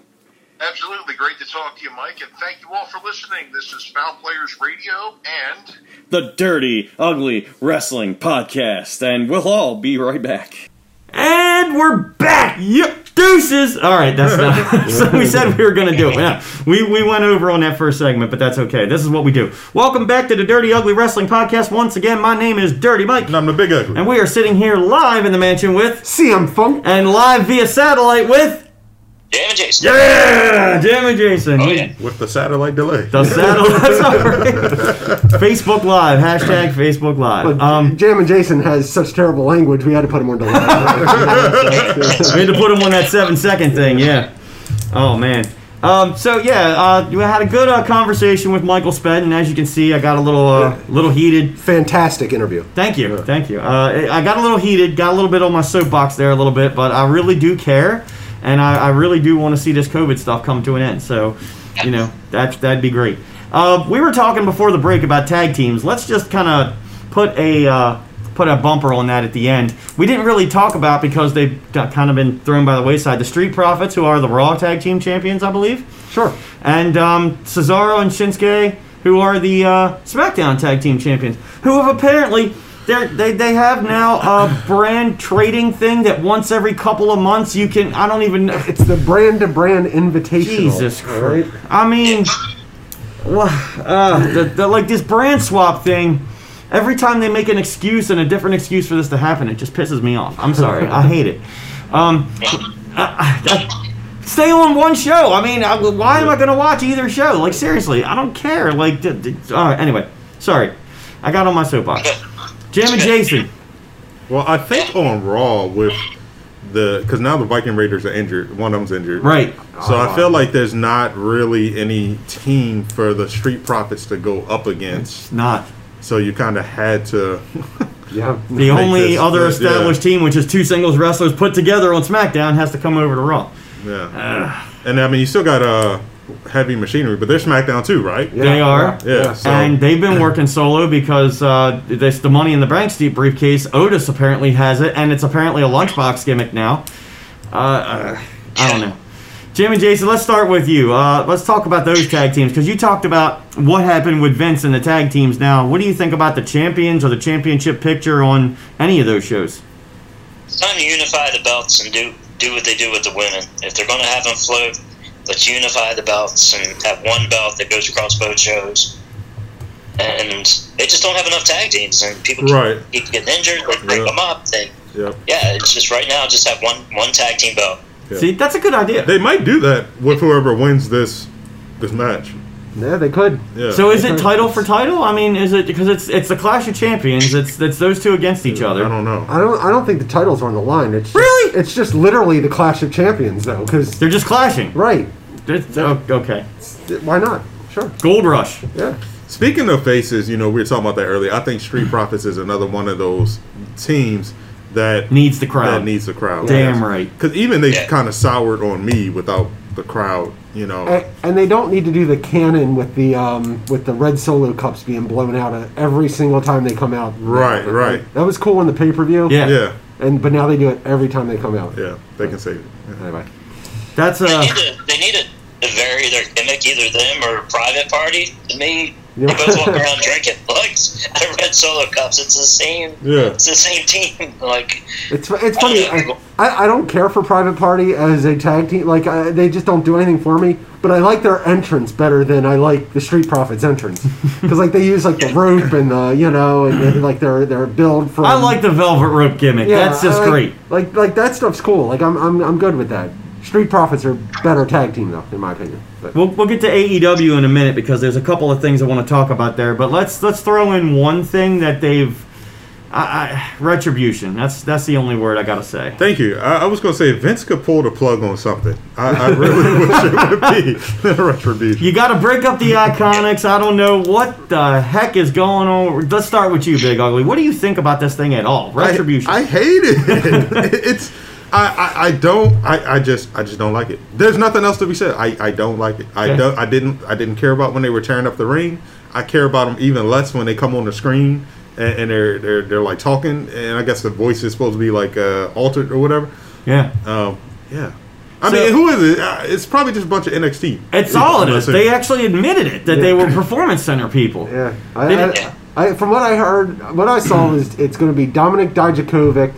Absolutely. Great to talk to you, Mike, and thank you all for listening. This is Foul Players Radio, and the Dirty Ugly Wrestling Podcast, and we'll all be right back. And we're back. Yep. Deuces. All right, that's not. so we said we were going to do it. Yeah, we we went over on that first segment, but that's okay. This is what we do. Welcome back to the Dirty Ugly Wrestling Podcast. Once again, my name is Dirty Mike, And I'm the big ugly. and we are sitting here live in the mansion with, CM Funk. and live via satellite with, Damn it, Jason. yeah, Jim and Jason. Oh, yeah. with the satellite delay. The satellite. Sorry. Facebook Live. Hashtag Facebook Live. But Um, Jam and Jason has such terrible language, we had to put him on delay. We had to put him on that seven second thing, yeah. Oh man. Um, so yeah, uh, we had a good uh, conversation with Michael Sped, and as you can see, I got a little uh, little heated. Fantastic interview. Thank you, thank you. Uh, I got a little heated, got a little bit on my soapbox there, a little bit, but I really do care, and I, I really do want to see this COVID stuff come to an end. So, you know, that that'd be great. Uh, we were talking before the break about tag teams. Let's just kind of put a uh, put a bumper on that at the end. We didn't really talk about because they've got kind of been thrown by the wayside. The Street Profits, who are the Raw Tag Team Champions, I believe, Sure. and um, Cesaro and Shinsuke, who are the uh, SmackDown Tag Team Champions, who have apparently. They're, they they have now a brand trading thing that once every couple of months you can I don't even know It's the brand to brand invitational. Jesus all right? I mean, uh, the, the, like this brand swap thing. Every time they make an excuse and a different excuse for this to happen, it just pisses me off. I'm sorry, I hate it. Um, I- I- I- stay on one show. I mean, why am I going to watch either show? Like seriously, I don't care. Like, d- d- right. Anyway, sorry, I got on my soapbox. Jim and Jason. Well, I think on Raw with the because now the Viking Raiders are injured. One of them's injured. Right. So I feel like there's not really any team for the Street Profits to go up against. Not So you kind of had to. Yeah. the only this- other yeah. established team, which is two singles wrestlers put together on SmackDown, has to come over to Raw. Yeah. and I mean, you still got uh, heavy machinery, but they're SmackDown too, right? Yeah, They are. Yeah, so- and they've been working solo because uh, this the Money in the Bank Steep briefcase. Otis apparently has it, and it's apparently a lunchbox gimmick now. Uh, uh, I don't know. Jim and Jason, let's start with you. Uh, let's talk about those tag teams because you talked about what happened with Vince and the tag teams. Now, what do you think about the champions or the championship picture on any of those shows? It's time to unify the belts and do do what they do with the women. If they're going to have them float, let's unify the belts and have one belt that goes across both shows. And they just don't have enough tag teams, and people keep, Right. keep getting injured. They break Yeah. them up. They, Yep. yeah, it's just right now. Just have one one tag team belt. Yeah. See, that's a good idea. They might do that with whoever wins this this match. Yeah, they could. Yeah. So is it title for title? I mean, is it because it's it's the Clash of Champions? It's it's those two against each other. I don't know. I don't. I don't think the titles are on the line. It's just, Really? It's just literally the Clash of Champions, though. Because They're just clashing. right, It's- oh, okay. why not? Sure. Gold Rush. Yeah. Speaking of faces, you know, we were talking about that earlier. I think Street Profits is another one of those teams that Needs the crowd. that needs the crowd. Damn right. Because even they Yeah. kind of soured on me without the crowd. You know, And, and they don't need to do the cannon with the um, with the red solo cups being blown out of every single time they come out. Right, Like, right. That was cool in the pay per view. Yeah. yeah, And but now they do it every time they come out. yeah, they can save it. Yeah. Anyway. That's They uh, need to they need to, to vary their gimmick, either them or Private Party. To me, Yeah. they both walk around drinking like out of red solo cups. It's the same. Yeah. It's the same team. Like It's it's funny. I, I, I don't care for Private Party as a tag team. Like I, they just don't do anything for me. But I like their entrance better than I like the Street Profits entrance because like they use like the rope and the you know and, and, like their their build from. I like the velvet rope gimmick. Yeah, That's just I like- great. Like like that stuff's cool. Like I'm I'm I'm good with that. Street Profits are better tag team though, in my opinion. But We'll, we'll get to AEW in a minute because there's a couple of things I want to talk about there. But let's let's throw in one thing that they've I, I, retribution. That's that's the only word I gotta say. Thank you. I, I was going to say Vince could pull the plug on something. I, I really wish it would be retribution. You got to break up the IIconics. I don't know what the heck is going on. Let's start with you, Big Ugly. What do you think about this thing at all? Retribution. I, I hate it. it's I, I, I don't I, I just I just don't like it. There's nothing else to be said. I, I don't like it. I Okay. don't I didn't I didn't care about when they were tearing up the ring. I care about them even less when they come on the screen and, and they're they're they're like talking and I guess the voice is supposed to be like uh, altered or whatever. yeah. Um, yeah. I So- mean, who is it? Uh, it's probably just a bunch of NXT. It's all it is. They actually admitted it that they were performance center people. yeah, I, I, I, from what I heard, what I saw is it's going to be Dominik Dijakovic.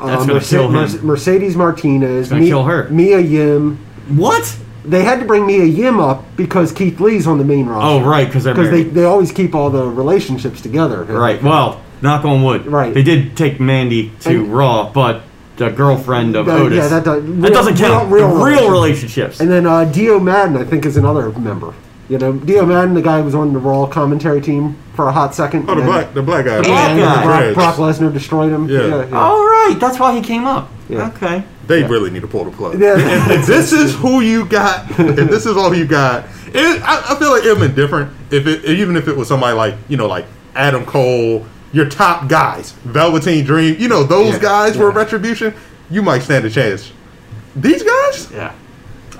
Kill him. Mercedes Martinez, gonna kill her. Mia Yim. What? They had to bring Mia Yim up because Keith Lee's on the main roster. Oh, right, because they're because they, they always keep all the relationships together. Right. Well, knock on wood. Right. They did take Mandy to And- Raw, but the girlfriend of That- Otis. yeah, that does- that doesn't count. real- Real, real real relationships. And then uh, Dio Maddin, I think, is another member. You know, Dio Maddin, the guy who was on the Raw commentary team for a hot second. Oh, the black the black guy. Yeah, black guy. Brock, Brock Lesnar destroyed him. Yeah. All right, that's why he came up. Yeah. Okay. They really need to pull the plug. Yeah. If, if this is who you got, if this is all you got, it, I, I feel like it would have been different if it, even if it was somebody like you know like Adam Cole, your top guys, Velveteen Dream, you know those Yeah, guys were yeah. retribution. You might stand a chance. These guys, Yeah.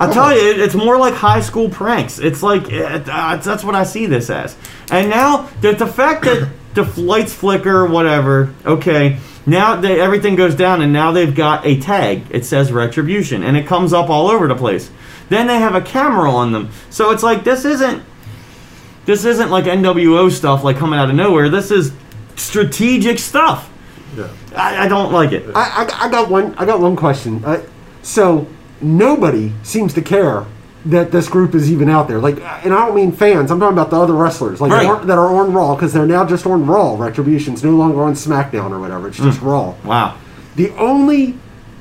I tell you, it, it's more like high school pranks. It's like it, uh, that's what I see this as. And now the, the fact that the lights flicker, whatever. Okay, now they, everything goes down, and now they've got a tag. It says retribution, and it comes up all over the place. Then they have a camera on them, so it's like this isn't this isn't like NWO stuff like coming out of nowhere. This is strategic stuff. yeah. I, I don't like it. I, I, I got one. I got one question. Uh, so nobody seems to care that this group is even out there. Like, and I don't mean fans. I'm talking about the other wrestlers, like Right. that are on Raw because they're now just on Raw. Retribution's no longer on SmackDown or whatever. It's Hmm. just Raw. Wow. The only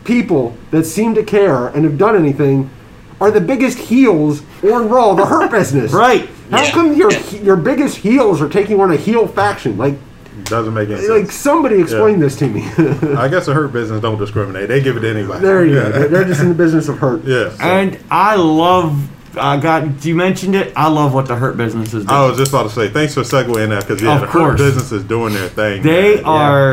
people that seem to care and have done anything are the biggest heels on Raw, the Hurt Business. Right. How Yeah. come your your biggest heels are taking on a heel faction? Like, doesn't make any sense. like sense. somebody explain this to me. I guess the hurt business don't discriminate. They give it to anybody. there you yeah. go. They're- They're just in the business of hurt. Yeah. so- And I love. I got. You mentioned it. I love what the Hurt Business is doing. I was just about to say thanks for segueing that because yeah, Of the course. hurt business is doing their thing. They man. are.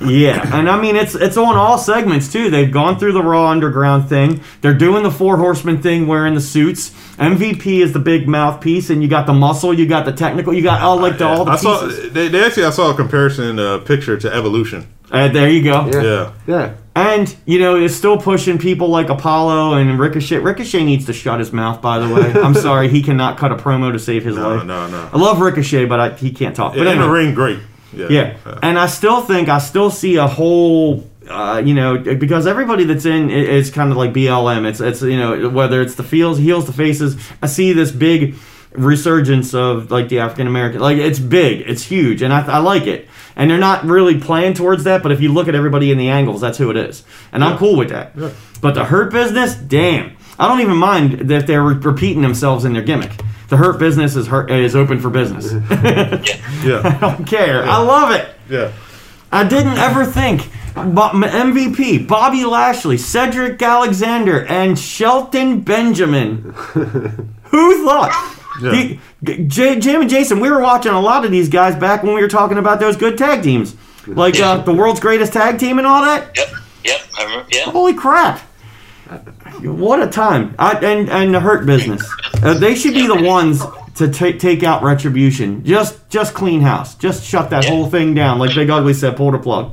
Yes. Yeah, and I mean it's it's on all segments too. They've gone through the Raw Underground thing. They're doing the Four Horsemen thing, wearing the suits. MVP is the big mouthpiece, and you got the muscle, you got the technical, you got all like the, all the I saw they, they actually I saw a comparison uh, picture to Evolution. Uh, there you go. Yeah. Yeah. Yeah. And you know, it's still pushing people like Apollo and Ricochet. Ricochet needs to shut his mouth. By the way, I'm sorry, he cannot cut a promo to save his No, life. no, no. No. I love Ricochet, but I, he can't talk. But in anyway. the ring, great. Yeah. Yeah, and I still think I still see a whole, uh, you know, because everybody that's in i- is kind of like BLM. It's it's you know whether it's the feels, heels, the faces. I see this big resurgence of like the African American. Like it's big, it's huge, and I, I like it. And they're not really playing towards that, but if you look at everybody in the angles, that's who it is, and I'm cool with that. Yeah. But the hurt business, damn, I don't even mind that they're repeating themselves in their gimmick. The hurt business is hurt, is open for business. yeah, I Yeah. don't care. I love it. Yeah. I didn't ever think Bo- MVP, Bobby Lashley, Cedric Alexander, and Shelton Benjamin. Who thought? Yeah. The- G- J- Jim and Jason, we were watching a lot of these guys back when we were talking about those good tag teams, like uh, the world's greatest tag team and all that. Yep. Yep. I remember. Yeah. Holy crap! What a time! I, and and the hurt business. Uh, they should be the ones to ta- take out retribution. Just just clean house. Just shut that Yeah. whole thing down. Like Big Ugly said, pull the plug,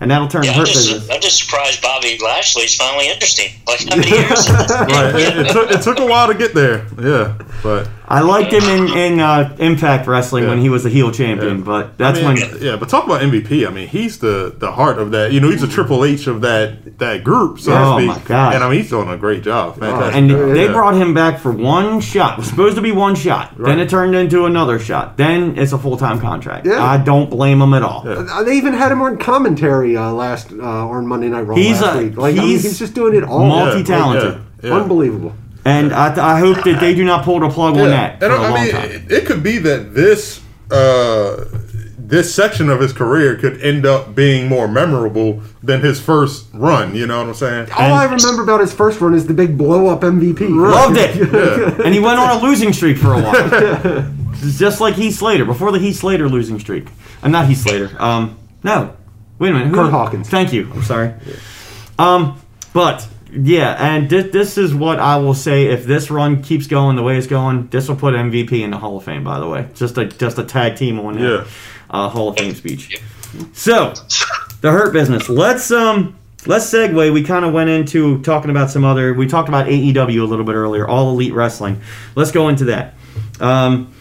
and that'll turn Yeah, the I'm hurt business. I'm just surprised Bobby Lashley's finally interesting. Like, how many years? Right. It, it took it took a while to get there. Yeah, but I liked him in in uh, Impact Wrestling when he was a heel champion, Yeah. but that's I mean, when yeah, but talk about MVP. I mean, he's the the heart of that. You know, he's the Triple H of that that group, so Oh, to my speak. God. And I mean, he's doing a great job. Fantastic. and Yeah. they brought him back for one shot. It was supposed to be one shot. Then it turned into another shot. Then it's a full time contract. Yeah. I don't blame him at all. Yeah. Uh, They even had him on commentary uh, last uh, on Monday Night Raw He's last a- week. Like I mean, he's he's just doing it all. multi- multi-talented. Yeah, yeah. Unbelievable. And I, I hope that they do not pull the plug on that for and a I long mean, time. it, it could be that this uh, this section of his career could end up being more memorable than his first run. You know what I'm saying? All I remember about his first run is the big blow up MVP. Loved it. And he went on a losing streak for a while. Just like Heath Slater, before the Heath Slater losing streak. I'm not Heath Slater. Um, no. Wait a minute. Who- Kurt Hawkins. Thank you. I'm sorry. Um, but yeah, and thi- this is what I will say. If this run keeps going the way it's going, this will put MVP in the Hall of Fame. By the way, just a just a tag team on that Yeah. uh, Hall of Fame speech. So, the Hurt Business. Let's um let's segue. We kind of went into talking about some other. We talked about AEW a little bit earlier, All Elite Wrestling. Let's go into that. Um,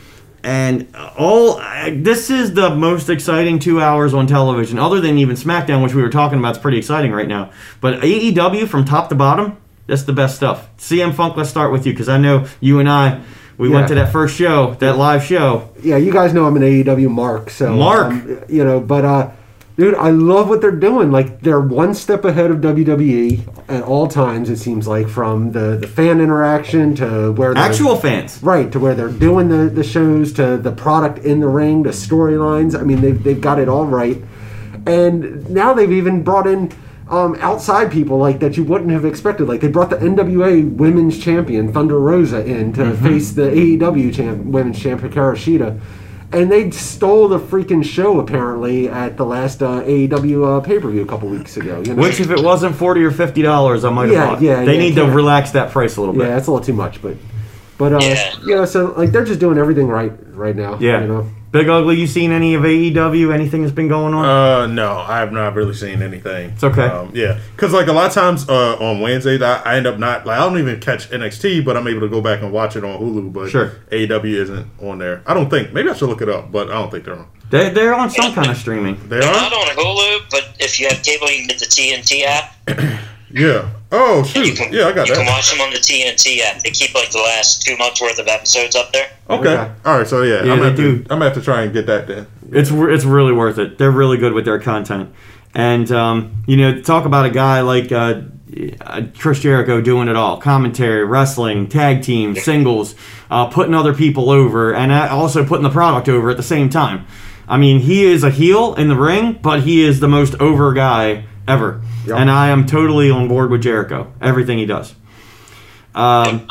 and all this is the most exciting two hours on television, other than even SmackDown, which we were talking about. is pretty exciting right now. But AEW from top to bottom, that's the best stuff. CM Funk, let's start with you because I know you and I. We went to that first show, that live show. yeah, you guys know I'm an AEW mark, so Mark. um, you know, but uh, dude, I love what they're doing. Like they're one step ahead of WWE at all times. It seems like from the the fan interaction to where Actual fans. right to where they're doing the the shows to the product in the ring, the storylines. I mean, they've they've got it all right, and now they've even brought in. Um, outside people like that you wouldn't have expected. Like they brought the NWA Women's Champion Thunder Rosa in to Mm-hmm. face the AEW champ, Women's Champion Hikaru Shida, and they stole the freaking show apparently at the last uh, AEW uh, pay per view a couple weeks ago. You know? Which, if it wasn't forty or fifty dollars, I might have Yeah, bought. yeah, They yeah, need to relax that price a little bit. yeah, that's a little too much, but but uh, Yeah. yeah. So like they're just doing everything right right now. Yeah. you know. Big Ugly, you seen any of AEW? Anything that's been going on? Uh, no, I have not really seen anything. It's okay. Um, yeah, because like a lot of times uh, on Wednesdays, I, I end up not like I don't even catch NXT, but I'm able to go back and watch it on Hulu. But Sure. AEW isn't on there. I don't think. Maybe I should look it up, but I don't think they're on. they, they're on some kind of streaming. They They're are. not on Hulu, but if you have cable, you can get the TNT app. Yeah. Oh And shoot. can, Yeah, I got that. you can watch them on the TNT app. They keep like the last two months worth of episodes up there. Okay. Okay. All right. So yeah, Yeah, I'm gonna have do. to, I'm gonna have to try and get that then. It's it's really worth it. They're really good with their content, and um, you know, talk about a guy like uh, uh, Chris Jericho doing it all: commentary, wrestling, tag team, singles, uh, putting other people over, and uh, also putting the product over at the same time. I mean, he is a heel in the ring, but he is the most over guy ever, Yep. and I am totally on board with Jericho. Everything he does. Um,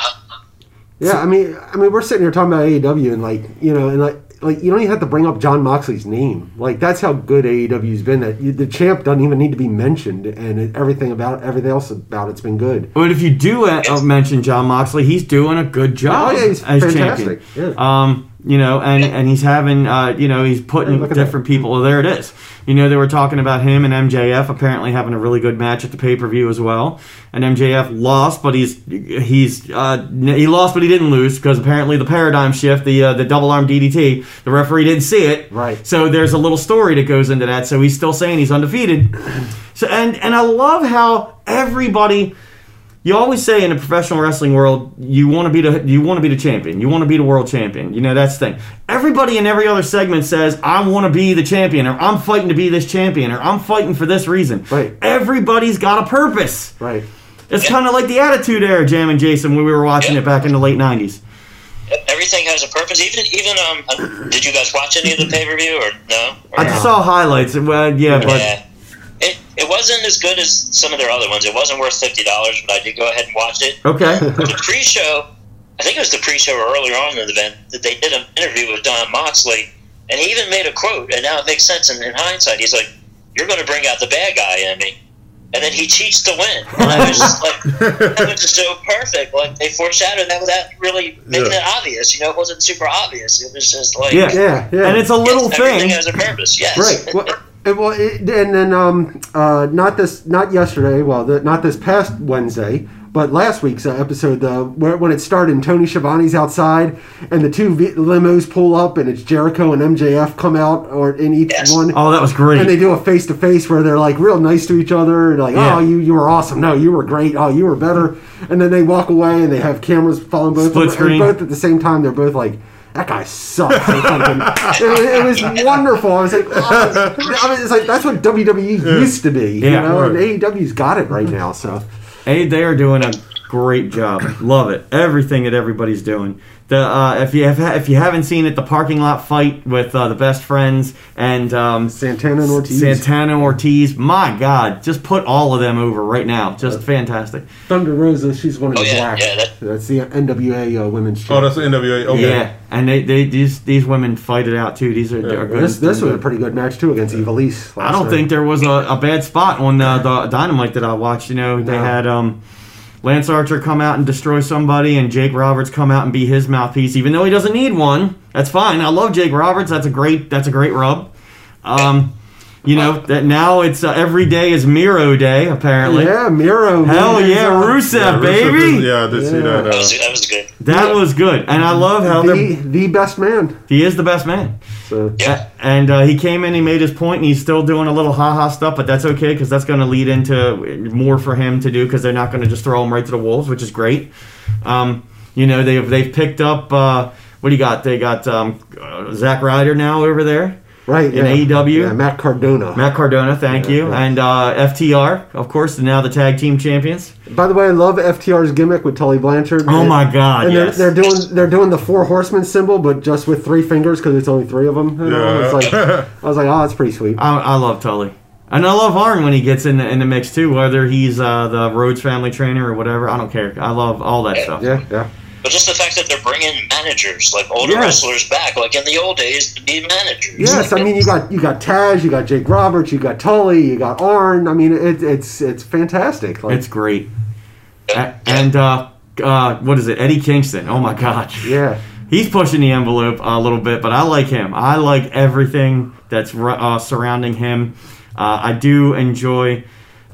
Yeah, I mean, I mean, we're sitting here talking about AEW, and like, you know, and like, like you don't even have to bring up Jon Moxley's name. Like, that's how good AEW's been. That you, the champ doesn't even need to be mentioned, and it, everything about everything else about it's been good. But if you do uh, uh, mention Jon Moxley, he's doing a good job Oh, yeah, he's as fantastic. champion. Yeah. Um, you know, and and he's having, uh, you know, he's putting Hey, look at different people. Well, there it is. You know, they were talking about him and MJF apparently having a really good match at the pay per view as well. And MJF lost, but he's he's uh, he lost, but he didn't lose because apparently the paradigm shift, the uh, the double arm DDT, the referee didn't see it. Right. So there's a little story that goes into that. So he's still saying he's undefeated. So and and I love how everybody. You always say in the professional wrestling world, you want to be the you want to be the champion. You want to be the world champion. You know that's the thing. Everybody in every other segment says, "I want to be the champion," or "I'm fighting to be this champion," or "I'm fighting for this reason." Right. Everybody's got a purpose. Right. It's kind of like the Attitude Era, Jam and Jason, when we were watching Yeah. it back in the late '90s. Everything has a purpose. Even even um, uh, did you guys watch any of the pay per view or no? Or I just saw highlights. Well, yeah, but yeah. It, it wasn't as good as some of their other ones. It wasn't worth fifty dollars, but I did go ahead and watch it. okay. The pre-show, I think it was the pre-show or earlier on in the event that they did an interview with Jon Moxley, and he even made a quote, and now it makes sense in, in hindsight. He's like, "You're going to bring out the bad guy in me." and then he cheats to win. And that was just like that was just so perfect. Like they foreshadowed that without really making Yeah. it obvious. You know, it wasn't super obvious. It was just like Yeah. Yeah, yeah. And it's a little yes, everything thing. has a purpose. Yes, Right. Well, it, well it, and then um, uh, not this, not yesterday. Well, the, not this past Wednesday, but last week's uh, episode, uh, where when it started, and Tony Schiavone's outside, and the two v- limos pull up, and it's Jericho and MJF come out, or in each Yes. one. Oh, that was great. And they do a face to face where they're like real nice to each other, and like, Yeah. "Oh, you you were awesome. No, you were great. Oh, you were better." And then they walk away, and they have cameras following both. Split of them, screen. And both at the same time, they're both like, "That guy sucks." it, was, it was wonderful. I was like, oh, I was, it's like that's what WWE used to be, you Yeah. know. And AEW's got it right now. So Hey, they are doing a great job. Love it. Everything that everybody's doing. The uh, if you have if you haven't seen it, the parking lot fight with uh, the best friends and um, Santana and Ortiz, Santana and Ortiz. My God, just put all of them over right now. Just fantastic. Thunder Rosa, she's one of Oh, the yeah, black. yeah, that- that's the NWA uh, women's. Oh, champ. that's the NWA. Okay. Yeah, and they, they these these women fight it out too. These are, are good. this this was a pretty good match too against Ivelisse. I don't think there was a, a bad spot on the, the Dynamite that I watched. You know, they No. had um, Lance Archer come out and destroy somebody, and Jake Roberts come out and be his mouthpiece, even though he doesn't need one. That's fine. I love Jake Roberts. That's a great. That's a great rub. Um, you know that now it's uh, every day is Miro Day apparently. Yeah, Miro. Hell man, yeah, is, Rusev, Yeah, Rusev baby. is- yeah, I did see Yeah. that. that Uh, was that was good. That was good, and I love how the, the best man. He is the best man. So Yeah. And uh, he came in, he made his point, and he's still doing a little ha ha stuff, but that's okay because that's going to lead into more for him to do because they're not going to just throw him right to the wolves, which is great. Um, you know, they've they've picked up. Uh, what do you got? They got um, uh, Zack Ryder now over there. Right In yeah. AEW? yeah, Matt Cardona. Matt Cardona, thank Yeah, you, yeah. and uh, FTR, of course, now the tag team champions. By the way, I love FTR's gimmick with Tully Blanchard. Oh And- my God, And yes. they're, they're doing they're doing the four horsemen symbol, but just with three fingers because it's only three of them. You know? Yeah. It's like I was like, oh, that's pretty sweet. I, I love Tully. And I love Arn when he gets in the, in the mix too, whether he's uh, the Rhodes family trainer or whatever. I don't care. I love all that stuff. Yeah, yeah. But just the fact that they're bringing managers, like older Yes. wrestlers, back, like in the old days, to be managers. Yes, I mean you got you got Taz, you got Jake Roberts, you got Tully, you got Arn. I mean it, it's it's fantastic. Like, It's great. A- And uh, uh, what is it? Eddie Kingston. Oh my God. yeah, He's pushing the envelope a little bit, but I like him. I like everything that's uh, surrounding him. Uh, I do enjoy.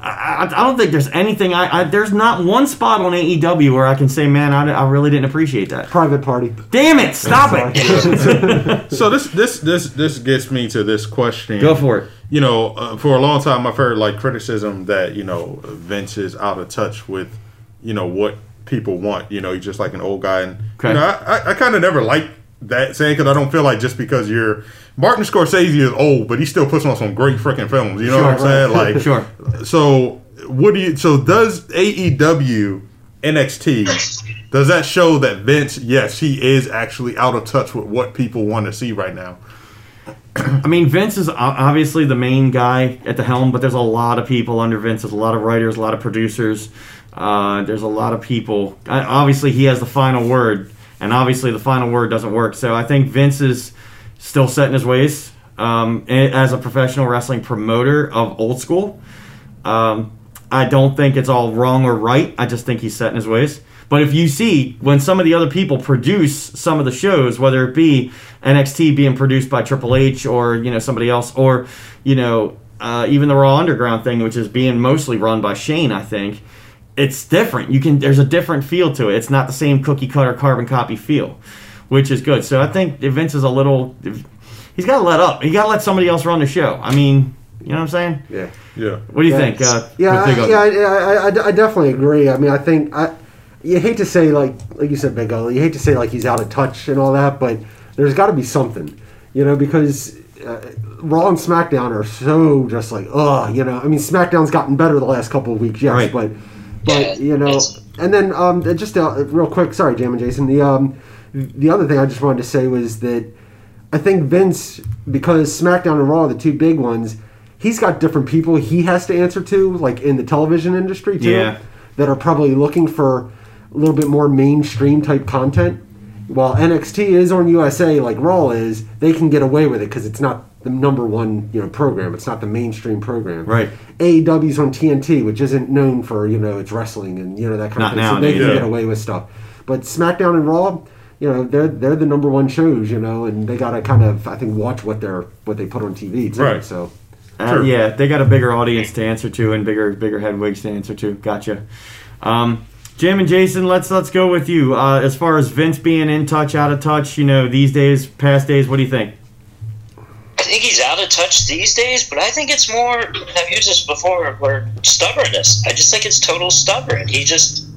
I, I I don't think there's anything. I, I there's not one spot on AEW where I can say, man, I, I really didn't appreciate that. private party. Damn it! Stop it. so this this this this gets me to this question. Go for it. You know, uh, for a long time, I've heard like criticism that you know Vince is out of touch with you know what people want. You know, he's just like an old guy, and Okay. you know, I I, I kind of never like that saying because I don't feel like just because you're Martin Scorsese is old, but he still puts on some great freaking films. You know what I'm Sure, saying? Like, Sure. So what do you? So does AEW NXT? Does that show that Vince? Yes, he is actually out of touch with what people want to see right now. I mean, Vince is obviously the main guy at the helm, but there's a lot of people under Vince. There's a lot of writers, a lot of producers. Uh, there's a lot of people. Uh, obviously, he has the final word, and obviously, the final word doesn't work. So I think Vince is still set in his ways um, as a professional wrestling promoter of old school. Um, I don't think it's all wrong or right. I just think he's set in his ways. But if you see when some of the other people produce some of the shows, whether it be NXT being produced by Triple H or you know somebody else, or you know uh, even the Raw Underground thing, which is being mostly run by Shane, I think it's different. You can there's a different feel to it. It's not the same cookie cutter carbon copy feel, which is good. So I think Vince is a little. He's got to let up. He got to let somebody else run the show. I mean, you know what I'm saying? Yeah. Yeah. What do you Yeah. think? Uh, Yeah, with Big I, O? yeah, I, I, I, I definitely agree. I mean, I think I, you hate to say like like you said, Big O. You hate to say like he's out of touch and all that, but there's got to be something, you know, because uh, Raw and SmackDown are so just like ugh, you know. I mean, SmackDown's gotten better the last couple of weeks, yes, Right. but but Yeah, you know, it's- and then um, just uh, real quick, sorry, Jam and Jason. The um, the other thing I just wanted to say was that I think Vince, because SmackDown and Raw are the two big ones, he's got different people he has to answer to, like in the television industry too, Yeah. that are probably looking for a little bit more mainstream type content. while NXT is on USA like Raw is, they can get away with it because it's not the number one you know program. It's not the mainstream program. Right. AEW's on TNT, which isn't known for you know its wrestling and you know that kind Not of thing. So they can yeah. get away with stuff. But SmackDown and Raw, you know, they're they're the number one shows. You know, and they gotta kind of I think watch what they're what they put on TV too. Right. So Uh, True. yeah, they got a bigger audience to answer to and bigger bigger headwigs to answer to. Gotcha. Um, Jim and Jason, let's let's go with you. Uh, as far as Vince being in touch, out of touch, you know, these days, past days, what do you think? I think he's out of touch these days, but I think it's more. I've used this before. Where stubbornness. I just think it's total stubborn. He just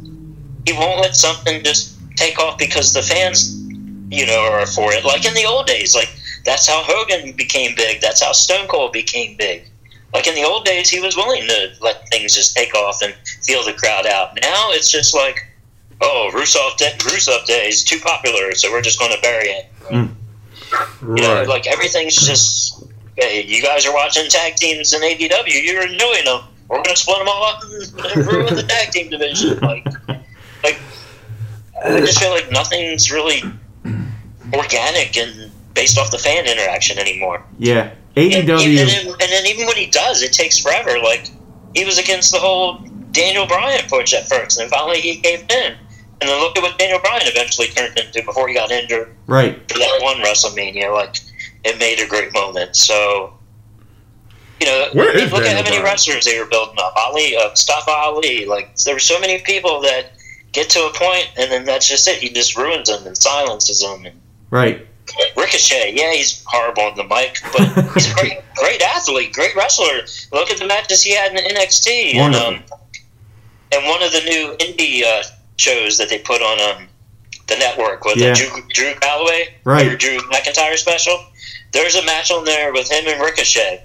he won't let something just take off because the fans, you know, are for it. Like in the old days, like that's how Hogan became big. That's how Stone Cold became big. Like in the old days, he was willing to let things just take off and feel the crowd out. Now it's just like, oh, Rusev Day, Rusev Day is too popular, so we're just going to bury it. Hmm. You know, Right. like everything's just. Hey, you guys are watching tag teams in AEW. You're enjoying them. We're going to split them all up and, ruin the tag team division. Like I just feel like nothing's really organic and based off the fan interaction anymore. Yeah, And, even- AEW. and, then, and then even when he does, it takes forever. Like he was against the whole Daniel Bryan push at first, and finally he caved in. And then look at what Daniel Bryan eventually turned into before he got injured Right. for that one WrestleMania. Like it made a great moment. So you know, Where is look at how many Bryan? wrestlers they were building up. Ali, uh, Mustafa Ali. Like there were so many people that get to a point, and then that's just it. He just ruins them and silences them. And Right. Ricochet, yeah, he's horrible on the mic, but he's a great, great athlete, great wrestler. Look at the matches he had in NXT, and um, and one of the new indie uh, shows that they put on um, the network with Yeah. the Drew, Drew Galloway Right. or Drew McIntyre special. There's a match on there with him and Ricochet,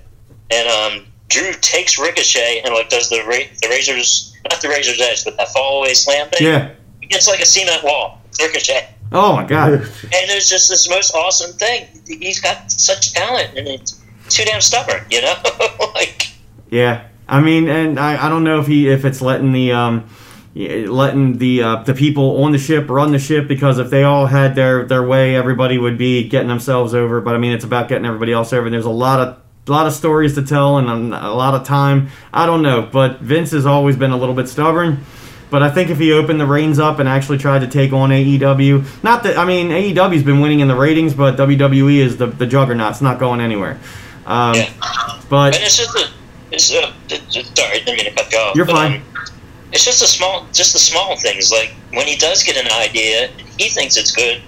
and um, Drew takes Ricochet and like does the ra- the razors, not the razor's edge, but that fall away slam thing. Yeah. It's like a cement wall. It's Ricochet. Oh my God. And it's just this most awesome thing. He's got such talent, and it's too damn stubborn, you know. like, Yeah, I mean, and I, I don't know if he if it's letting the um letting the uh, the people on the ship run the ship because if they all had their their way, everybody would be getting themselves over. But I mean, it's about getting everybody else over. And there's a lot of a lot of stories to tell and a lot of time. I don't know, but Vince has always been a little bit stubborn. But I think if he opened the reins up and actually tried to take on AEW, not that I mean AEW's been winning in the ratings, but WWE is the the juggernaut. It's not going anywhere. Um, yeah. But And it's just a, it's a, it's sorry, I didn't mean to cut you off. You're but, fine. um, it's just the small, just the small things. Like when he does get an idea, he thinks it's good.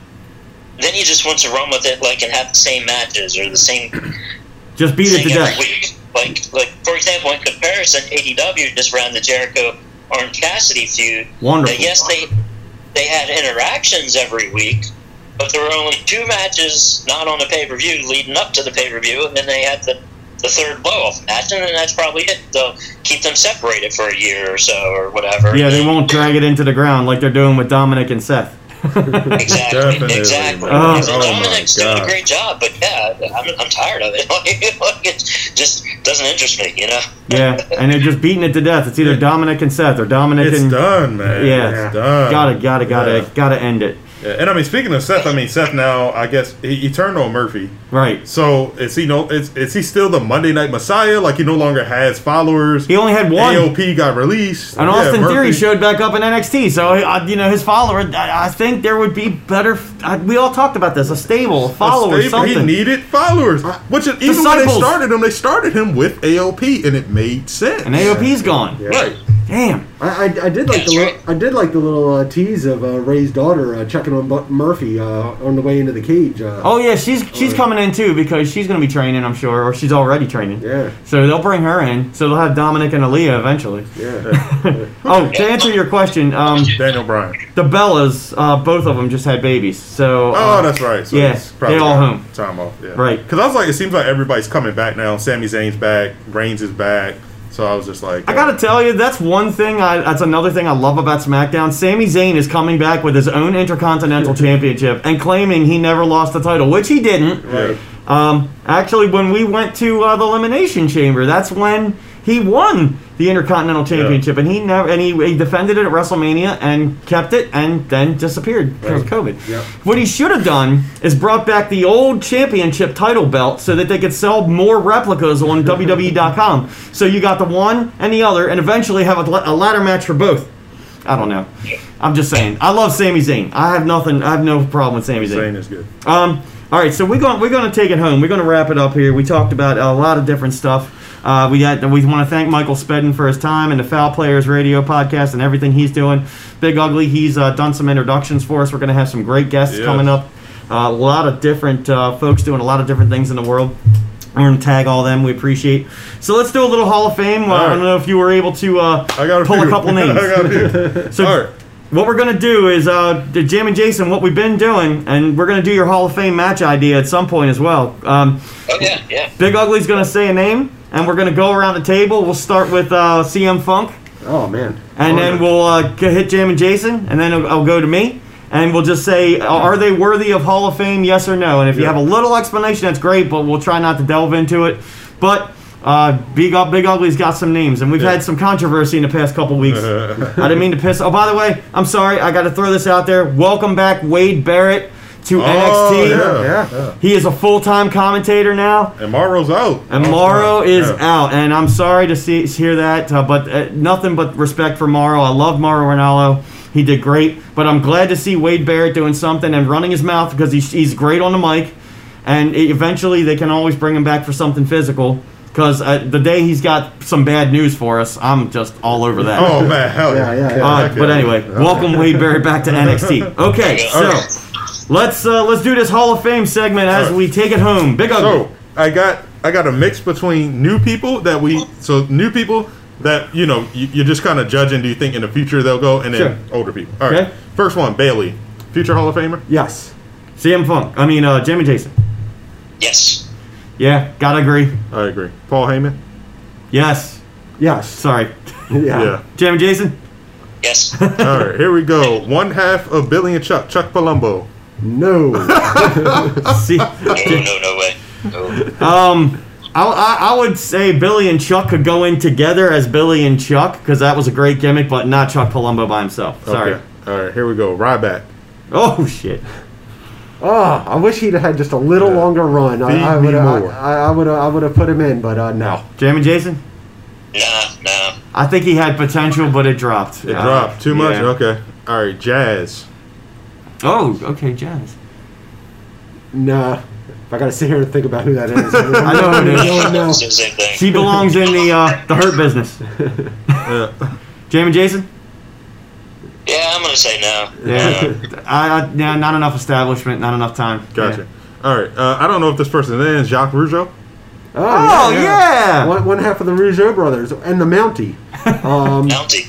Then he just wants to run with it, like and have the same matches or the same just beat it to death. week. Like, like for example, in comparison, AEW just ran the Jericho Orange Cassidy feud. Wonderful. That yes, they they had interactions every week, but there were only two matches not on the pay per view leading up to the pay per view, and then they had the the third blow off match, and then that's probably it. They'll keep them separated for a year or so or whatever. Yeah, they won't drag it into the ground like they're doing with Dominik and Seth. Exactly, Definitely, exactly. man. And Oh, Dominik's oh my doing a great job, but yeah, I'm, I'm tired of it. like, it just doesn't interest me, you know. Yeah, and they're just beating it to death. It's either Dominik and Seth or Dominik It's and done, man. yeah, It's done. gotta, gotta, gotta, Yeah. gotta end it. Yeah, And I mean, speaking of Seth, I mean Seth now. I guess he, he turned on Murphy. Right. So is he no? Is, is he still the Monday Night Messiah? Like he no longer has followers. He only had one. AOP got released. And Yeah, Austin Murphy- Theory showed back up in NXT, so uh, you know his follower. I, I think there would be better. I, we all talked about this. A stable, a a follower, stable. He needed followers. Which is, even when they started him, they started him with AOP, and it made sense. and AOP's gone. Right. Damn. I, I, I did like That's the right. I did like the little uh, tease of uh, Ray's daughter uh, checking on Bu- Murphy uh, on the way into the cage. Uh, Oh yeah, she's she's coming in too because she's gonna be training, I'm sure, or she's already training. Yeah, So they'll bring her in. So they'll have Dominik and Aalyah eventually. yeah. Oh, to answer your question, um, Daniel Bryan. the Bellas, uh, both of them just had babies. So Oh, uh, that's right. So yeah, he's probably they all home. Time off. Yeah. Right. Because I was like, it seems like everybody's coming back now. Sami Zayn's back. Reigns is back. So I was just like, I gotta tell you, that's one thing. I, that's another thing I love about SmackDown. Sami Zayn is coming back with his own Intercontinental Championship and claiming he never lost the title, which he didn't. Yeah. Um, actually, when we went to uh, the Elimination Chamber, that's when he won the Intercontinental Championship, and he never and he, he defended it at WrestleMania and kept it, and then disappeared because of COVID. Yep. What he should have done is brought back the old championship title belt so that they could sell more replicas on WWE.com. So you got the one and the other, and eventually have a, a ladder match for both. I don't know. I'm just saying. I love Sami Zayn. I have nothing. I have no problem with Sami Zayn. Saying is good. Um, all right, so we're going we're going to take it home. We're going to wrap it up here. We talked about a lot of different stuff. Uh, we got we want to thank Michael Spedden for his time and the Fowl Players Radio podcast and everything he's doing. Big Ugly, he's uh, done some introductions for us. We're going to have some great guests Yes. coming up. Uh, a lot of different uh, folks doing a lot of different things in the world. We're going to tag all them. We appreciate. So let's do a little Hall of Fame. Uh, I don't know if you were able to uh, I got a pull a couple names. I got a few. So All right. What we're gonna do is uh, the Jam and Jason, what we've been doing, and we're gonna do your Hall of Fame match idea at some point as well. Um, Oh yeah, yeah. Big Ugly's gonna say a name, and we're gonna go around the table. We'll start with uh, CM Funk, Oh man. and then we'll uh, hit Jam and Jason, and then I'll, I'll go to me, and we'll just say, are they worthy of Hall of Fame? Yes or no? And if you have a little explanation, that's great, but we'll try not to delve into it. But uh, Big, Big Ugly's got some names, and we've Yeah. had some controversy in the past couple weeks. I didn't mean to piss. Oh, by the way, I'm sorry. I got to throw this out there. Welcome back, Wade Barrett, to Oh, NXT. yeah. Yeah. He is a full-time commentator now. And Mauro's out. And Mauro is yeah. out, and I'm sorry to see hear that, uh, but uh, nothing but respect for Mauro. I love Mauro Ranallo. He did great, but I'm glad to see Wade Barrett doing something and running his mouth because he's, he's great on the mic, and e- eventually they can always bring him back for something physical. Because uh, the day he's got some bad news for us, I'm just all over that. Oh man, hell Yeah, yeah. yeah, yeah. Uh, Okay. but anyway, welcome Wade Barrett back to NXT. Okay, so let's uh, let's do this Hall of Fame segment as Alright. we take it home. Big Ugly. So I got I got a mix between new people that we so new people that you know you, you're just kind of judging. Do you think in the future they'll go, and then older people. All right. Okay. First one, Bayley, future Hall of Famer. Yes. CM Funk. I mean, uh, Jimmy Jason. Yes. Yeah, gotta agree. I agree. Paul Heyman. Yes. Yes. Sorry. Yeah. Yeah. Jimmy Jason. Yes. All right. Here we go. One half of Billy and Chuck. Chuck Palumbo. No. See, No, no, no way. No. um, I, I, I would say Billy and Chuck could go in together as Billy and Chuck because that was a great gimmick, but not Chuck Palumbo by himself. Sorry. Okay. All right. Here we go. Ryback. Oh shit. Oh, I wish he'd had just a little Yeah. longer run. I, Feed I me would have. I, I would have. I would have put him in, but uh, no. Jimmy Jason. Nah, nah. I think he had potential, but it dropped. It Uh, dropped too much. yeah. Okay. All right. Jazz. Oh, okay, Jazz. Nah. If I got to sit here and think about who that is, I know who it is. don't know. It's the same thing. She belongs in the uh, the hurt business. Yeah. Jamie Jason? Yeah, I'm gonna say no. Yeah. I, I, yeah, not enough establishment, not enough time. Gotcha. Yeah. All right. Uh, I don't know if this person is Jacques Rougeau. Oh, Oh, yeah. One, one half of the Rougeau brothers and the Mountie. Um, Mountie.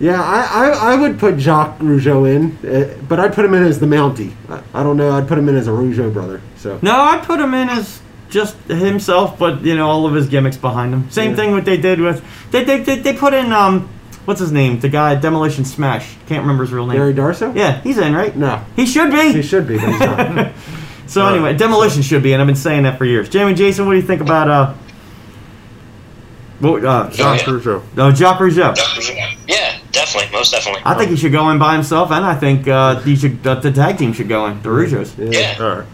yeah, I, I, I would put Jacques Rougeau in, uh, but I'd put him in as the Mountie. I, I don't know. I'd put him in as a Rougeau brother. So No, I'd put him in as just himself, but, you know, all of his gimmicks behind him. Same Yeah. thing what they did with. They, they, they, they put in, um, what's his name? The guy, Demolition Smash. Can't remember his real name. Gary Darsow? Yeah, he's in, right? No, He should be. he should be, but he's not. So Alright, anyway, Demolition should be, and I've been saying that for years. Jamie Jason, what do you think about uh, what, uh, Jacques yeah. Rougeau. no, Jacques Rougeau? Yeah, definitely, most definitely. I think he should go in by himself, and I think uh, he should uh, the tag team should go in the Rougeaus. Yeah, All right.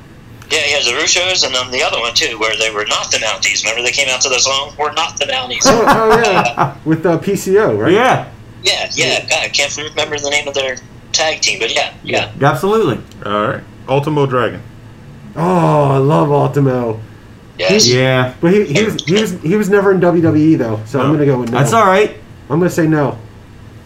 Yeah, he has the Rougeaus and then the other one too, where they were not the Mounties. Remember they came out to the song, "We're not the Mounties." oh, oh, yeah, with uh, PCO, right? Yeah, Yeah, yeah. God, I can't remember the name of their tag team, but yeah, yeah. absolutely. All right. Ultimo Dragon. Oh, I love Ultimo. Yes. Yeah, But he, he was he was he was never in WWE though, so I'm gonna go with no. that's all right. I'm gonna say no.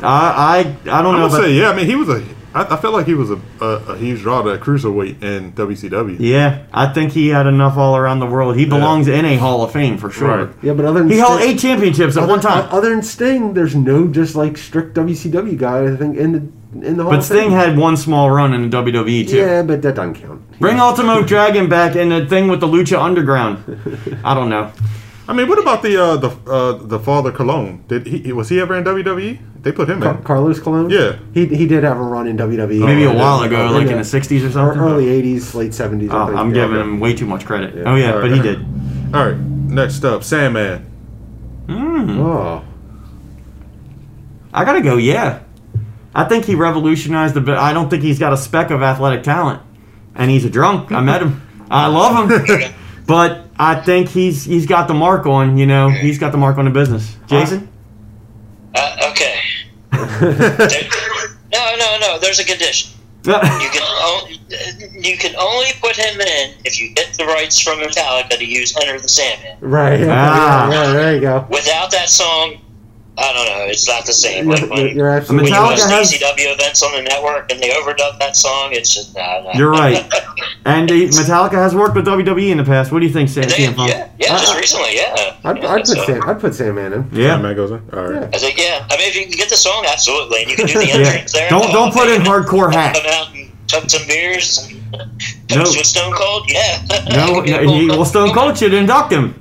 I I, I don't I know, would but say yeah. I mean, he was a. I, I feel like he was a, a, a huge draw to cruiserweight in WCW. yeah, I think he had enough all around the world. He belongs in a Hall of Fame for sure. Right. Yeah, but other than He held Sting- eight championships at other, one time. Other than Sting, there's no just like strict WCW guy. I think in the in the Hall But of Sting Fame. had one small run in the WWE too. Yeah, but that doesn't count. Bring Ultimo Dragon back in the thing with the Lucha Underground. I don't know. I mean, what about the uh, the uh, the father Colon? Did he was he ever in WWE? They put him Car- in. Carlos Colon. Yeah. he he did have a run in WWE. Maybe a while ago, Oh, like yeah. in the '60s or Or something. early '80s, late '70s. Oh, I think. I'm Yeah. giving him way too much credit. Yeah. Oh yeah, but he did. All right. Next up, Sandman. Hmm. Oh, I gotta go. Yeah, I think he revolutionized the. I don't think he's got a speck of athletic talent, and he's a drunk. I met him. I love him, but I think he's he's got the mark on. You know, he's got the mark on the business. Jason. Okay. There- no, no, no. There's a condition. You can only, you can only put him in if you get the rights from Metallica to use "Enter the Sandman." right. Ah. yeah, yeah, there you go. Without that song, I don't know. It's not the same. You're, when, you're absolutely Metallica when you watch has- ECW events on the network and they overdub that song, it's just nah, nah. You're right. And he, Metallica has worked with WWE in the past. What do you think, Sam? They- CM Punk? yeah, yeah, just recently, yeah. I'd, yeah, I'd put so- Sam. I'd put Sandman in. Yeah. man goes in. Eh? All right. I think yeah. I mean, if you can get the song, absolutely, and you can do the Yeah. entrance there. Don't don't put in hardcore hat. Come out and chug some beers and No. no. with Stone Cold. Yeah. No, no he, well, Stone Cold should induct him.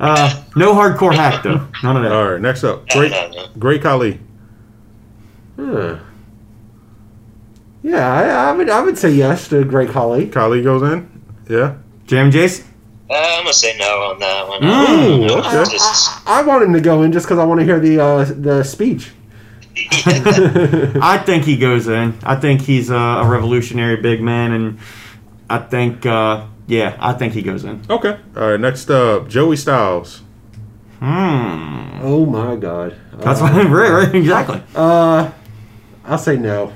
Uh, no Hardcore Hak though. None of that. All right. Next up, great, no, no. great Khali. Huh. Yeah, I, I would. I would say yes to Great Khali. Khali goes in. Yeah. Jam Jason. Uh, I'm gonna say no on that one. Mm, No, okay. it's just- I want him to go in just because I want to hear the uh, the speech. I think he goes in. I think he's a, a revolutionary big man, and I think, uh, yeah, I think he goes in. Okay. All right. Next up, Joey Styles. Hmm. Oh my God. That's uh, what, right, right, exactly. Uh, I'll say no.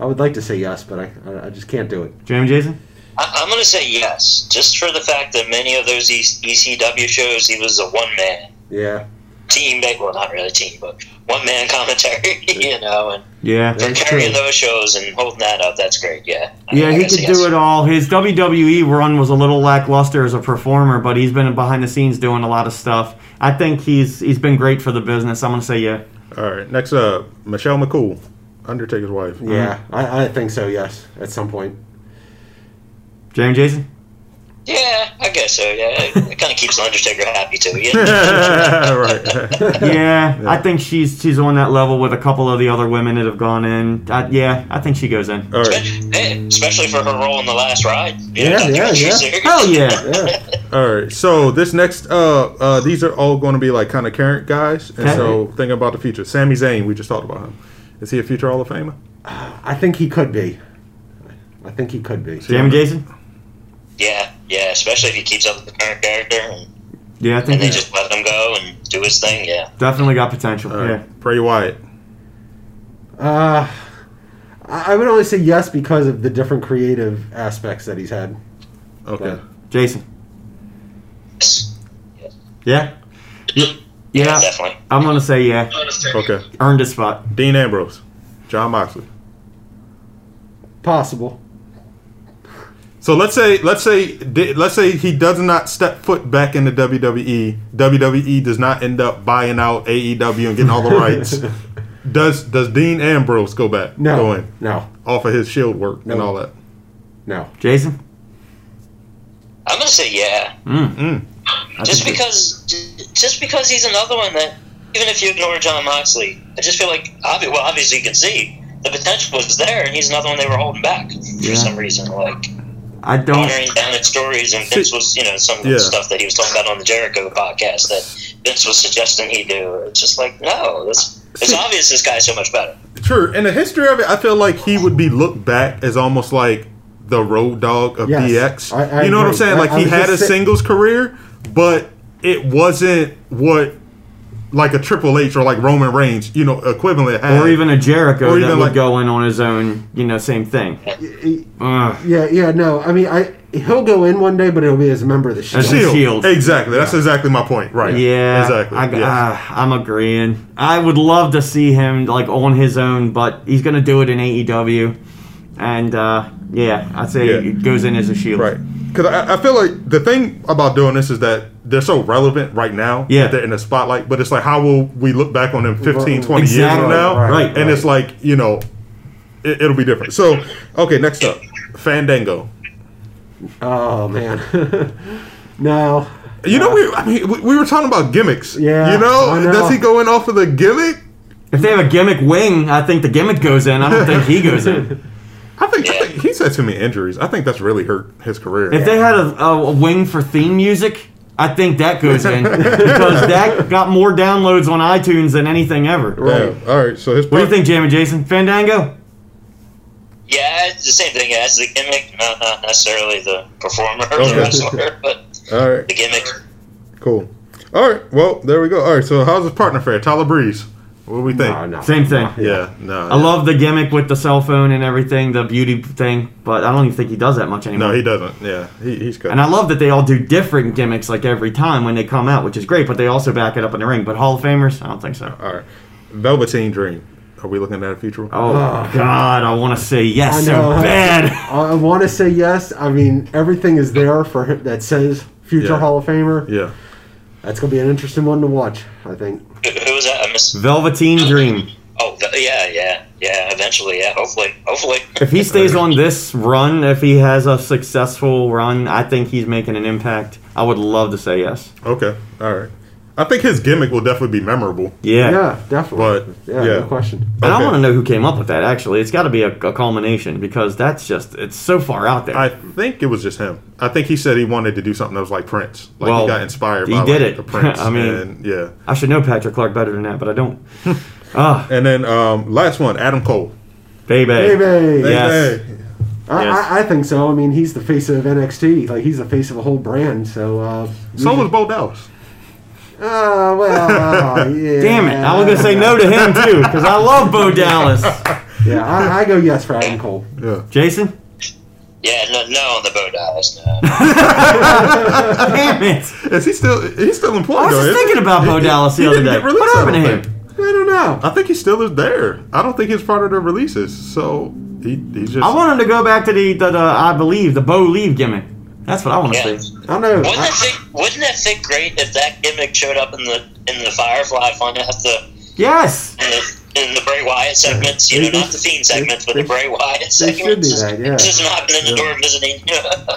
I would like to say yes, but I, I, I just can't do it. Jamie Jason. I, I'm gonna say yes, just for the fact that many of those E- ECW shows, he was a one man Yeah, team. Well, not really team, but one man commentary. You know, and Yeah. That's carrying true. those shows and holding that up, that's great. Yeah. Yeah, I he guess could yes. do it all. His WWE run was a little lackluster as a performer, but he's been behind the scenes doing a lot of stuff. I think he's he's been great for the business. I'm gonna say yeah. All right. Next up, Michelle McCool, Undertaker's wife. yeah, I, I think so. Yes, at some point. Jam Jason. Yeah, I guess so. Yeah, it, it kind of keeps Undertaker happy too. Yeah. right. Yeah, I think she's she's on that level with a couple of the other women that have gone in. I, yeah, I think she goes in. All right. Hey, especially for her role in the last ride. You Yeah, know, yeah, documentary yeah. Hell yeah. Yeah, All right. So this next, uh, uh, these are all going to be like kind of current guys, and Okay. so thinking about the future. Sami Zayn, we just talked about him. Is he a future Hall of Famer? I think he could be. I think he could be. Jam Jason. Yeah, yeah, especially if he keeps up with the current character and, Yeah, I and think they just let him go and do his thing. Yeah. definitely got potential. All right. Yeah. Bray Wyatt. Uh, I I would only say yes because of the different creative aspects that he's had. Okay. Jason. Yes. Yeah. Yeah. Yeah. definitely. I'm gonna say yeah. Okay. Earned a spot. Dean Ambrose. Jon Moxley. Possible. So let's say let's say let's say he does not step foot back into WWE. WWE does not end up buying out AEW and getting all the rights. does does Dean Ambrose go back? No. Go in No. off of his Shield work and all that. No. Jason. I'm gonna say yeah, Mm. Mm. Just a good- because, just because he's another one that, even if you ignore Jon Moxley, I just feel like, well, obviously you can see the potential was there, and he's another one they were holding back Yeah. for some reason, like I don't. watering down its stories. And Vince was, you know, some of the Yeah. stuff that he was talking about on the Jericho podcast that Vince was suggesting he do. It's just like, no, this, it's See- obvious this guy's so much better. True. In the history of it, I feel like he would be looked back as almost like the Road Dogg of Yes. DX. I- I you know what I'm saying? Like I he had a say- singles career, but it wasn't what like a Triple H or like Roman Reigns, you know, equivalent had. Or even a Jericho Or that even would like- go in on his own. You know, same thing. Ugh. Yeah, yeah, no. I mean, I he'll go in one day, but it'll be as a member of the Shield. Shield. Shield. Exactly. That's exactly my point. Right. Yeah, Exactly. I, yes. uh, I'm agreeing. I would love to see him like on his own, but he's gonna do it in AEW, and uh, yeah, I'd say Yeah. it goes in as a shield. Right. Because I, I feel like the thing about doing this is that they're so relevant right now. Yeah. that They're in the spotlight. But it's like, how will we look back on them 15, 20 years from now? Right, Right. And right. it's like, you know, it, it'll be different. So, okay, next up Fandango. Oh man, no. You know, uh, we I mean, we, we were talking about gimmicks. Yeah, You know? Know. Does he go in off of the gimmick? If they have a gimmick wing, I think the gimmick goes in. I don't think he goes in. I think, I Yeah. think he's had too many injuries. I think that's really hurt his career. If they had a, a, a wing for theme music, I think that goes in because that got more downloads on iTunes than anything ever. Right. Yeah. All right. So his What do you think, Jamie Jason? Fandango? Yeah, it's the same thing Yeah, it's the gimmick, not, not necessarily the performer or Okay. the wrestler, but All right. the gimmick. Cool. All right. Well, there we go. All right. So how's his partner fare? Tyler Breeze. What do we think? No, no. Same thing. Yeah. No. I love the gimmick with the cell phone and everything, the beauty thing, but I don't even think he does that much anymore. No, he doesn't. Yeah. He, he's good. and I love that they all do different gimmicks like every time when they come out, which is great, but they also back it up in the ring. But Hall of Famers, I don't think so. All right. Velveteen Dream. Are we looking at a future? Oh, Oh. God, I want to say yes I so know. bad. I want to say yes. I mean, everything is there for him that says future Yeah. Hall of Famer. Yeah. That's gonna be an interesting one to watch. I think. Who, who was that? I missed. Velveteen Dream. Oh, yeah, yeah, yeah. Eventually, yeah. Hopefully, hopefully. If he stays on this run, if he has a successful run, I think he's making an impact. I would love to say yes. Okay. All right. I think his gimmick will definitely be memorable. Yeah. Yeah, definitely. But, yeah, yeah. no question. And I Okay. want to know who came up with that. Actually, it's got to be a, a culmination because that's just it's so far out there. I think it was just him. I think he said he wanted to do something that was like Prince. Like Well, he got inspired he by did like, it. the Prince. I mean- and, yeah. I should know Patrick Clark better than that, but I don't. Ah, And then um, last one, Adam Cole. baby. Baby. Yes. Hey, I, Yes. I, I think so. I mean, he's the face of NXT. Like he's the face of a whole brand. So. Uh, So was Bo Dallas. Uh, well, uh, yeah. Damn it! I was gonna say no to him too because I love Bo Dallas. Yeah, I, I go yes for Adam Cole. Yeah. Jason, Yeah, no, no on the Bo Dallas. No. damn it! Is he still? He's still employed. I was though, just thinking about Bo Dallas the he other didn't day. get released, What I happened to don't him? I don't know. I think he still is there. I don't think he's part of the releases. So he he's just. I want him to go back to the, the, the I believe the Bo Leave gimmick. That's what I want to Yeah. see. I don't know. Wouldn't that I, fit? Wouldn't that fit great if that gimmick showed up in the in the Firefly Funhouse, the Yes. in the, in the Bray Wyatt segments? You know, not the Fiend segments, but the Bray Wyatt they segments. should do Just- that, yeah. Just knocking in the door, visiting.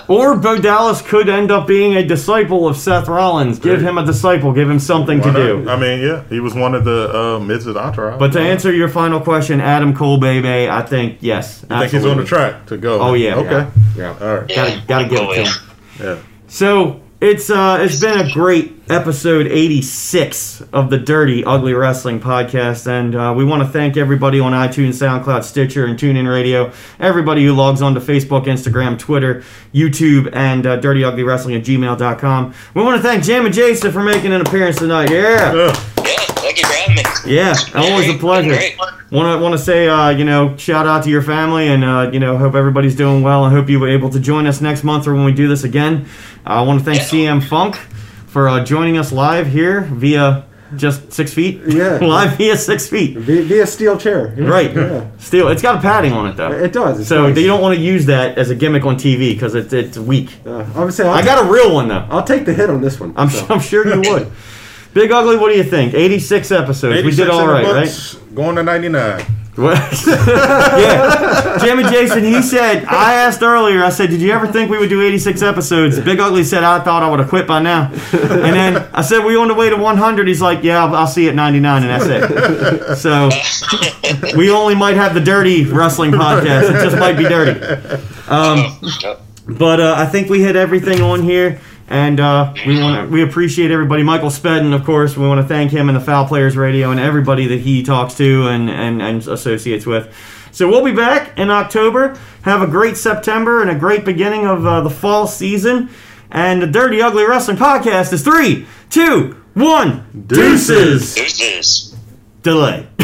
Or Bo Dallas could end up being a disciple of Seth Rollins. Give him a disciple. Give him something Why to not? do. I mean, yeah, he was one of the uh, mids of the entourage. But to answer your final question, Adam Cole, baby, I think yes. I think he's on the track to go. Oh, yeah. Okay. yeah. All right. Gotta- gotta give it Oh, to him. Yeah. So it's uh it's been a great episode 86 of the Dirty Ugly Wrestling podcast, and uh, we want to thank everybody on iTunes, SoundCloud, Stitcher, and TuneIn Radio. Everybody who logs on to Facebook, Instagram, Twitter, YouTube, and uh, Dirty Ugly Wrestling at gmail.com. We want to thank Jam and Jason for making an appearance tonight. Yeah. Yeah. Yeah, thank you for having me. Yeah, always a pleasure. Want to want to say, uh, you know, shout out to your family, and uh, you know, hope everybody's doing well. I hope you were able to join us next month or when we do this again. Uh, I want to thank Yeah. CM Funk for uh, joining us live here via just six feet. Yeah. live via six feet. Via, via steel chair. Yeah, Right. Yeah. Still, it's got a padding on it though. It does. It's so nice. you don't want to use that as a gimmick on TV because it's it's weak. Uh, I would say I'll, I got a real one though. I'll take the hit on this one. I'm so. I'm sure you would. Big Ugly, what do you think? 86 episodes. we 86 did all in the right, right? books, Going to 99. What? yeah. Jim and Jason, he said, I asked earlier, I said, did you ever think we would do 86 episodes? Big Ugly said, I thought I would have quit by now. And then I said, we on the way to 100. He's like, yeah, I'll, I'll see you at 99, and that's it. So we only might have the dirty wrestling podcast. It just might be dirty. Um, but uh, I think we hit everything on here. And uh, we want we appreciate everybody. Michael Spedden, of course, we want to thank him and the Fowl Players Radio and everybody that he talks to and, and, and associates with. So we'll be back in October. Have a great September and a great beginning of uh, the fall season. And the Dirty Ugly Wrestling Podcast is three, two, one, deuces. Deuces. Delay.